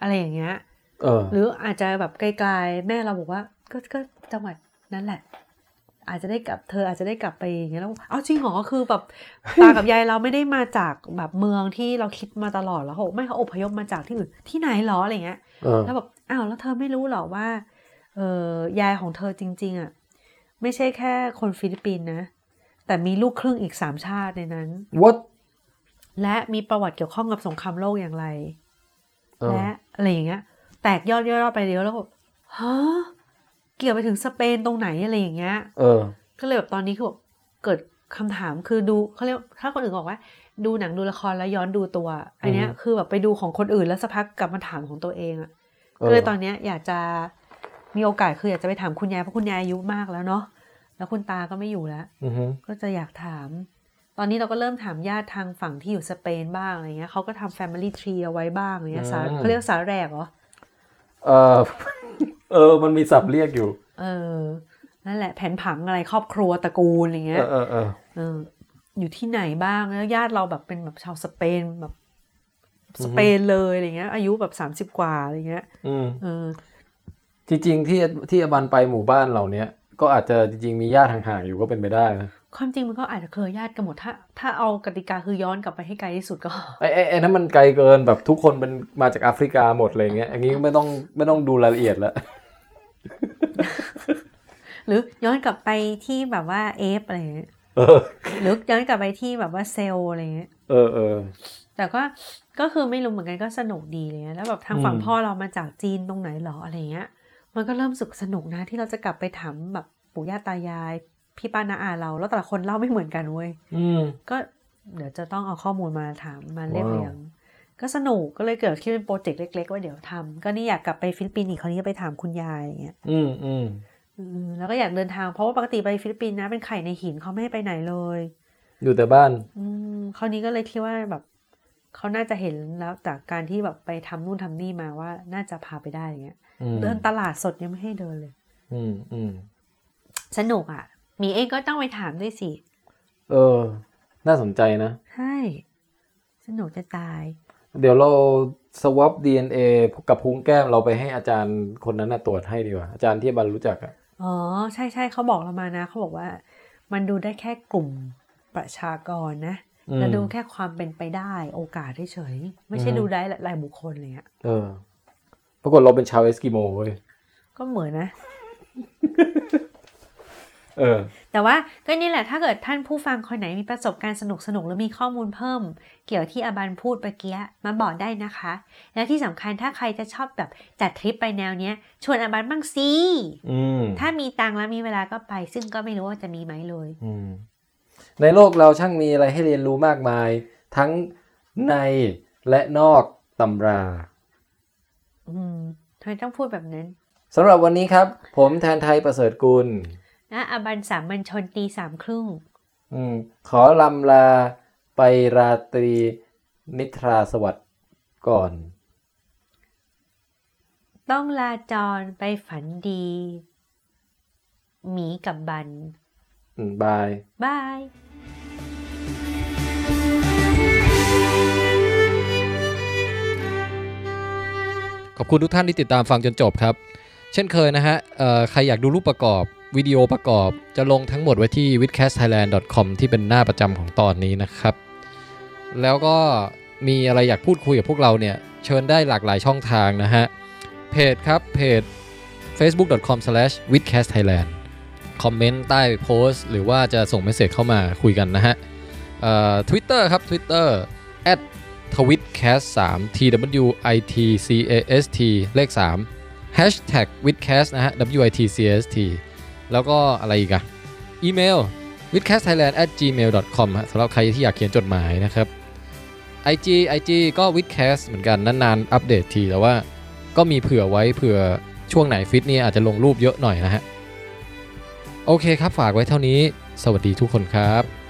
อะไรอย่างเงี้ยเออหรืออาจจะแบบไกลๆแม่เราบอกว่า ก็ก็จังหวัดนั้นแหละ อาจจะได้กลับเธออาจจะได้กลับไปอย่างเงี้ยแล้วเอาจริงเหรอคือแบบตากับยายเราไม่ได้มาจากแบบเมืองที่เราคิดมาตลอดแล้วเขาบอกไม่เขาอพยพมาจากที่อื่นที่ไหนเหรออะไรเงี้ยเออแล้วแบบอ้าวแล้วเธอไม่รู้เหรอว่าเออยายของเธอจริง ๆอะไม่ใช่แค่คนฟิลิปปินส์นะ แต่มีลูกครึ่งอีกสามชาติในนั้น what และมีประวัติเกี่ยวข้องกับสงครามโลกอย่างไรเออและอะไรอย่างเงี้ย แตกยอดย่อยๆไปเยอะแล้วแบบฮะ เกี่ยวไปถึงสเปนตรงไหนอะไรอย่างเงี้ย เออ ก็เลยแบบตอนนี้คือแบบเกิดคำถามคือดูเขาเรียกถ้าคนอื่นบอกว่า ดูหนังดูละครแล้วย้อนดูตัว อันเนี้ยอือฮึคือแบบไปดูของคนอื่นแล้วสักพักกลับมาถามของตัวเองอะเออก็เลยตอนเนี้ยอยากจะมีโอกาสคืออยากจะไปถามคุณยายเพราะคุณยายอายุมากแล้วเนาะแล้วคุณตาก็ไม่อยู่แล้วอือฮึก็จะอยากถาม ตอนนี้เราก็เริ่มถามญาติทางฝั่งที่อยู่สเปนบ้างอะไรเงี้ยเขาก็ทำ Family Tree เอาไว้บ้างอะไรเงี้ยสาเขาเรียกสาแรกเหรอ เออเออ มันมีศัพท์เรียกอยู่ เออ นั่นแหละแผนผังอะไรครอบครัวตระกูลอะไรเอเงี้ยอเออเออเออ อยู่ที่ไหนบ้างแล้วญาติเราแบบเป็นแบบชาวสเปนแบบสเปนเลยอะไรเงี้ย อายุแบบสามสิบ30กว่าอะไรเงี้ย อืมเออ จริงๆที่ที่อบันไปหมู่บ้านเหล่าเนี้ยก็อาจจะจริงๆมีญาติห่างๆอยู่ก็เป็นไปได้นะ ความจริงมันก็อาจจะเคยญาติกันหมดถ้า ถ้าเอากติกาคือย้อนกลับไปให้ไกลที่สุดก็ไอ้ไอ้ไอ้นั้นมันไกลเกินแบบทุกคนเป็นมาจากแอฟริกาหมดเลยเงี้ยอย่างนี้ไม่ต้องไม่ต้องดูรายละเอียดแล้วหรือย้อนกลับไปที่แบบว่าเอฟอะไรเงี้ยเออหรือย้อนกลับไปที่แบบว่าเซลล์อะไรเงี้ยเออเออแต่ก็ก็คือไม่รู้เหมือนกันก็สนุกดีเลยนะแล้วแบบทางฝั่งอืมพ่อเรามาจากจีนตรงไหนหรออะไรเงี้ย มันก็เริ่มสึกสนุกนะที่เราจะกลับไปถามแบบปู่ย่าตายาย พี่ป้าน้าอาเรา แล้วแต่ละคนเล่าไม่เหมือนกันเว้ยอืมก็เดี๋ยวจะต้องเอาข้อมูลมาถามมาเรียบว้าวเรียง ก็สนุกก็เลยเกิดขึ้นเป็น project เล็ก ๆ ว่าเดี๋ยวทำก็นี่อยากกลับไปฟิลิปปินส์อีกคราวนี้ก็ไปถามคุณยายอย่างเงี้ยอืมอืมอืมแล้วก็อยากเดินทางเพราะว่าปกติไปฟิลิปปินส์นะเป็นไข่ในหินเขาไม่ให้ไปไหนเลย อยู่แต่บ้าน อืมคราวนี้ก็เลยคิดว่าแบบเขาน่าจะเห็นแล้วจากการที่แบบไปทำนู่นทำนี่มาว่าน่าจะพาไปได้อย่างเงี้ยอืมเดินตลาดสดยังไม่ให้เดินเลย อืมอืมสนุกอะห มีเองก็ต้องไปถามด้วยสิ เออ น่าสนใจนะ ใช่ สนุกจะตาย เดี๋ยวเราสวอป DNA กับพุงแก้มเราไปให้อาจารย์คนนั้นนะตรวจให้ดีกว่า อาจารย์ที่บันรู้จักอะอ๋อ ใช่ใช่เขาบอกเรามานะ เขาบอกว่า มันดูได้แค่กลุ่มประชากรนะอืมแล้วดูแค่ความเป็นไปได้โอกาสเฉยๆไม่ใช่อืมดูได้รายบุคคลอะไรเงี้ยเออ ปรากฏเราเป็นชาวเอสกิโมเว้ยก็เหมือนนะ เออ แต่ว่าก็นี่แหละถ้าเกิดท่านผู้ฟังคนไหนมีประสบการณ์สนุกสนุกๆหรือมีข้อมูลเพิ่ม เกี่ยวที่อาบันพูดเมื่อกี้มาบอกได้นะคะ แล้วที่สำคัญถ้าใครจะชอบแบบจัดทริปไปแนวเนี้ย ชวนอาบันบ้างสิอืมถ้ามีตังค์แล้วมีเวลาก็ไป ซึ่งก็ไม่รู้ว่าจะมีไหมเลยอืมในโลกเราช่างมีอะไรให้เรียนรู้มากมาย ทั้งในและนอกตำราอืมทำไมต้องพูดแบบนั้นสำหรับวันนี้ครับ ผมแทนไทยประเสริฐกุล นะอาบันสามบัญชนตีสามครึ่งอืมขอลำลาไปราตรีนิทราสวัสดิ์ก่อน ต้องลาจรไปฝันดี หมีกับบันอืมบาย บายขอบคุณทุกท่านที่ติดตามฟังจนจบครับ เช่นเคยนะฮะเอ่อใครอยากดูรูปประกอบ วิดีโอประกอบจะลงทั้งหมดไว้ที่ witcastthailand com ที่เป็นหน้าประจำของตอนนี้นะครับ แล้วก็มีอะไรอยากพูดคุยกับพวกเราเนี่ย เชิญได้หลากหลายช่องทางนะฮะ เพจครับ เพจ facebook.com/withcastthailand คอมเมนต์ใต้โพสต์ หรือว่าจะส่งเมสเซจเข้ามาคุยกันนะฮะเอ่อ Twitter ครับ Twitter twitcast 3 t w i t c a s t เลข3 hashtag witcast นะฮะ w i t c a s t แล้วก็อะไรอีกอะอีเมล witcastthailand at gmail com ฮะสำหรับใครที่อยากเขียนจดหมายนะครับ IG IG ก็ witcast เหมือนกันนานๆอัปเดตทีแต่ว่าก็มีเผื่อไว้เผื่อช่วงไหนฟิตเนี่ยอาจจะลงรูปเยอะหน่อยนะฮะ โอเคครับฝากไว้เท่านี้ สวัสดีทุกคนครับ